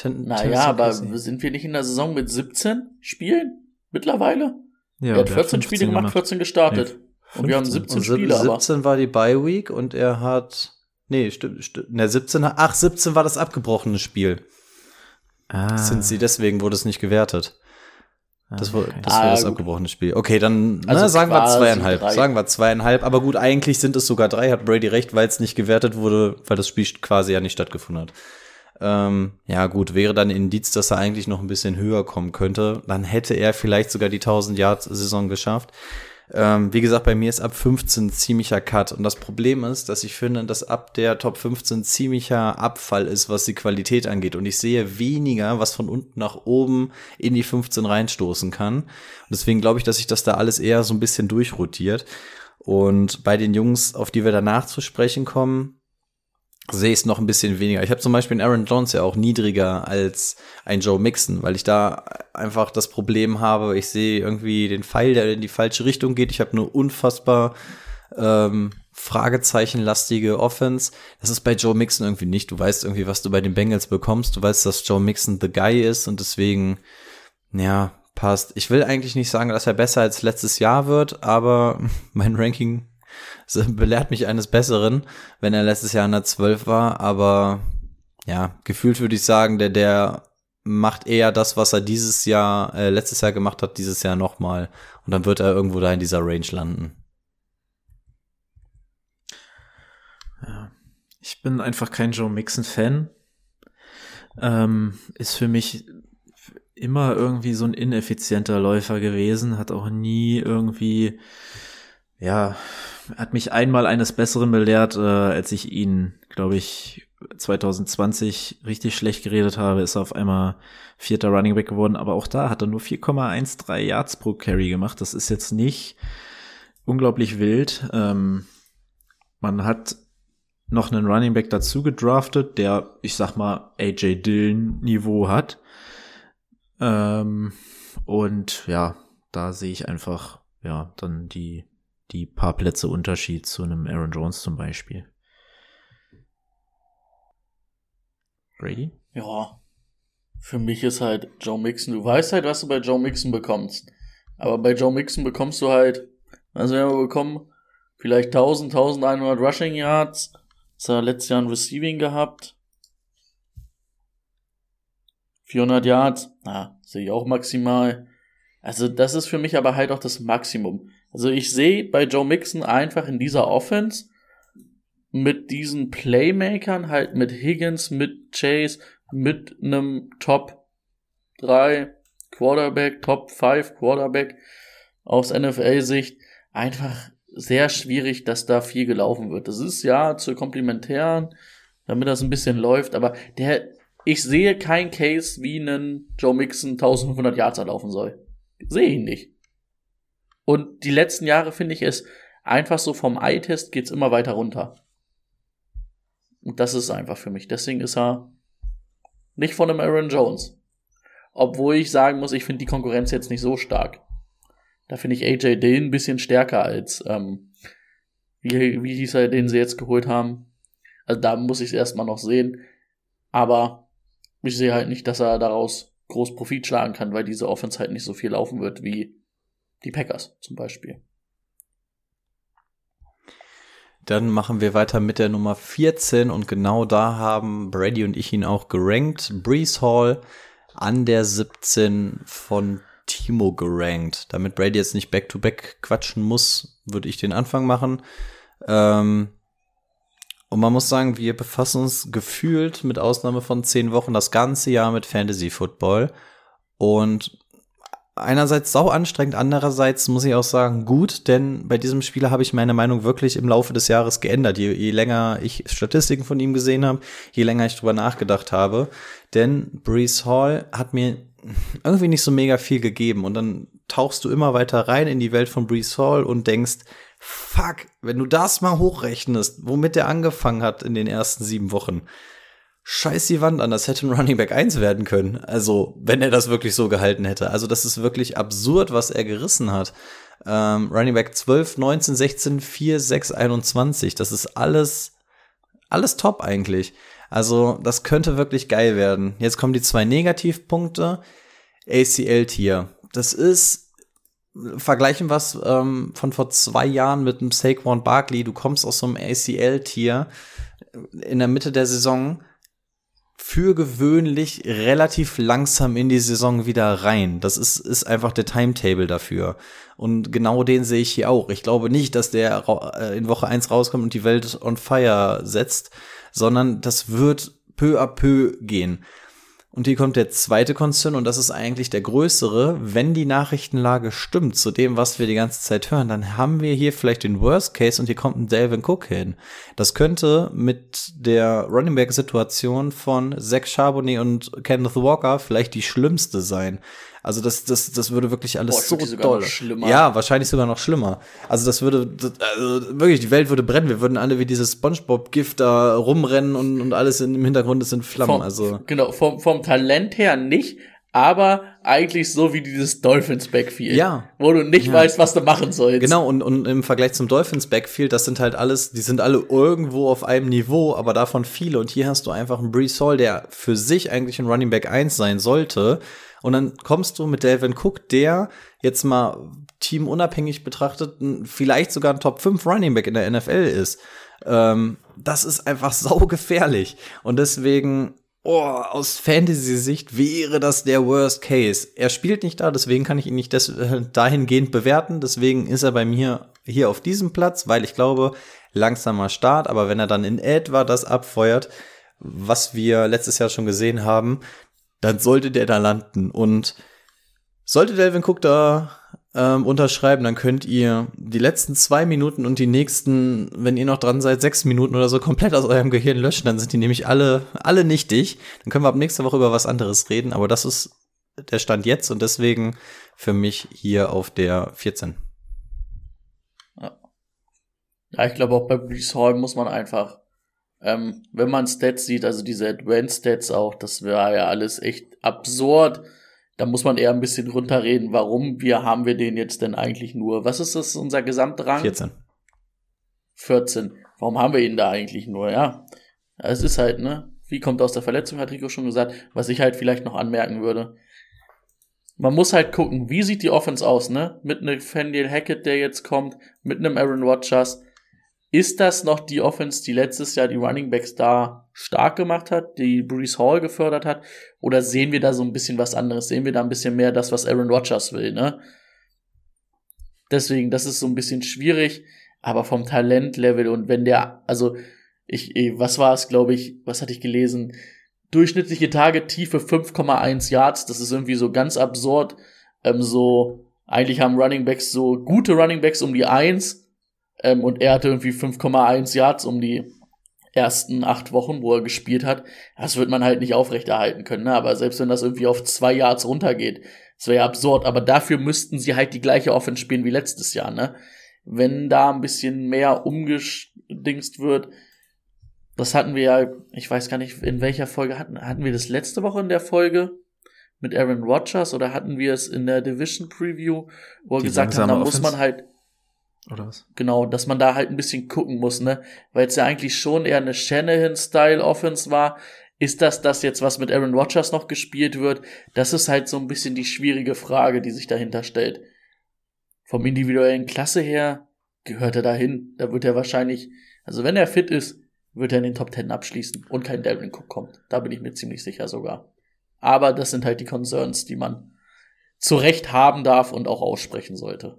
Ten, Naja, aber sind wir nicht in der Saison mit 17 Spielen mittlerweile? Ja, er hat der 14 Spiele gemacht, 14 gestartet. Und wir haben 15. 17 und sieb- Spiele, aber 17 war die Bye Week und er hat Nee, stimmt, stimmt. Ne, 17, ach, 17 war das abgebrochene Spiel. Ah. Sind sie, deswegen wurde es nicht gewertet. Das war, das, war Ah, das gut. abgebrochene Spiel. Okay, dann Also ne, sagen wir zweieinhalb. drei. Sagen wir zweieinhalb. Aber gut, eigentlich sind es sogar drei, hat Brady recht, weil es nicht gewertet wurde, weil das Spiel quasi ja nicht stattgefunden hat. Ähm, ja, gut, wäre dann Indiz, dass er eigentlich noch ein bisschen höher kommen könnte. Dann hätte er vielleicht sogar die 1000 Yard Saison geschafft. Ähm, wie gesagt, bei mir ist ab 15 ziemlicher Cut. Und das Problem ist, dass ich finde, dass ab der Top 15 ziemlicher Abfall ist, was die Qualität angeht. Und ich sehe weniger, was von unten nach oben in die 15 reinstoßen kann. Und deswegen glaube ich, dass sich das da alles eher so ein bisschen durchrotiert. Und bei den Jungs, auf die wir danach zu sprechen kommen, sehe ich es noch ein bisschen weniger. Ich habe zum Beispiel einen Aaron Jones ja auch niedriger als ein Joe Mixon, weil ich da einfach das Problem habe, ich sehe irgendwie den Pfeil, der in die falsche Richtung geht. Ich habe eine unfassbar ähm, Fragezeichenlastige Offense. Das ist bei Joe Mixon irgendwie nicht. Du weißt irgendwie, was du bei den Bengals bekommst. Du weißt, dass Joe Mixon the guy ist und deswegen, ja, passt. Ich will eigentlich nicht sagen, dass er besser als letztes Jahr wird, aber mein Ranking belehrt mich eines Besseren, wenn er letztes Jahr in der 12 war, aber ja, gefühlt würde ich sagen, der, der macht eher das, was er dieses Jahr, äh, letztes Jahr gemacht hat, dieses Jahr nochmal. Und dann wird er irgendwo da in dieser Range landen. Ja. Ich bin einfach kein Joe Mixon-Fan. Ähm, ist für mich immer irgendwie so ein ineffizienter Läufer gewesen, hat auch nie irgendwie, ja, hat mich einmal eines Besseren belehrt, äh, als ich ihn, glaube ich, 2020 richtig schlecht geredet habe, ist er auf einmal vierter Running Back geworden, aber auch da hat er nur 4,13 Yards pro Carry gemacht. Das ist jetzt nicht unglaublich wild. Ähm, man hat noch einen Running Back dazu gedraftet, der, ich sag mal, AJ Dillon Niveau hat. Ähm, und ja, da sehe ich einfach, ja, dann die die paar Plätze Unterschied zu einem Aaron Jones zum Beispiel. Brady? Ja. Für mich ist halt Joe Mixon. Du weißt halt, was du bei Joe Mixon bekommst. Aber bei Joe Mixon bekommst du halt, also wir bekommen vielleicht 1000, 1100 Rushing Yards. Das hat letztes Jahr ein Receiving gehabt. 400 Yards, na, sehe ich auch maximal. Also das ist für mich aber halt auch das Maximum. Also ich sehe bei Joe Mixon einfach in dieser Offense mit diesen Playmakern, halt mit Higgins, mit Chase, mit einem Top 3 Quarterback, Top 5 Quarterback aus NFL-Sicht einfach sehr schwierig, dass da viel gelaufen wird. Das ist ja zu komplementären, damit das ein bisschen läuft, aber der, ich sehe kein Case, wie einen Joe Mixon 1500 Yards erlaufen soll. Sehe ihn nicht. Und die letzten Jahre finde ich es einfach so vom Eye-Test geht's immer weiter runter. Und das ist einfach für mich. Deswegen ist er nicht von einem Aaron Jones. Obwohl ich sagen muss, ich finde die Konkurrenz jetzt nicht so stark. Da finde ich AJ Dillon ein bisschen stärker als, ähm, wie, wie hieß er, den sie jetzt geholt haben. Also da muss ich es erstmal noch sehen. Aber ich sehe halt nicht, dass er daraus groß Profit schlagen kann, weil diese Offense halt nicht so viel laufen wird wie die Packers zum Beispiel. Dann machen wir weiter mit der Nummer 14 und genau da haben Brady und ich ihn auch gerankt. Brees Hall an der 17 von Timo gerankt. Damit Brady jetzt nicht back-to-back -back quatschen muss, würde ich den Anfang machen. Ähm, und man muss sagen, wir befassen uns gefühlt mit Ausnahme von zehn Wochen das ganze Jahr mit Fantasy Football. Und einerseits sau anstrengend, andererseits muss ich auch sagen, gut, denn bei diesem Spieler habe ich meine Meinung wirklich im Laufe des Jahres geändert. Je, je länger ich Statistiken von ihm gesehen habe, je länger ich drüber nachgedacht habe. Denn Brees Hall hat mir irgendwie nicht so mega viel gegeben. Und dann tauchst du immer weiter rein in die Welt von Brees Hall und denkst, fuck, wenn du das mal hochrechnest, womit der angefangen hat in den ersten sieben Wochen, scheiß die Wand an, das hätte ein Running Back 1 werden können. Also, wenn er das wirklich so gehalten hätte. Also, das ist wirklich absurd, was er gerissen hat. Ähm, Running Back 12, 19, 16, 4, 6, 21. Das ist alles, alles top eigentlich. Also, das könnte wirklich geil werden. Jetzt kommen die zwei Negativpunkte. ACL-Tier. Das ist, vergleichen was ähm, von vor zwei Jahren mit dem Saquon Barkley. Du kommst aus so einem ACL-Tier in der Mitte der Saison für gewöhnlich relativ langsam in die Saison wieder rein. Das ist, ist einfach der Timetable dafür. Und genau den sehe ich hier auch. Ich glaube nicht, dass der äh, in Woche eins rauskommt und die Welt on fire setzt, sondern das wird peu à peu gehen. Und hier kommt der zweite Concern und das ist eigentlich der größere. Wenn die Nachrichtenlage stimmt zu dem, was wir die ganze Zeit hören, dann haben wir hier vielleicht den Worst Case und hier kommt ein Delvin Cook hin. Das könnte mit der Running Back Situation von Zach Charbonnet und Kenneth Walker vielleicht die schlimmste sein. Also das, das, das würde wirklich alles Boah, so doll. noch schlimmer. Ja, wahrscheinlich sogar noch schlimmer. Also das würde, das, also wirklich, die Welt würde brennen. Wir würden alle wie dieses SpongeBob-Gift da rumrennen und, und alles in, im Hintergrund ist in Flammen. Vom, also Genau, vom, vom Talent her nicht, aber eigentlich so wie dieses Dolphins Backfield. Ja. Wo du nicht weißt, was du machen sollst. Genau, und, und im Vergleich zum Dolphins Backfield, das sind halt alles, die sind alle irgendwo auf einem Niveau, aber davon viele. Und hier hast du einfach einen Brees Hall, der für sich eigentlich ein Running Back 1 sein sollte. Und dann kommst du mit Delvin Cook, der jetzt mal teamunabhängig betrachtet, vielleicht sogar ein Top 5 Running Back in der NFL ist. Ähm, das ist einfach saugefährlich. Und deswegen, oh, aus Fantasy-Sicht wäre das der Worst Case. Er spielt nicht da, deswegen kann ich ihn nicht äh, dahingehend bewerten. Deswegen ist er bei mir hier auf diesem Platz, weil ich glaube, langsamer Start, aber wenn er dann in etwa das abfeuert, was wir letztes Jahr schon gesehen haben, dann sollte der da landen. Und sollte Delvin Cook da ähm, unterschreiben, dann könnt ihr die letzten zwei Minuten und die nächsten, wenn ihr noch dran seid, sechs Minuten oder so komplett aus eurem Gehirn löschen. Dann sind die nämlich alle, alle nichtig. Dann können wir ab nächster Woche über was anderes reden. Aber das ist der Stand jetzt und deswegen für mich hier auf der 14. Ja, ich glaube auch bei Brees Hall muss man einfach, ähm, wenn man Stats sieht, also diese Advanced Stats auch, das wäre ja alles echt absurd. Da muss man eher ein bisschen runterreden, warum wir haben wir den jetzt denn eigentlich nur? Was ist das, unser Gesamtrang? 14. 14. Warum haben wir ihn da eigentlich nur? Ja, es ist halt, ne? Wie kommt aus der Verletzung, hat Rico schon gesagt. Was ich halt vielleicht noch anmerken würde. Man muss halt gucken, wie sieht die Offense aus, ne? Mit einem Nathaniel Hackett, der jetzt kommt, mit einem Aaron Rodgers. Ist das noch die Offense, die letztes Jahr die Running Backs da stark gemacht hat, die Brees Hall gefördert hat? Oder sehen wir da so ein bisschen was anderes? Sehen wir da ein bisschen mehr das, was Aaron Rodgers will, ne? Deswegen, das ist so ein bisschen schwierig, aber vom Talentlevel und wenn der, also ich, was war es, glaube ich, was hatte ich gelesen? Durchschnittliche Tagetiefe 5,1 Yards, das ist irgendwie so ganz absurd. Ähm, so, eigentlich haben Running Backs so gute Running Backs um die 1 ähm, und er hatte irgendwie 5,1 Yards um die ersten acht Wochen, wo er gespielt hat. Das wird man halt nicht aufrechterhalten können, ne? aber selbst wenn das irgendwie auf zwei Yards runtergeht, das wäre ja absurd, aber dafür müssten sie halt die gleiche Offense spielen wie letztes Jahr, ne? Wenn da ein bisschen mehr umgedingst wird, das hatten wir ja, ich weiß gar nicht, in welcher Folge hatten, hatten wir das letzte Woche in der Folge mit Aaron Rodgers oder hatten wir es in der Division Preview, wo Die gesagt haben, da muss man halt, Oder was? Genau, dass man da halt ein bisschen gucken muss, ne? Weil es ja eigentlich schon eher eine Shanahan-Style-Offense war. Ist das das jetzt, was mit Aaron Rodgers noch gespielt wird? Das ist halt so ein bisschen die schwierige Frage, die sich dahinter stellt. Vom individuellen Klasse her gehört er dahin. Da wird er wahrscheinlich, also wenn er fit ist, wird er in den Top Ten abschließen und kein Delvin Cook kommt. Da bin ich mir ziemlich sicher sogar. Aber das sind halt die Concerns, die man zu Recht haben darf und auch aussprechen sollte.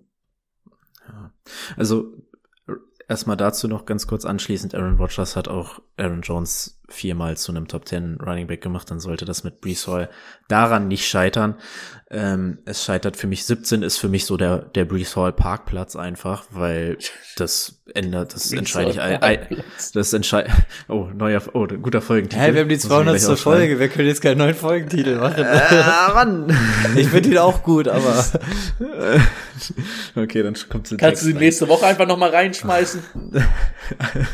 Also erstmal dazu noch ganz kurz anschließend. Aaron Rodgers hat auch Aaron Jones viermal zu einem Top 10 Running Back gemacht. Dann sollte das mit Brees Hall daran nicht scheitern. Ähm, es scheitert für mich 17 ist für mich so der der Brees Hall Parkplatz einfach, weil das ändert das entscheide ich. Das entscheide. Oh neuer oh guter Folgentitel. Hey, wir haben die Muss ich mir gleich 200. aufschreiben. Folge. Wir können jetzt keinen neuen Folgentitel machen. Ah, Mann. Ich finde ihn auch gut, aber okay, dann kommt Kannst du sie nächste Woche einfach noch mal reinschmeißen?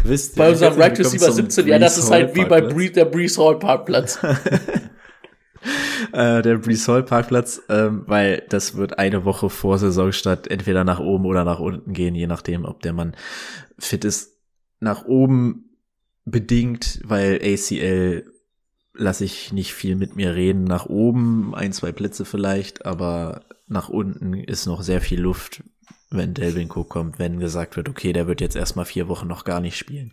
wisst Bei ihr. unserem Right Receiver zum 17. Ja, das ist halt wie bei Parkplatz. Bree der Brees Hall Parkplatz. äh, der Brees Hall Parkplatz, ähm, weil das wird eine Woche vor Saisonstart entweder nach oben oder nach unten gehen, je nachdem, ob der Mann fit ist. Nach oben bedingt, weil ACL lasse ich nicht viel mit mir reden. Nach oben ein, zwei Plätze vielleicht, aber nach unten ist noch sehr viel Luft, wenn Delvin Cook kommt, wenn gesagt wird, okay, der wird jetzt erstmal vier Wochen noch gar nicht spielen.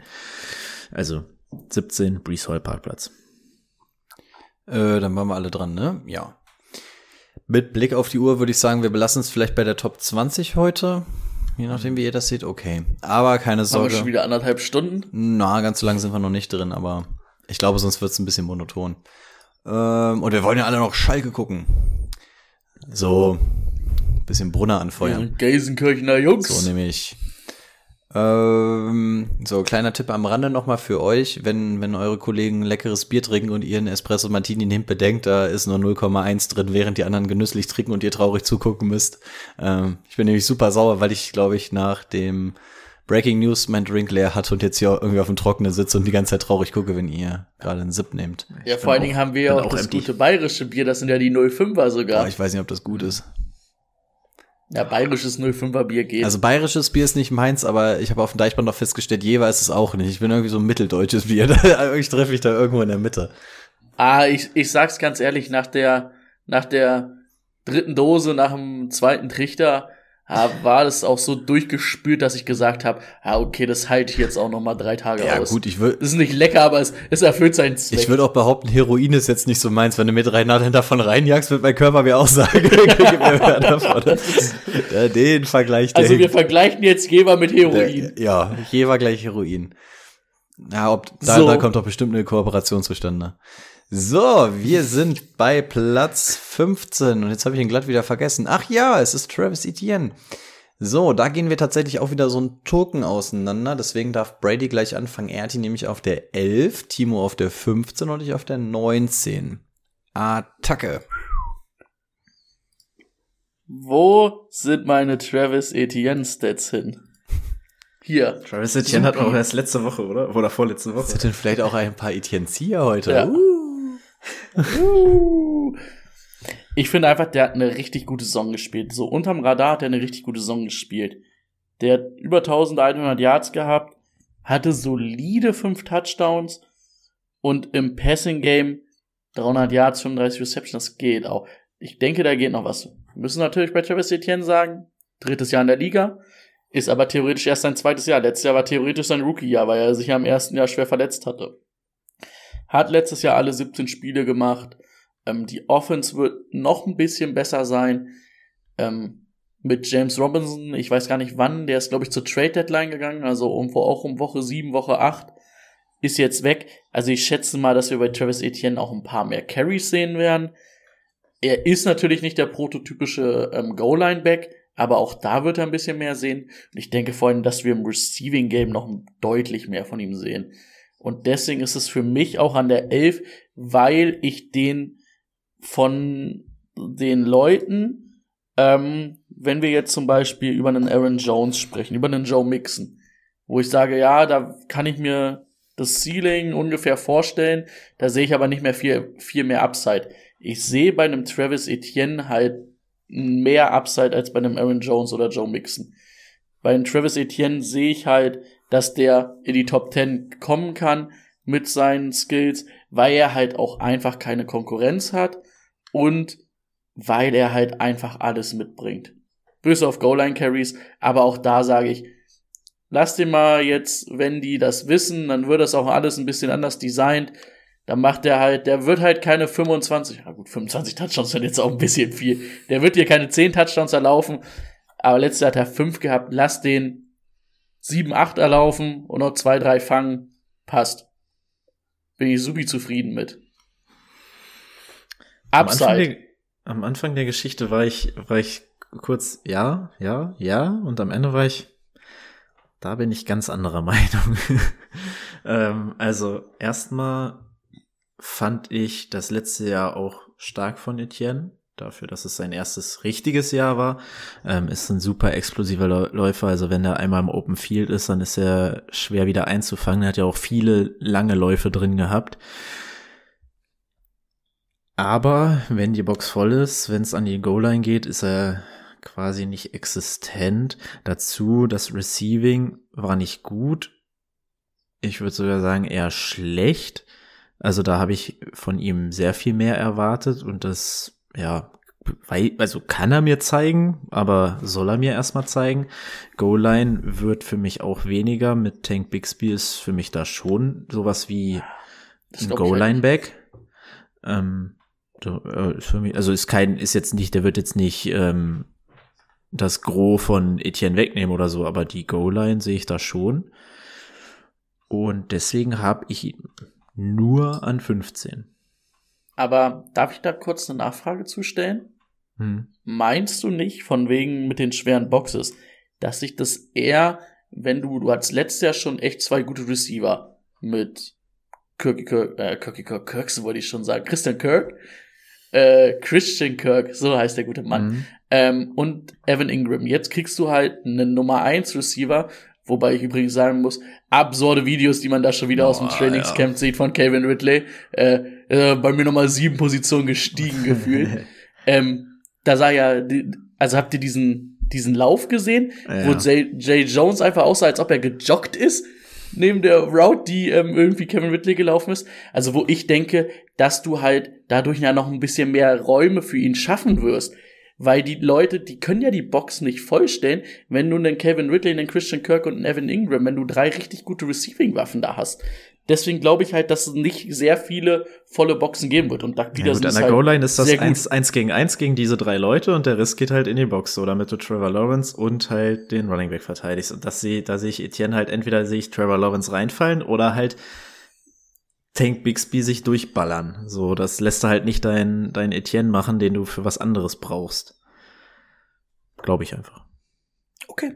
Also 17, Brees Hall Parkplatz. Äh, dann waren wir alle dran, ne? Ja. Mit Blick auf die Uhr würde ich sagen, wir belassen es vielleicht bei der Top 20 heute. Je nachdem, wie ihr das seht, okay. Aber keine Haben wir Sorge. schon wieder anderthalb Stunden? Na, ganz so lange sind wir noch nicht drin, aber ich glaube, sonst wird es ein bisschen monoton. Ähm, und wir wollen ja alle noch Schalke gucken. So, bisschen Brunner anfeuern. Gelsenkirchener Jungs. So nämlich. Ähm, so, kleiner Tipp am Rande nochmal für euch, wenn, wenn eure Kollegen leckeres Bier trinken und ihr einen Espresso Martini nehmt, bedenkt, da ist nur 0,1 drin, während die anderen genüsslich trinken und ihr traurig zugucken müsst. Ähm, ich bin nämlich super sauer, weil ich, glaube ich, nach dem Breaking News mein Drink leer hatte und jetzt hier irgendwie auf dem Trockenen sitze und die ganze Zeit traurig gucke, wenn ihr gerade einen Sip nehmt. ja, vor allen Dingen haben wir ja auch, auch das empty. gute bayerische Bier, das sind ja die 05er sogar. Aber ich weiß nicht, ob das gut ist. ja, bayerisches 05er Bier geht. Also bayerisches Bier ist nicht meins, aber ich habe auf dem Deichbrand noch festgestellt, Jever ist es auch nicht. Ich bin irgendwie so ein mitteldeutsches Bier. ich treffe mich da irgendwo in der Mitte. Ah, ich, ich sag's ganz ehrlich, nach der, nach der dritten Dose, nach dem zweiten Trichter, war das auch so durchgespült, dass ich gesagt habe, ah, okay, das halte ich jetzt auch noch mal drei Tage Ja aus. gut, ich würde ist nicht lecker, aber es, es erfüllt seinen Zweck. ich würd auch behaupten, Heroin ist jetzt nicht so meins. Wenn du mir drei Nadeln davon reinjagst, wird mein Körper mir auch sagen, gib mir mehr davon. Ja, den Vergleich, also wir vergleichen jetzt Geber mit Heroin. Der, ja, Jever gleich Heroin. Ja, ob, da, So. da kommt doch bestimmt eine Kooperation zustande. So, wir sind bei Platz 15 und jetzt habe ich ihn glatt wieder vergessen. Ach ja, es ist Travis Etienne. So, da gehen wir tatsächlich auch wieder so einen Token auseinander. Deswegen darf Brady gleich anfangen. Er hat ihn nämlich auf der 11, Timo auf der 15 und ich auf der 19. Attacke. Wo sind meine Travis Etienne Stats hin? Hier. Travis Etienne hat auch erst letzte Woche, oder? Oder vorletzte Woche. Sind denn vielleicht auch ein paar Etiennes hier heute? Ja. Uh. Ich finde einfach, der hat eine richtig gute Saison gespielt. So unterm Radar hat er eine richtig gute Saison gespielt. Der hat über 1100 Yards gehabt, hatte solide 5 Touchdowns und im Passing Game 300 Yards, 35 Receptions, das geht auch. Ich denke, da geht noch was. Wir müssen natürlich bei Travis Etienne sagen, drittes Jahr in der Liga, ist aber theoretisch erst sein zweites Jahr. Letztes Jahr war theoretisch sein Rookie-Jahr, weil er sich ja im ersten Jahr schwer verletzt hatte. Hat letztes Jahr alle 17 Spiele gemacht. Ähm, die Offense wird noch ein bisschen besser sein. Ähm, mit James Robinson, ich weiß gar nicht wann, der ist, glaube ich, zur Trade Deadline gegangen, also um, auch um Woche 7, Woche 8, ist jetzt weg. Also ich schätze mal, dass wir bei Travis Etienne auch ein paar mehr Carries sehen werden. Er ist natürlich nicht der prototypische ähm, Goal-Line-Back, aber auch da wird er ein bisschen mehr sehen. Und ich denke vor allem, dass wir im Receiving Game noch deutlich mehr von ihm sehen. Und deswegen ist es für mich auch an der 11, weil ich den von den Leuten, ähm, wenn wir jetzt zum Beispiel über einen Aaron Jones sprechen, über einen Joe Mixon, wo ich sage, ja, da kann ich mir das Ceiling ungefähr vorstellen, da sehe ich aber nicht mehr viel, viel mehr Upside. Ich sehe bei einem Travis Etienne halt mehr Upside als bei einem Aaron Jones oder Joe Mixon. Bei einem Travis Etienne sehe ich halt, dass der in die Top 10 kommen kann mit seinen Skills, weil er halt auch einfach keine Konkurrenz hat und weil er halt einfach alles mitbringt. Böse auf Goal-Line-Carries, aber auch da sage ich, lass den mal jetzt, wenn die das wissen, dann wird das auch alles ein bisschen anders designt. Dann macht der halt, der wird halt keine 25, na gut, 25 Touchdowns sind jetzt auch ein bisschen viel. Der wird dir keine 10 Touchdowns erlaufen, aber letztes Jahr hat er 5 gehabt, lass den 7, 8 erlaufen und noch 2, 3 fangen, passt. Bin ich supi zufrieden mit. Am Anfang, Upside. der, am Anfang der Geschichte war ich, war ich kurz, ja, ja, ja, und am Ende war ich, da bin ich ganz anderer Meinung. ähm, also, erstmal fand ich das letzte Jahr auch stark von Etienne. Dafür, dass es sein erstes richtiges Jahr war. Ähm, ist ein super explosiver Läu- Läufer. Also wenn er einmal im Open Field ist, dann ist er schwer wieder einzufangen. Er hat ja auch viele lange Läufe drin gehabt. Aber wenn die Box voll ist, wenn es an die Goal-Line geht, ist er quasi nicht existent. Dazu, das Receiving war nicht gut. Ich würde sogar sagen, eher schlecht. Also da habe ich von ihm sehr viel mehr erwartet und das, ja, wei- also kann er mir zeigen, aber soll er mir erstmal zeigen. Goal-Line wird für mich auch weniger. Mit Tank Bixby ist für mich da schon sowas wie ein ich Goal-Line-Back. Ähm, äh, für mich, also ist kein, ist jetzt nicht, der wird jetzt nicht ähm, das Gros von Etienne wegnehmen oder so, aber die Goal-Line sehe ich da schon. Und deswegen habe ich ihn nur an 15. Aber darf ich da kurz eine Nachfrage zustellen? Hm. Meinst du nicht, von wegen mit den schweren Boxes, dass sich das eher, wenn du, du hattest letztes Jahr schon echt zwei gute Receiver mit Kirky Kirk, äh, Kirky Kirk, Kirks wollte ich schon sagen, Christian Kirk, äh, Christian Kirk, so heißt der gute Mann, Mhm. ähm, und Evan Ingram. Jetzt kriegst du halt einen Nummer 1 Receiver, wobei ich übrigens sagen muss, absurde Videos, die man da schon wieder aus dem Trainingscamp sieht von Kevin Ridley, äh, äh, bei mir nochmal sieben Positionen gestiegen gefühlt. ähm, da sah ja, also habt ihr diesen, diesen Lauf gesehen, Ja. wo Jay, Jay Jones einfach aussah, als ob er gejoggt ist, neben der Route, die ähm, irgendwie Kevin Ridley gelaufen ist. Also wo ich denke, dass du halt dadurch ja noch ein bisschen mehr Räume für ihn schaffen wirst. Weil die Leute, die können ja die Box nicht vollstellen, wenn du einen Kevin Ridley, einen Christian Kirk und einen Evan Ingram, wenn du drei richtig gute Receiving-Waffen da hast. Deswegen glaube ich halt, dass es nicht sehr viele volle Boxen geben wird. Und Doug Ja, Peterson gut, an der halt Goal-Line ist das sehr gut. eins, eins gegen eins gegen diese drei Leute und der Rest geht halt in die Box, so damit du Trevor Lawrence und halt den Running Back verteidigst. Und das sehe, da sehe ich Etienne halt entweder sehe ich Trevor Lawrence reinfallen oder halt Tank Bixby sich durchballern. So, das lässt er halt nicht dein, dein Etienne machen, den du für was anderes brauchst. Glaube ich einfach. Okay.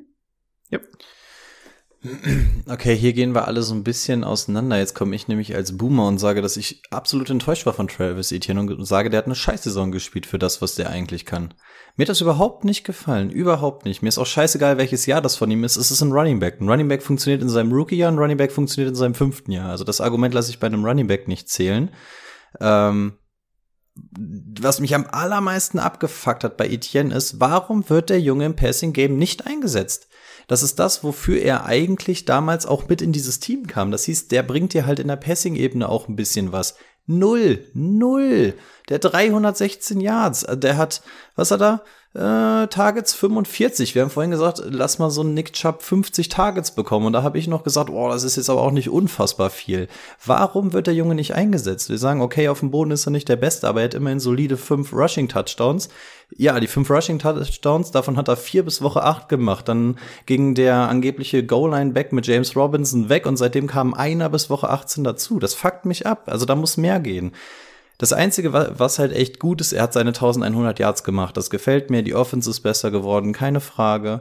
Okay, hier gehen wir alle so ein bisschen auseinander. Jetzt komme ich nämlich als Boomer und sage, dass ich absolut enttäuscht war von Travis Etienne und sage, der hat eine Scheißsaison gespielt für das, was der eigentlich kann. Mir hat das überhaupt nicht gefallen. Überhaupt nicht. Mir ist auch scheißegal, welches Jahr das von ihm ist. Es ist ein Running Back. Ein Running Back funktioniert in seinem Rookie-Jahr, ein Running Back funktioniert in seinem fünften Jahr. Also das Argument lasse ich bei einem Running Back nicht zählen. Ähm, was mich am allermeisten abgefuckt hat bei Etienne ist, warum wird der Junge im Passing Game nicht eingesetzt? Das ist das, wofür er eigentlich damals auch mit in dieses Team kam. Das hieß, der bringt dir halt in der Passing-Ebene auch ein bisschen was. Null, null. Der 316 Yards, der hat, was hat er? Äh, Targets 45. Wir haben vorhin gesagt, lass mal so einen Nick Chubb 50 Targets bekommen. Und da habe ich noch gesagt, oh, das ist jetzt aber auch nicht unfassbar viel. Warum wird der Junge nicht eingesetzt? Wir sagen, okay, auf dem Boden ist er nicht der Beste, aber er hat immerhin solide fünf Rushing Touchdowns. Ja, die fünf Rushing Touchdowns, davon hat er vier bis Woche acht gemacht. Dann ging der angebliche Goal-Line-Back mit James Robinson weg und seitdem kam einer bis Woche 18 dazu. Das fuckt mich ab. Also da muss mehr gehen. Das Einzige, wa- was halt echt gut ist, er hat seine 1100 Yards gemacht. Das gefällt mir. Die Offense ist besser geworden, keine Frage.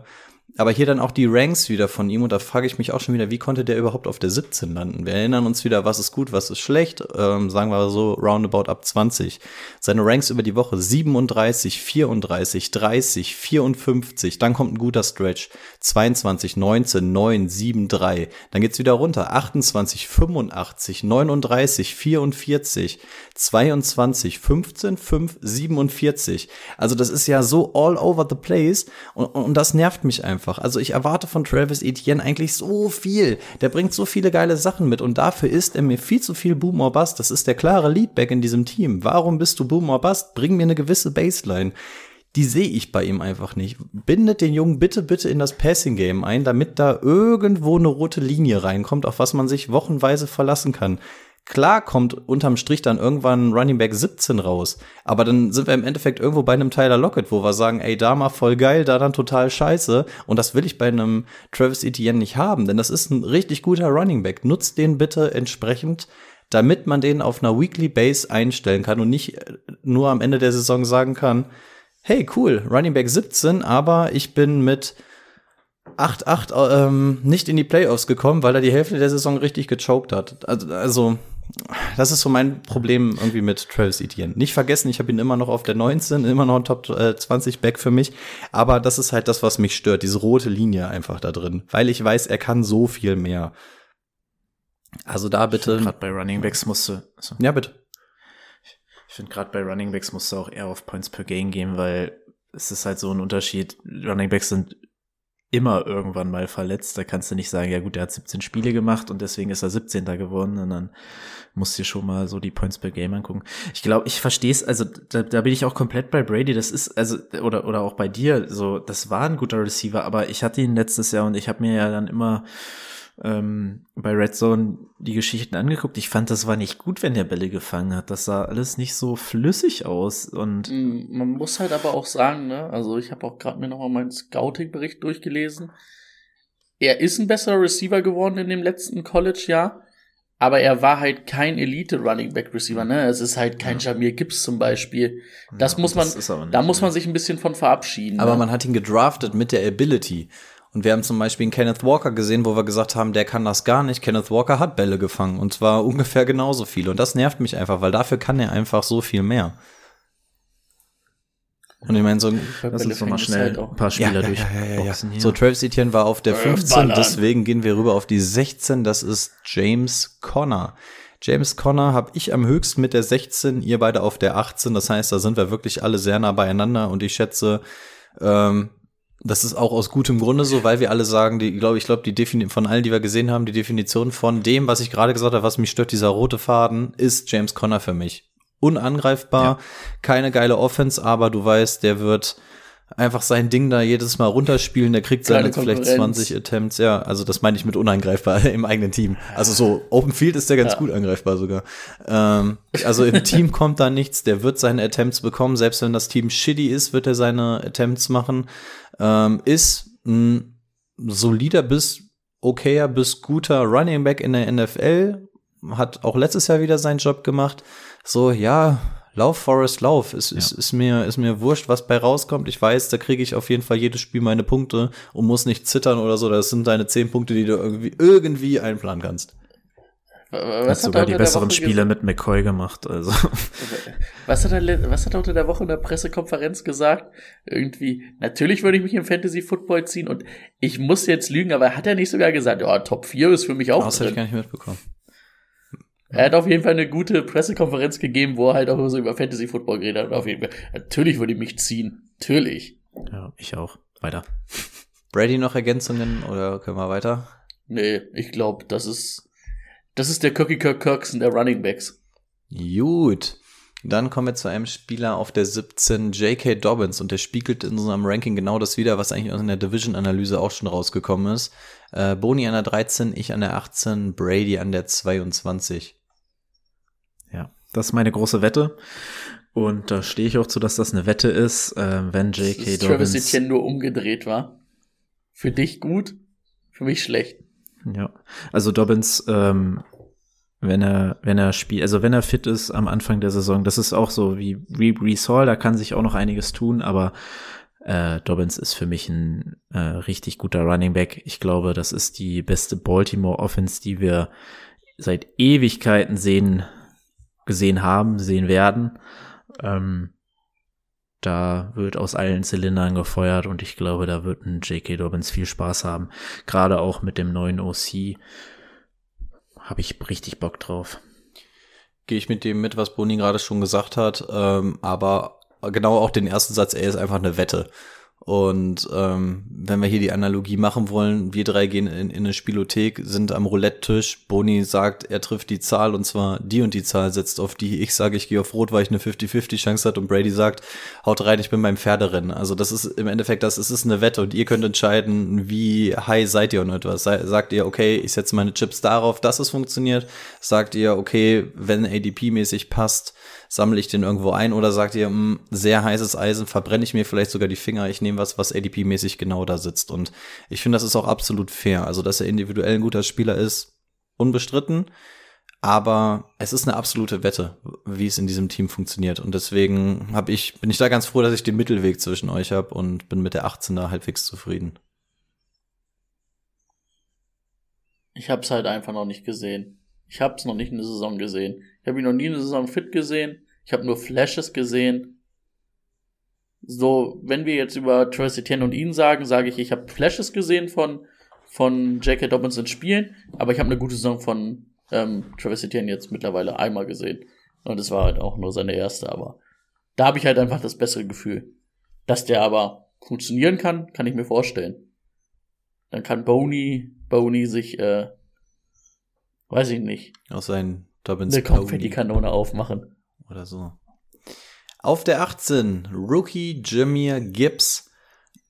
Aber hier dann auch die Ranks wieder von ihm und da frage ich mich auch schon wieder, wie konnte der überhaupt auf der 17 landen? Wir erinnern uns wieder, was ist gut, was ist schlecht, ähm, sagen wir so roundabout ab 20. Seine Ranks über die Woche 37, 34, 30, 54, dann kommt ein guter Stretch, 22, 19, 9, 7, 3, dann geht's wieder runter, 28, 85, 39, 44, 22, 15, 5, 47. Also das ist ja so all over the place und, und das nervt mich einfach. Also ich erwarte von Travis Etienne eigentlich so viel. Der bringt so viele geile Sachen mit und dafür ist er mir viel zu viel Boom or Bust. Das ist der klare Leadback in diesem Team. Warum bist du Boom or Bust? Bring mir eine gewisse Baseline. Die sehe ich bei ihm einfach nicht. Bindet den Jungen bitte, bitte in das Passing Game ein, damit da irgendwo eine rote Linie reinkommt, auf was man sich wochenweise verlassen kann. Klar kommt unterm Strich dann irgendwann Running Back 17 raus, aber dann sind wir im Endeffekt irgendwo bei einem Tyler Lockett, wo wir sagen, ey, da mal voll geil, da dann total scheiße. Und das will ich bei einem Travis Etienne nicht haben, denn das ist ein richtig guter Running Back. Nutzt den bitte entsprechend, damit man den auf einer Weekly Base einstellen kann und nicht äh, nur am Ende der Saison sagen kann, hey, cool, Running Back 17, aber ich bin mit 8-8 ähm, nicht in die Playoffs gekommen, weil er die Hälfte der Saison richtig gechoked hat. Also, also das ist so mein Problem irgendwie mit Travis Etienne. Nicht vergessen, ich habe ihn immer noch auf der 19, immer noch ein Top äh, 20 Back für mich, aber das ist halt das, was mich stört, diese rote Linie einfach da drin, weil ich weiß, er kann so viel mehr. Also da bitte. Gerade bei Running Backs musste. So. Ja, bitte. Ich finde gerade bei Running Backs musst du auch eher auf Points per Game gehen, weil es ist halt so ein Unterschied. Running Backs sind immer irgendwann mal verletzt. Da kannst du nicht sagen, ja gut, der hat 17 Spiele gemacht und deswegen ist er 17. geworden. Und dann musst du dir schon mal so die Points per Game angucken. Ich glaube, ich verstehe es, also da, da bin ich auch komplett bei Brady. Das ist, also, oder, oder auch bei dir, so, das war ein guter Receiver, aber ich hatte ihn letztes Jahr und ich habe mir ja dann immer ähm, bei Red Zone die Geschichten angeguckt. Ich fand, das war nicht gut, wenn der Bälle gefangen hat. Das sah alles nicht so flüssig aus und Mm, Man muss halt aber auch sagen, ne, also ich habe auch gerade mir nochmal meinen Scouting-Bericht durchgelesen. Er ist ein besserer Receiver geworden in dem letzten College-Jahr, aber er war halt kein Elite Running Back Receiver, ne? Es ist halt kein Jamir Gibbs zum Beispiel. Das Ja, muss man, das ist aber nicht, da muss man sich ein bisschen von verabschieden. Aber ne? man hat ihn gedraftet mit der Ability. Und wir haben zum Beispiel einen Kenneth Walker gesehen, wo wir gesagt haben, der kann das gar nicht. Kenneth Walker hat Bälle gefangen und zwar ungefähr genauso viel. Und das nervt mich einfach, weil dafür kann er einfach so viel mehr. Und ich meine, so ein Lass Bälle uns noch mal fängt es schnell halt ein paar Spieler ja, ja, ja, ja. So, Travis Etienne war auf der Äh, 15, ballern. deswegen gehen wir rüber auf die 16. Das ist James Conner. James Conner habe ich am höchsten mit der 16, ihr beide auf der 18. Das heißt, da sind wir wirklich alle sehr nah beieinander und ich schätze, ähm, das ist auch aus gutem Grunde so, weil wir alle sagen, die, glaube ich, glaube, die Defini von allen, die wir gesehen haben, die Definition von dem, was ich gerade gesagt habe, was mich stört, dieser rote Faden, ist James Conner für mich. Unangreifbar, keine geile Offense, aber du weißt, der wird einfach sein Ding da jedes Mal runterspielen, der kriegt seine vielleicht Konkurrenz. 20 Attempts, ja, also das meine ich mit unangreifbar im eigenen Team. Also so Open Field ist der ganz Ja. gut angreifbar sogar. Ähm, also im Team kommt da nichts, der wird seine Attempts bekommen, selbst wenn das Team shitty ist, wird er seine Attempts machen. Ähm, ist ein solider bis okayer bis guter Running Back in der NFL, hat auch letztes Jahr wieder seinen Job gemacht. So, ja, Lauf, Forest, Lauf. Es ist, ist, mir, ist mir wurscht, was bei rauskommt. Ich weiß, da kriege ich auf jeden Fall jedes Spiel meine Punkte und muss nicht zittern oder so. Das sind deine zehn Punkte, die du irgendwie, irgendwie einplanen kannst. Was hat hat sogar er die besseren Woche Spiele mit McCoy gemacht. Also Was hat, er, was hat er unter der Woche in der Pressekonferenz gesagt? Irgendwie, natürlich würde ich mich im Fantasy Football ziehen und ich muss jetzt lügen, aber hat er nicht sogar gesagt, ja, Top 4 ist für mich auch Das habe ich gar nicht mitbekommen. Er hat auf jeden Fall eine gute Pressekonferenz gegeben, wo er halt auch so über Fantasy Football geredet hat. Auf jeden Fall, natürlich würde ich mich ziehen. Natürlich. ja, ich auch. Weiter. Brady noch Ergänzungen oder können wir weiter? Nee, ich glaube, das ist, das ist der Kirky Kirk Kirkson der Running Backs. Gut. Dann kommen wir zu einem Spieler auf der 17, J.K. Dobbins, und der spiegelt in unserem Ranking genau das wieder, was eigentlich in der Division-Analyse auch schon rausgekommen ist. Äh, Boni an der 13, ich an der 18, Brady an der 22. Ja, das ist meine große Wette. Und da stehe ich auch zu, dass das eine Wette ist, äh, wenn J.K. Dass Travis Dobbins. Etienne nur umgedreht war. Für dich gut, für mich schlecht. Ja, also Dobbins, ähm, wenn er, wenn er spielt, also wenn er fit ist am Anfang der Saison, das ist auch so wie Brees Hall, da kann sich auch noch einiges tun, aber äh, Dobbins ist für mich ein äh, richtig guter Running Back. Ich glaube, das ist die beste Baltimore Offense, die wir seit Ewigkeiten sehen, gesehen haben, sehen werden. Ähm, da wird aus allen Zylindern gefeuert und ich glaube, da wird ein J.K. Dobbins viel Spaß haben. Gerade auch mit dem neuen OC habe ich richtig Bock drauf. Gehe ich mit dem mit, was Boni gerade schon gesagt hat, ähm, aber genau auch den ersten Satz, er ist einfach eine Wette. Und ähm, wenn wir hier die Analogie machen wollen, wir drei gehen in, in eine Spielothek, sind am Roulette-Tisch. Boni sagt, er trifft die Zahl und zwar die und die Zahl setzt auf die. Ich sage, ich gehe auf Rot, weil ich eine 50-50 Chance hat und Brady sagt, haut rein, ich bin beim Pferderennen. Also das ist im Endeffekt, das es ist eine Wette und ihr könnt entscheiden, wie high seid ihr und etwas. Sagt ihr, okay, ich setze meine Chips darauf, dass es funktioniert. Sagt ihr, okay, wenn ADP-mäßig passt, sammle ich den irgendwo ein oder sagt ihr, mh, sehr heißes Eisen, verbrenne ich mir vielleicht sogar die Finger, ich nehme was, was ADP-mäßig genau da sitzt. Und ich finde, das ist auch absolut fair. Also, dass er individuell ein guter Spieler ist, unbestritten. Aber es ist eine absolute Wette, wie es in diesem Team funktioniert. Und deswegen hab ich, bin ich da ganz froh, dass ich den Mittelweg zwischen euch habe und bin mit der 18 da halbwegs zufrieden. Ich hab's halt einfach noch nicht gesehen. Ich hab's noch nicht in der Saison gesehen. Ich habe ihn noch nie in der Saison fit gesehen. Ich habe nur Flashes gesehen. So, wenn wir jetzt über Travis Etienne und ihn sagen, sage ich, ich habe Flashes gesehen von von J.K. Dobbins in Spielen, aber ich habe eine gute Saison von ähm, Travis Etienne jetzt mittlerweile einmal gesehen. Und es war halt auch nur seine erste, aber da habe ich halt einfach das bessere Gefühl. Dass der aber funktionieren kann, kann ich mir vorstellen. Dann kann Boney, Boney sich, äh, weiß ich nicht, Aus seinen Dobbins eine Konfettikanone aufmachen. Oder so. Auf der 18, Rookie Jameer Gibbs.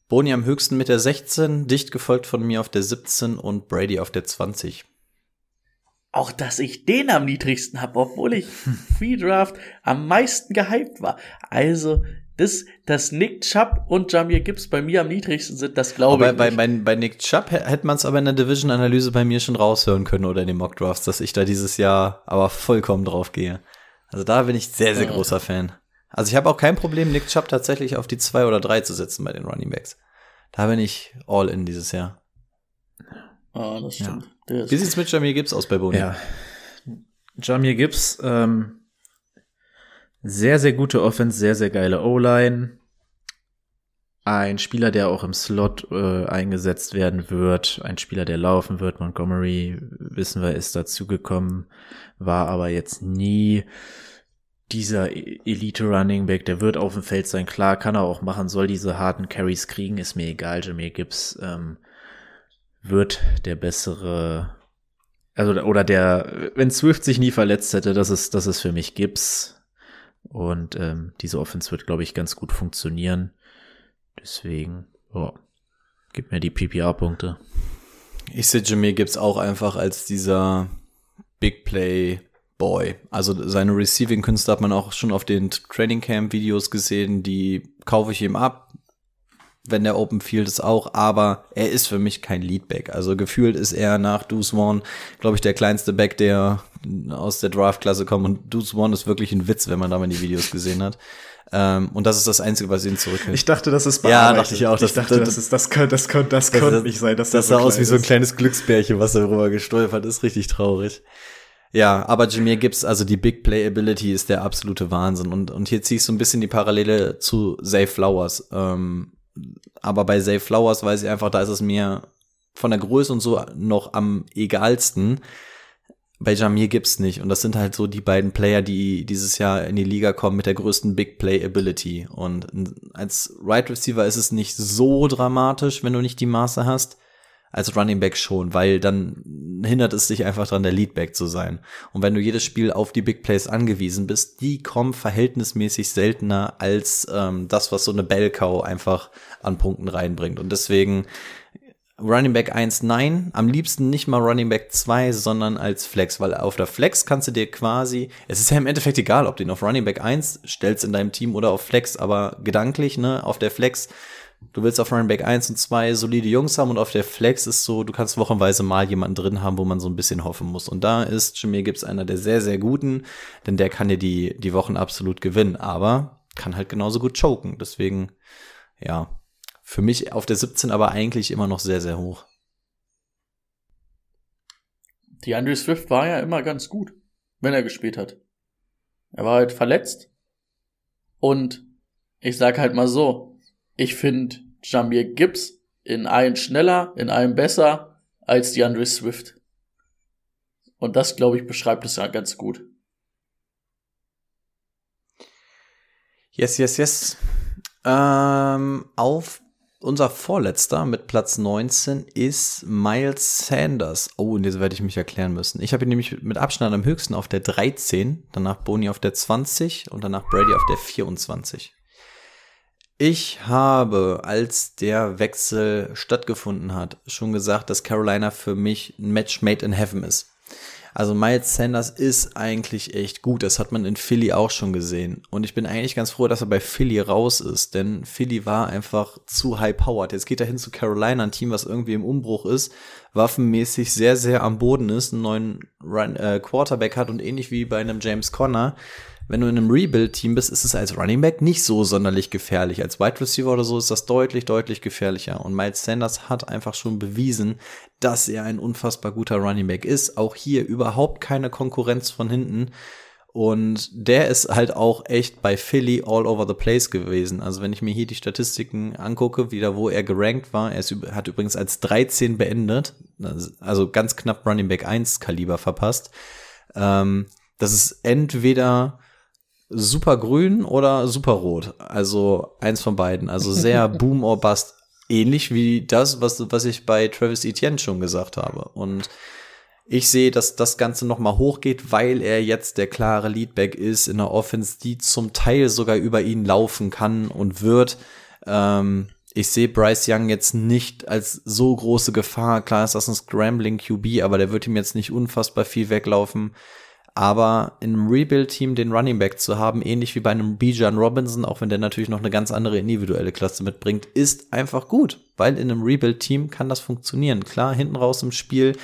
Boni am höchsten mit der 16, dicht gefolgt von mir auf der 17 und Brady auf der 20. Auch dass ich den am niedrigsten habe, obwohl ich Free Draft am meisten gehypt war. Also, Das, dass Nick Chubb und Jamir Gibbs bei mir am niedrigsten sind, das glaube ich bei, bei, bei Nick Chubb hä- hätte man es aber in der Division-Analyse bei mir schon raushören können oder in den Mock-Drafts, dass ich da dieses Jahr aber vollkommen drauf gehe. Also da bin ich sehr, sehr Ja. großer Fan. Also ich habe auch kein Problem, Nick Chubb tatsächlich auf die zwei oder drei zu setzen bei den Running Backs. Da bin ich all in dieses Jahr. ah, das stimmt. Ist Wie sieht's mit Jamir Gibbs aus bei Boni? Ja. Jamir Gibbs, ähm, sehr, sehr gute Offense, sehr, sehr geile O-Line. Ein Spieler, der auch im Slot äh, eingesetzt werden wird. Ein Spieler, der laufen wird. Montgomery, wissen wir, ist dazugekommen, war aber jetzt nie dieser E- Elite Running Back. Der wird auf dem Feld sein. Klar, kann er auch machen, soll diese harten Carries kriegen, ist mir egal. Jamir Gibbs ähm, wird der bessere also oder der, wenn Swift sich nie verletzt hätte, das ist, das ist für mich Gibbs. Und ähm, diese Offense wird, glaube ich, ganz gut funktionieren. Deswegen, ja, gib mir die PPR-Punkte. Ich sehe Jameer Gibbs auch einfach als dieser Big Play Boy. Also seine Receiving-Künste hat man auch schon auf den Training Camp Videos gesehen, die kaufe ich ihm ab. Wenn der Open Field ist auch, aber er ist für mich kein Leadback. Also gefühlt ist er nach Deuce One, glaube ich, der kleinste Back, der aus der Draft-Klasse kommt. Und Deuce One ist wirklich ein Witz, wenn man da mal die Videos gesehen hat. Ähm, und das ist das Einzige, was ihn zurückhält. dachte, das ist Ja, dachte ich auch. Das- das- ist, das könnte, das könnte, das Das- Das sah aus wie so ein kleines Glücksbärchen, was darüber gestolpert ist. Richtig traurig. Ja, aber Jameer Gibbs, also die Big Play Ability ist der absolute Wahnsinn. Und, und hier ziehe ich so ein bisschen die Parallele zu Zay Flowers. Ähm, aber bei Zay Flowers weiß ich einfach, da ist es mir von der Größe und so noch am egalsten. Bei Jamir Gibbs nicht. Und das sind halt so die beiden Player, die dieses Jahr in die Liga kommen mit der größten Big Play Ability. Und als Right Receiver ist es nicht so dramatisch, wenn du nicht die Maße hast. Als Running Back schon, weil dann hindert es dich einfach dran, der Leadback zu sein. Und wenn du jedes Spiel auf die Big Plays angewiesen bist, die kommen verhältnismäßig seltener als ähm, das, was so eine Bell einfach an Punkten reinbringt. Und deswegen Running Back 1 nein, am liebsten nicht mal Running Back 2, sondern als Flex, weil auf der Flex kannst du dir quasi, es ist ja im Endeffekt egal, ob du ihn auf Running Back 1 stellst in deinem Team oder auf Flex, aber gedanklich, ne, auf der Flex, du willst auf Running Back 1 und 2 solide Jungs haben und auf der Flex ist so, du kannst wochenweise mal jemanden drin haben, wo man so ein bisschen hoffen muss. Und da ist Jameer Gibbs einer der sehr, sehr guten, denn der kann dir die, die Wochen absolut gewinnen, aber kann halt genauso gut choken. Deswegen, ja, für mich auf der 17 aber eigentlich immer noch sehr, sehr hoch. Die Andrew Swift war ja immer ganz gut, wenn er gespielt hat. Er war halt verletzt. Und ich sag halt mal so, ich finde Jamir Gibbs in einem schneller, in einem besser als die Andrew Swift. Und das, glaube ich, beschreibt es ja ganz gut. Yes, yes, yes. Ähm, auf unser vorletzter mit Platz 19 ist Miles Sanders. Oh, und jetzt werde ich mich erklären müssen. Ich habe ihn nämlich mit Abstand am höchsten auf der 13, danach Boni auf der 20 und danach Brady auf der 24. Ich habe, als der Wechsel stattgefunden hat, schon gesagt, dass Carolina für mich ein Match made in heaven ist. Also Miles Sanders ist eigentlich echt gut. Das hat man in Philly auch schon gesehen. Und ich bin eigentlich ganz froh, dass er bei Philly raus ist, denn Philly war einfach zu high-powered. Jetzt geht er hin zu Carolina, ein Team, was irgendwie im Umbruch ist, waffenmäßig sehr, sehr am Boden ist, einen neuen Run äh, Quarterback hat und ähnlich wie bei einem James Conner. Wenn du in einem Rebuild-Team bist, ist es als Running Back nicht so sonderlich gefährlich. Als Wide Receiver oder so ist das deutlich, deutlich gefährlicher. Und Miles Sanders hat einfach schon bewiesen, dass er ein unfassbar guter Running Back ist. Auch hier überhaupt keine Konkurrenz von hinten. Und der ist halt auch echt bei Philly all over the place gewesen. Also wenn ich mir hier die Statistiken angucke, wieder wo er gerankt war, er ist, hat übrigens als 13 beendet, also ganz knapp Running Back 1 Kaliber verpasst. Ähm, das ist entweder super grün oder super rot. Also eins von beiden. Also sehr boom or bust. Ähnlich wie das, was, was ich bei Travis Etienne schon gesagt habe. Und ich sehe, dass das Ganze nochmal hochgeht, weil er jetzt der klare Leadback ist in der Offense, die zum Teil sogar über ihn laufen kann und wird. Ähm, ich sehe Bryce Young jetzt nicht als so große Gefahr. Klar ist das ein Scrambling QB, aber der wird ihm jetzt nicht unfassbar viel weglaufen. Aber in einem Rebuild-Team den Running Back zu haben, ähnlich wie bei einem Bijan Robinson, auch wenn der natürlich noch eine ganz andere individuelle Klasse mitbringt, ist einfach gut. Weil in einem Rebuild-Team kann das funktionieren. Klar, hinten raus im Spiel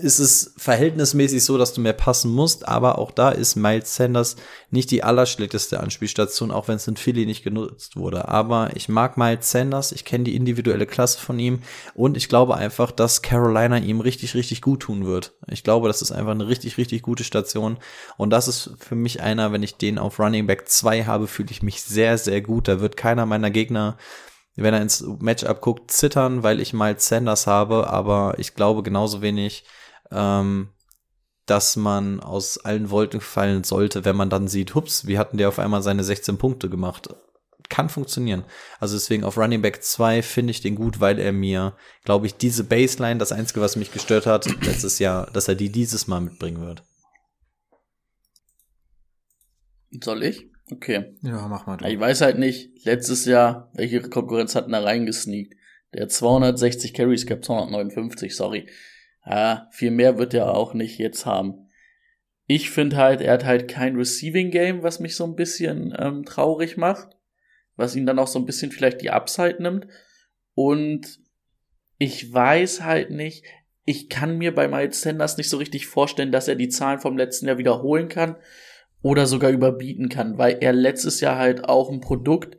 ist es verhältnismäßig so, dass du mehr passen musst, aber auch da ist Miles Sanders nicht die allerschlechteste Anspielstation, auch wenn es in Philly nicht genutzt wurde. Aber ich mag Miles Sanders, ich kenne die individuelle Klasse von ihm und ich glaube einfach, dass Carolina ihm richtig, richtig gut tun wird. Ich glaube, das ist einfach eine richtig, richtig gute Station und das ist für mich einer, wenn ich den auf Running Back 2 habe, fühle ich mich sehr, sehr gut. Da wird keiner meiner Gegner wenn er ins Matchup guckt, zittern, weil ich Miles Sanders habe, aber ich glaube genauso wenig, ähm, dass man aus allen Wolken fallen sollte, wenn man dann sieht, hups, wie hatten der auf einmal seine 16 Punkte gemacht. Kann funktionieren. Also deswegen auf Running Back 2 finde ich den gut, weil er mir, glaube ich, diese Baseline, das Einzige, was mich gestört hat, letztes Jahr, dass er die dieses Mal mitbringen wird. Soll ich? Okay. Ja, mach mal. Du. Ich weiß halt nicht, letztes Jahr, welche Konkurrenz hatten da reingesneakt? Der 260 Carries gehabt, 259, sorry. Ja, viel mehr wird er auch nicht jetzt haben. Ich finde halt, er hat halt kein Receiving Game, was mich so ein bisschen ähm, traurig macht, was ihn dann auch so ein bisschen vielleicht die Upside nimmt. Und ich weiß halt nicht, ich kann mir bei Miles Sanders nicht so richtig vorstellen, dass er die Zahlen vom letzten Jahr wiederholen kann oder sogar überbieten kann, weil er letztes Jahr halt auch ein Produkt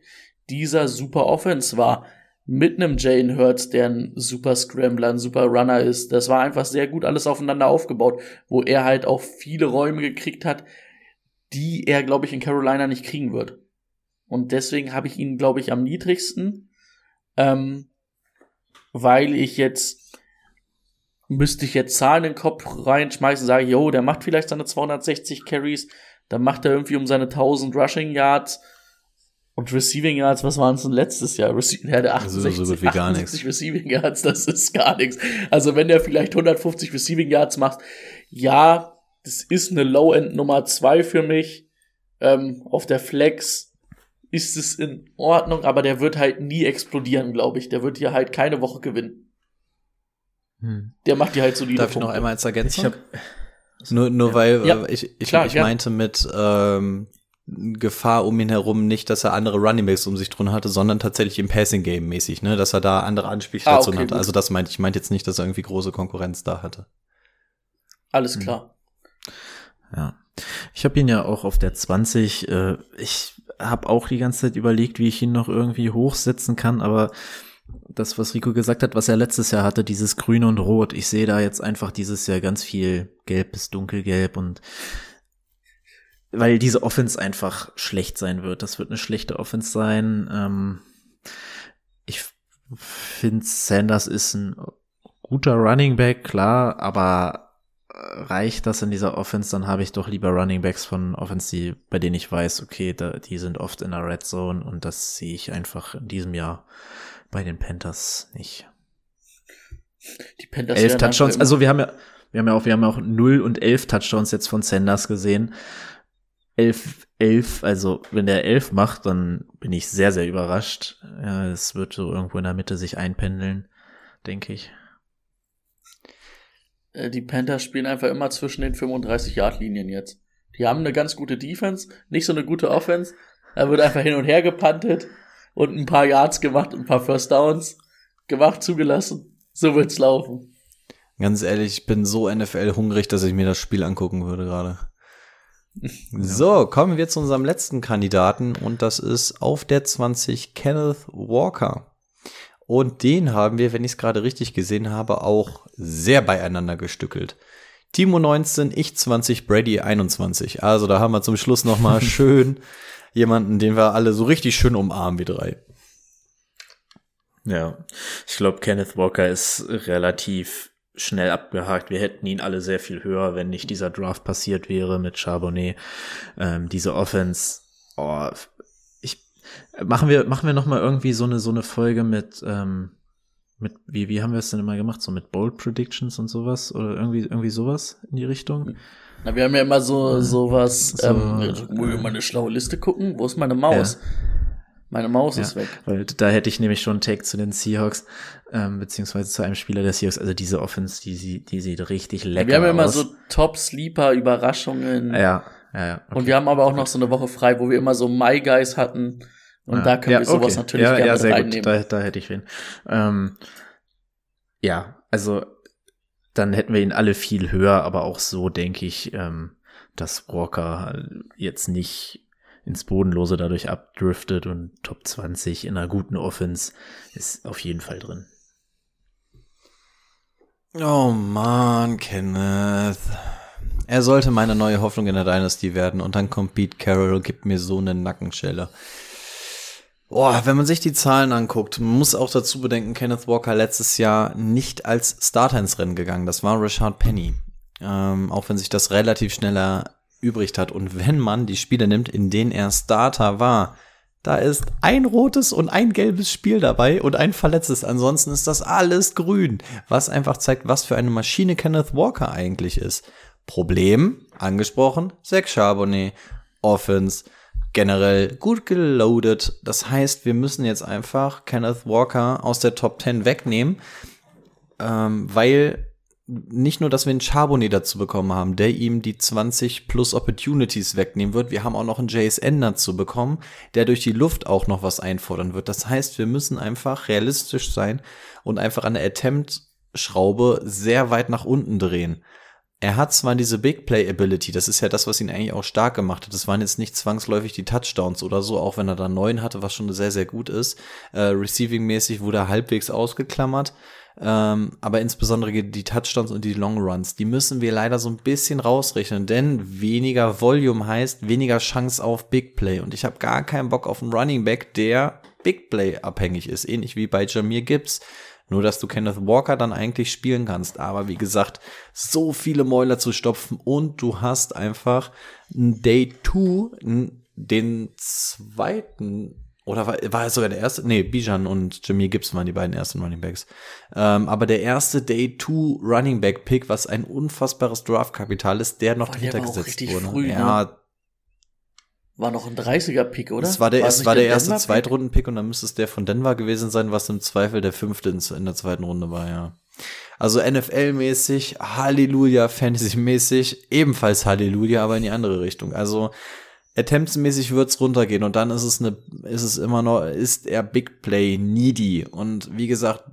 dieser super Offense war. Mit einem Jane Hurts, der ein super Scrambler, ein super Runner ist. Das war einfach sehr gut alles aufeinander aufgebaut, wo er halt auch viele Räume gekriegt hat, die er, glaube ich, in Carolina nicht kriegen wird. Und deswegen habe ich ihn, glaube ich, am niedrigsten, ähm, weil ich jetzt müsste ich jetzt Zahlen in den Kopf reinschmeißen, sage, yo, der macht vielleicht seine 260 Carries, dann macht er irgendwie um seine 1000 Rushing Yards und Receiving Yards, was waren es denn letztes Jahr? Rece er hatte 68, also so gut wie gar nichts. Receiving Yards, das ist gar nichts. Also wenn der vielleicht 150 Receiving Yards macht, ja, das ist eine Low-End Nummer zwei für mich. Ähm, auf der Flex ist es in Ordnung, aber der wird halt nie explodieren, glaube ich. Der wird hier halt keine Woche gewinnen. Hm. Der macht die halt so die Darf ich noch einmal als Ergänzung? Ich hab, nur, nur ja. weil ja, ich, ich, klar, ich meinte mit ähm, Gefahr um ihn herum nicht, dass er andere Runningbacks um sich drin hatte, sondern tatsächlich im Passing Game mäßig, ne, dass er da andere Anspielstationen ah, okay, hatte. Also das meinte ich meinte jetzt nicht, dass er irgendwie große Konkurrenz da hatte. Alles hm. klar. Ja. Ich habe ihn ja auch auf der 20. Äh, ich habe auch die ganze Zeit überlegt, wie ich ihn noch irgendwie hochsetzen kann, aber das, was Rico gesagt hat, was er letztes Jahr hatte, dieses Grün und Rot. Ich sehe da jetzt einfach dieses Jahr ganz viel Gelb bis Dunkelgelb und weil diese Offense einfach schlecht sein wird. Das wird eine schlechte Offense sein. Ähm, ich finde, Sanders ist ein guter Running Back, klar, aber reicht das in dieser Offense, dann habe ich doch lieber Running Backs von Offense, die, bei denen ich weiß, okay, da, die sind oft in der Red Zone und das sehe ich einfach in diesem Jahr bei den Panthers nicht. Die Panthers elf Touchdowns, also wir haben ja, wir haben ja auch, wir haben ja auch 0 und 11 Touchdowns jetzt von Sanders gesehen. 11, 11, also wenn der 11 macht, dann bin ich sehr, sehr überrascht. Ja, es wird so irgendwo in der Mitte sich einpendeln, denke ich. Äh, die Panthers spielen einfach immer zwischen den 35-Yard-Linien jetzt. Die haben eine ganz gute Defense, nicht so eine gute Offense. Da wird einfach hin und her gepantet und ein paar Yards gemacht und ein paar First Downs gemacht, zugelassen. So wird's laufen. Ganz ehrlich, ich bin so NFL hungrig, dass ich mir das Spiel angucken würde gerade. So, kommen wir zu unserem letzten Kandidaten und das ist auf der 20 Kenneth Walker. Und den haben wir, wenn ich es gerade richtig gesehen habe, auch sehr beieinander gestückelt. Timo 19, ich 20, Brady 21. Also da haben wir zum Schluss noch mal schön jemanden, den wir alle so richtig schön umarmen wie drei. Ja, ich glaube, Kenneth Walker ist relativ schnell abgehakt. Wir hätten ihn alle sehr viel höher, wenn nicht dieser Draft passiert wäre mit Charbonnet. Ähm, diese Offense, oh, ich machen wir machen wir noch mal irgendwie so eine so eine Folge mit ähm, mit wie wie haben wir es denn immer gemacht so mit Bold Predictions und sowas oder irgendwie irgendwie sowas in die Richtung. Na, wir haben ja immer so sowas. So, ähm, wo wir mal eine schlaue Liste gucken. Wo ist meine Maus? Meine Maus Ja, ist weg. Weil da hätte ich nämlich schon einen Take zu den Seahawks, ähm, beziehungsweise zu einem Spieler der Seahawks. Also diese Offense, die, sie- die sieht richtig lecker wir haben ja immer aus. so Top-Sleeper-Überraschungen. ja, ja, ja. Und wir haben aber auch noch so eine Woche frei, wo wir immer so My Guys hatten. Und da können wir sowas natürlich ja, gerne ja, sehr reinnehmen. Gut. Da, da hätte ich wen. Ähm, ja, also dann hätten wir ihn alle viel höher, aber auch so denke ich, ähm, dass Walker jetzt nicht ins Bodenlose dadurch abdriftet und Top 20 in einer guten Offense ist auf jeden Fall drin. Oh man, Kenneth. Er sollte meine neue Hoffnung in der Dynasty werden und dann kommt Pete Carroll und gibt mir so eine Nackenschelle. Boah, wenn man sich die Zahlen anguckt, muss auch dazu bedenken, Kenneth Walker letztes Jahr nicht als Starter ins Rennen gegangen. Das war Rashard Penny. Ähm, auch wenn sich das relativ schnell erübrigt hat. Und wenn man die Spiele nimmt, in denen er Starter war, da ist ein rotes und ein gelbes Spiel dabei und ein verletztes. Ansonsten ist das alles grün, was einfach zeigt, was für eine Maschine Kenneth Walker eigentlich ist. Problem, angesprochen, Zach Charbonnet, Offense, generell gut geloadet. Das heißt, wir müssen jetzt einfach Kenneth Walker aus der Top 10 wegnehmen, ähm, weil nicht nur, dass wir einen Charbonnet dazu bekommen haben, der ihm die 20 plus Opportunities wegnehmen wird, wir haben auch noch einen JSN dazu bekommen, der durch die Luft auch noch was einfordern wird. Das heißt, wir müssen einfach realistisch sein und einfach an der Attempt-Schraube sehr weit nach unten drehen. Er hat zwar diese Big Play Ability, das ist ja das, was ihn eigentlich auch stark gemacht hat. Das waren jetzt nicht zwangsläufig die Touchdowns oder so, auch wenn er da neun hatte, was schon sehr, sehr gut ist. Äh, Receiving-mäßig wurde er halbwegs ausgeklammert. Ähm, aber insbesondere die Touchdowns und die Long Runs, die müssen wir leider so ein bisschen rausrechnen, denn weniger Volume heißt weniger Chance auf Big Play. Und ich habe gar keinen Bock auf einen Running Back, der Big Play abhängig ist, ähnlich wie bei Jamir Gibbs. Nur, dass du Kenneth Walker dann eigentlich spielen kannst. Aber wie gesagt, so viele Mäuler zu stopfen und du hast einfach ein Day 2, den zweiten, oder war, war es sogar der erste? Nee, Bijan und Jamie Gibbs waren die beiden ersten Running Backs. Ähm, aber der erste Day 2 Running Back Pick, was ein unfassbares Draftkapital ist, der noch Boah, der dahinter auch gesetzt wurde. früh, ne? ja, War noch ein 30er-Pick, oder? das war der, nicht war der erste Denver-Pick? Zweitrunden-Pick und dann müsste es der von Denver gewesen sein, was im Zweifel der fünfte in, der zweiten Runde war, ja. Also NFL-mäßig, Halleluja, Fantasy-mäßig, ebenfalls Halleluja, aber in die andere Richtung. Also Attempts-mäßig wird's runtergehen und dann ist es eine, ist es immer noch, ist er Big Play needy. Und wie gesagt,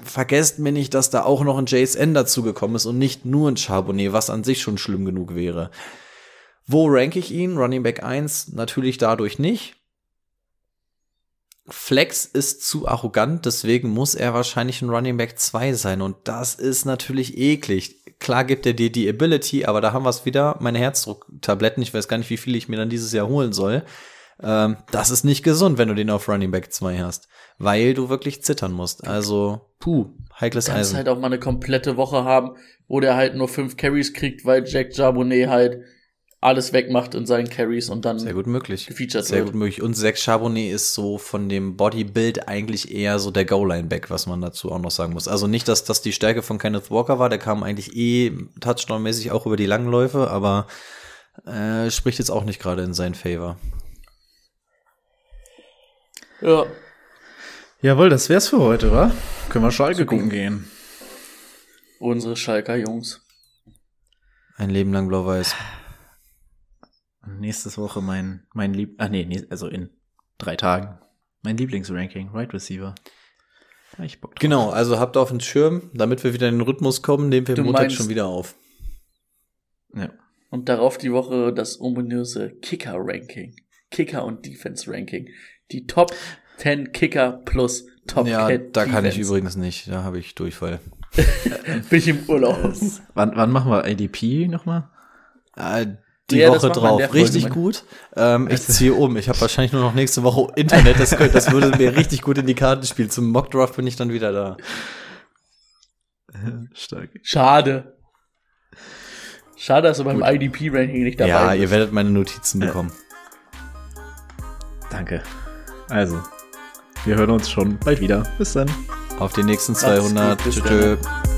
vergesst mir nicht, dass da auch noch ein JSN dazu gekommen ist und nicht nur ein Charbonnet, was an sich schon schlimm genug wäre. Wo rank ich ihn? Running Back 1 natürlich dadurch nicht. Flex ist zu arrogant, deswegen muss er wahrscheinlich ein Running Back 2 sein und das ist natürlich eklig. Klar gibt er dir die Ability, aber da haben wir es wieder, meine Herzdrucktabletten, ich weiß gar nicht, wie viele ich mir dann dieses Jahr holen soll. Ähm, das ist nicht gesund, wenn du den auf Running Back 2 hast, weil du wirklich zittern musst. Also, puh, heikles kannst Eisen. halt auch mal eine komplette Woche haben, wo der halt nur fünf Carries kriegt, weil Jack Jabonnet halt alles wegmacht in seinen Carries und dann Sehr gut möglich. gefeatured Sehr wird. gut möglich. Und Zach Charbonnet ist so von dem Bodybuild eigentlich eher so der Goal-Line-Back, was man dazu auch noch sagen muss. Also nicht, dass das die Stärke von Kenneth Walker war, der kam eigentlich eh Touchdown-mäßig auch über die Langläufe, aber äh, spricht jetzt auch nicht gerade in seinen Favor. Ja. Jawohl, das wär's für heute, wa? Können wir Schalke gucken gehen. Unsere Schalker Jungs. Ein Leben lang blau-weiß. Und nächstes Woche mein, mein Lieb, ah nee, nee, also in drei Tagen. Mein Lieblingsranking, Right Receiver. Ja, ich Bock drauf. Genau, also habt auf den Schirm, damit wir wieder in den Rhythmus kommen, nehmen wir Du Montag meinst- schon wieder auf. Ja. Und darauf die Woche das ominöse Kicker-Ranking. Kicker- und Defense-Ranking. Die Top 10 Kicker plus Top ja, 10 da kann ich übrigens nicht, da habe ich Durchfall. Bin ich im Urlaub. Wann, wann machen wir IDP nochmal? Äh, die Ja, Woche drauf. Folge, Richtig Mann. gut. Ähm, ich ziehe um. Ich habe wahrscheinlich nur noch nächste Woche Internet. Das, könnte, das würde mir richtig gut in die Karten spielen. Zum Mockdraft bin ich dann wieder da. Stark. Schade. Schade, dass du beim IDP-Ranking nicht dabei ja, bist. ihr werdet meine Notizen Ja. bekommen. Danke. Also, wir hören uns schon bald wieder. Bis dann. Auf die nächsten Macht's 200. gut,